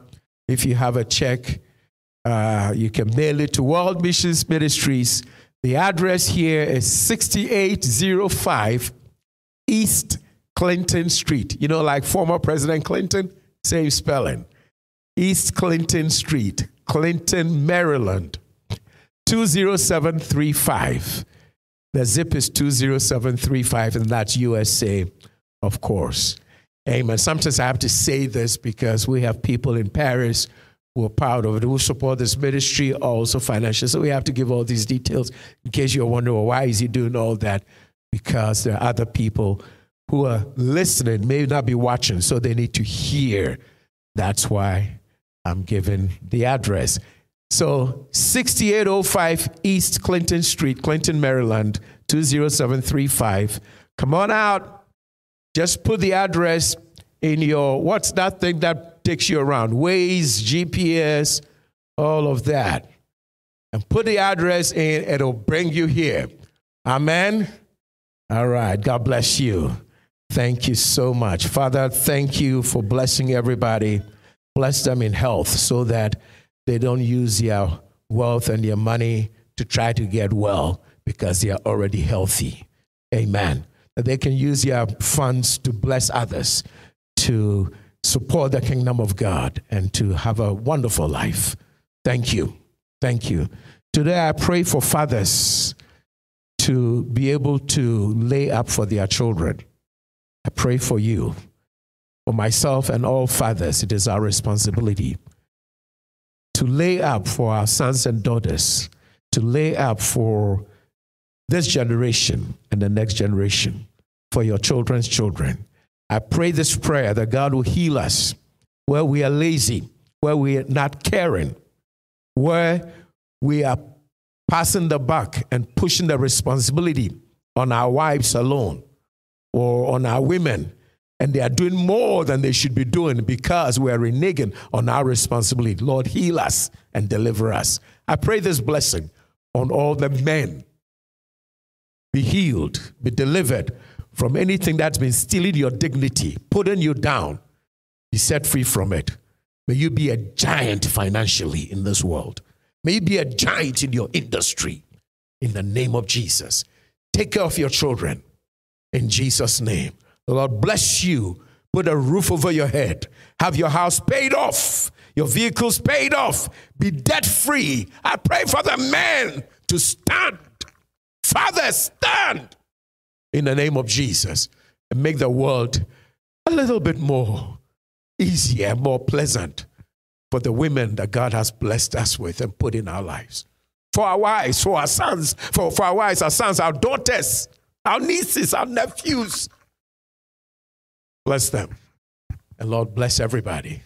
if you have a check Uh, you can mail it to World Missions Ministries. The address here is 6805 East Clinton Street. You know, like former President Clinton? Same spelling. East Clinton Street, Clinton, Maryland, 20735. The zip is 20735, and that's USA, of course. Amen. Sometimes I have to say this because we have people in Paris who are proud of it, who support this ministry also financially. So we have to give all these details in case you're wondering, well, why is he doing all that? Because there are other people who are listening, may not be watching, so they need to hear. That's why I'm giving the address. So 6805 East Clinton Street, Clinton, Maryland, 20735. Come on out. Just put the address in your, what's that thing that takes you around? Waze, GPS, all of that. And put the address in, it'll bring you here. Amen. All right. God bless you. Thank you so much. Father, thank you for blessing everybody. Bless them in health so that they don't use their wealth and their money to try to get well because they are already healthy. Amen. That they can use their funds to bless others, to support the kingdom of God, and to have a wonderful life. Thank you. Thank you. Today I pray for fathers to be able to lay up for their children. I pray for you. For myself and all fathers, it is our responsibility to lay up for our sons and daughters, to lay up for this generation and the next generation, for your children's children. I pray this prayer that God will heal us where we are lazy, where we are not caring, where we are passing the buck and pushing the responsibility on our wives alone or on our women and they are doing more than they should be doing because we are reneging on our responsibility. Lord, heal us and deliver us. I pray this blessing on all the men. Be healed, be delivered from anything that's been stealing your dignity, putting you down. Be set free from it. May you be a giant financially in this world. May you be a giant in your industry in the name of Jesus. Take care of your children in Jesus' name. The Lord bless you. Put a roof over your head. Have your house paid off. Your vehicles paid off. Be debt free. I pray for the men to stand. Father, stand in the name of Jesus and make the world a little bit more easier, more pleasant for the women that God has blessed us with and put in our lives. For our wives, for our sons, for, for our wives, our sons, our daughters, our nieces, our nephews, Bless them. And Lord, bless everybody.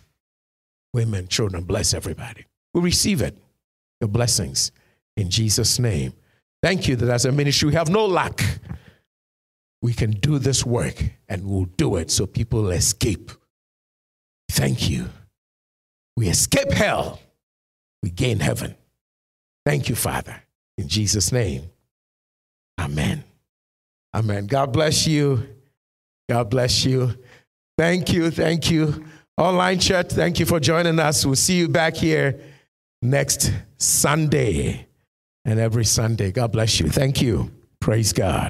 Women, children, bless everybody. We receive it, your blessings, in Jesus' name. Thank you that as a ministry, we have no lack. We can do this work and we'll do it so people escape. Thank you. We escape hell, we gain heaven. Thank you, Father. In Jesus' name, amen. Amen. God bless you. God bless you. Thank you. Thank you. Online church, thank you for joining us. We'll see you back here next Sunday and every Sunday. God bless you. Thank you. Praise God.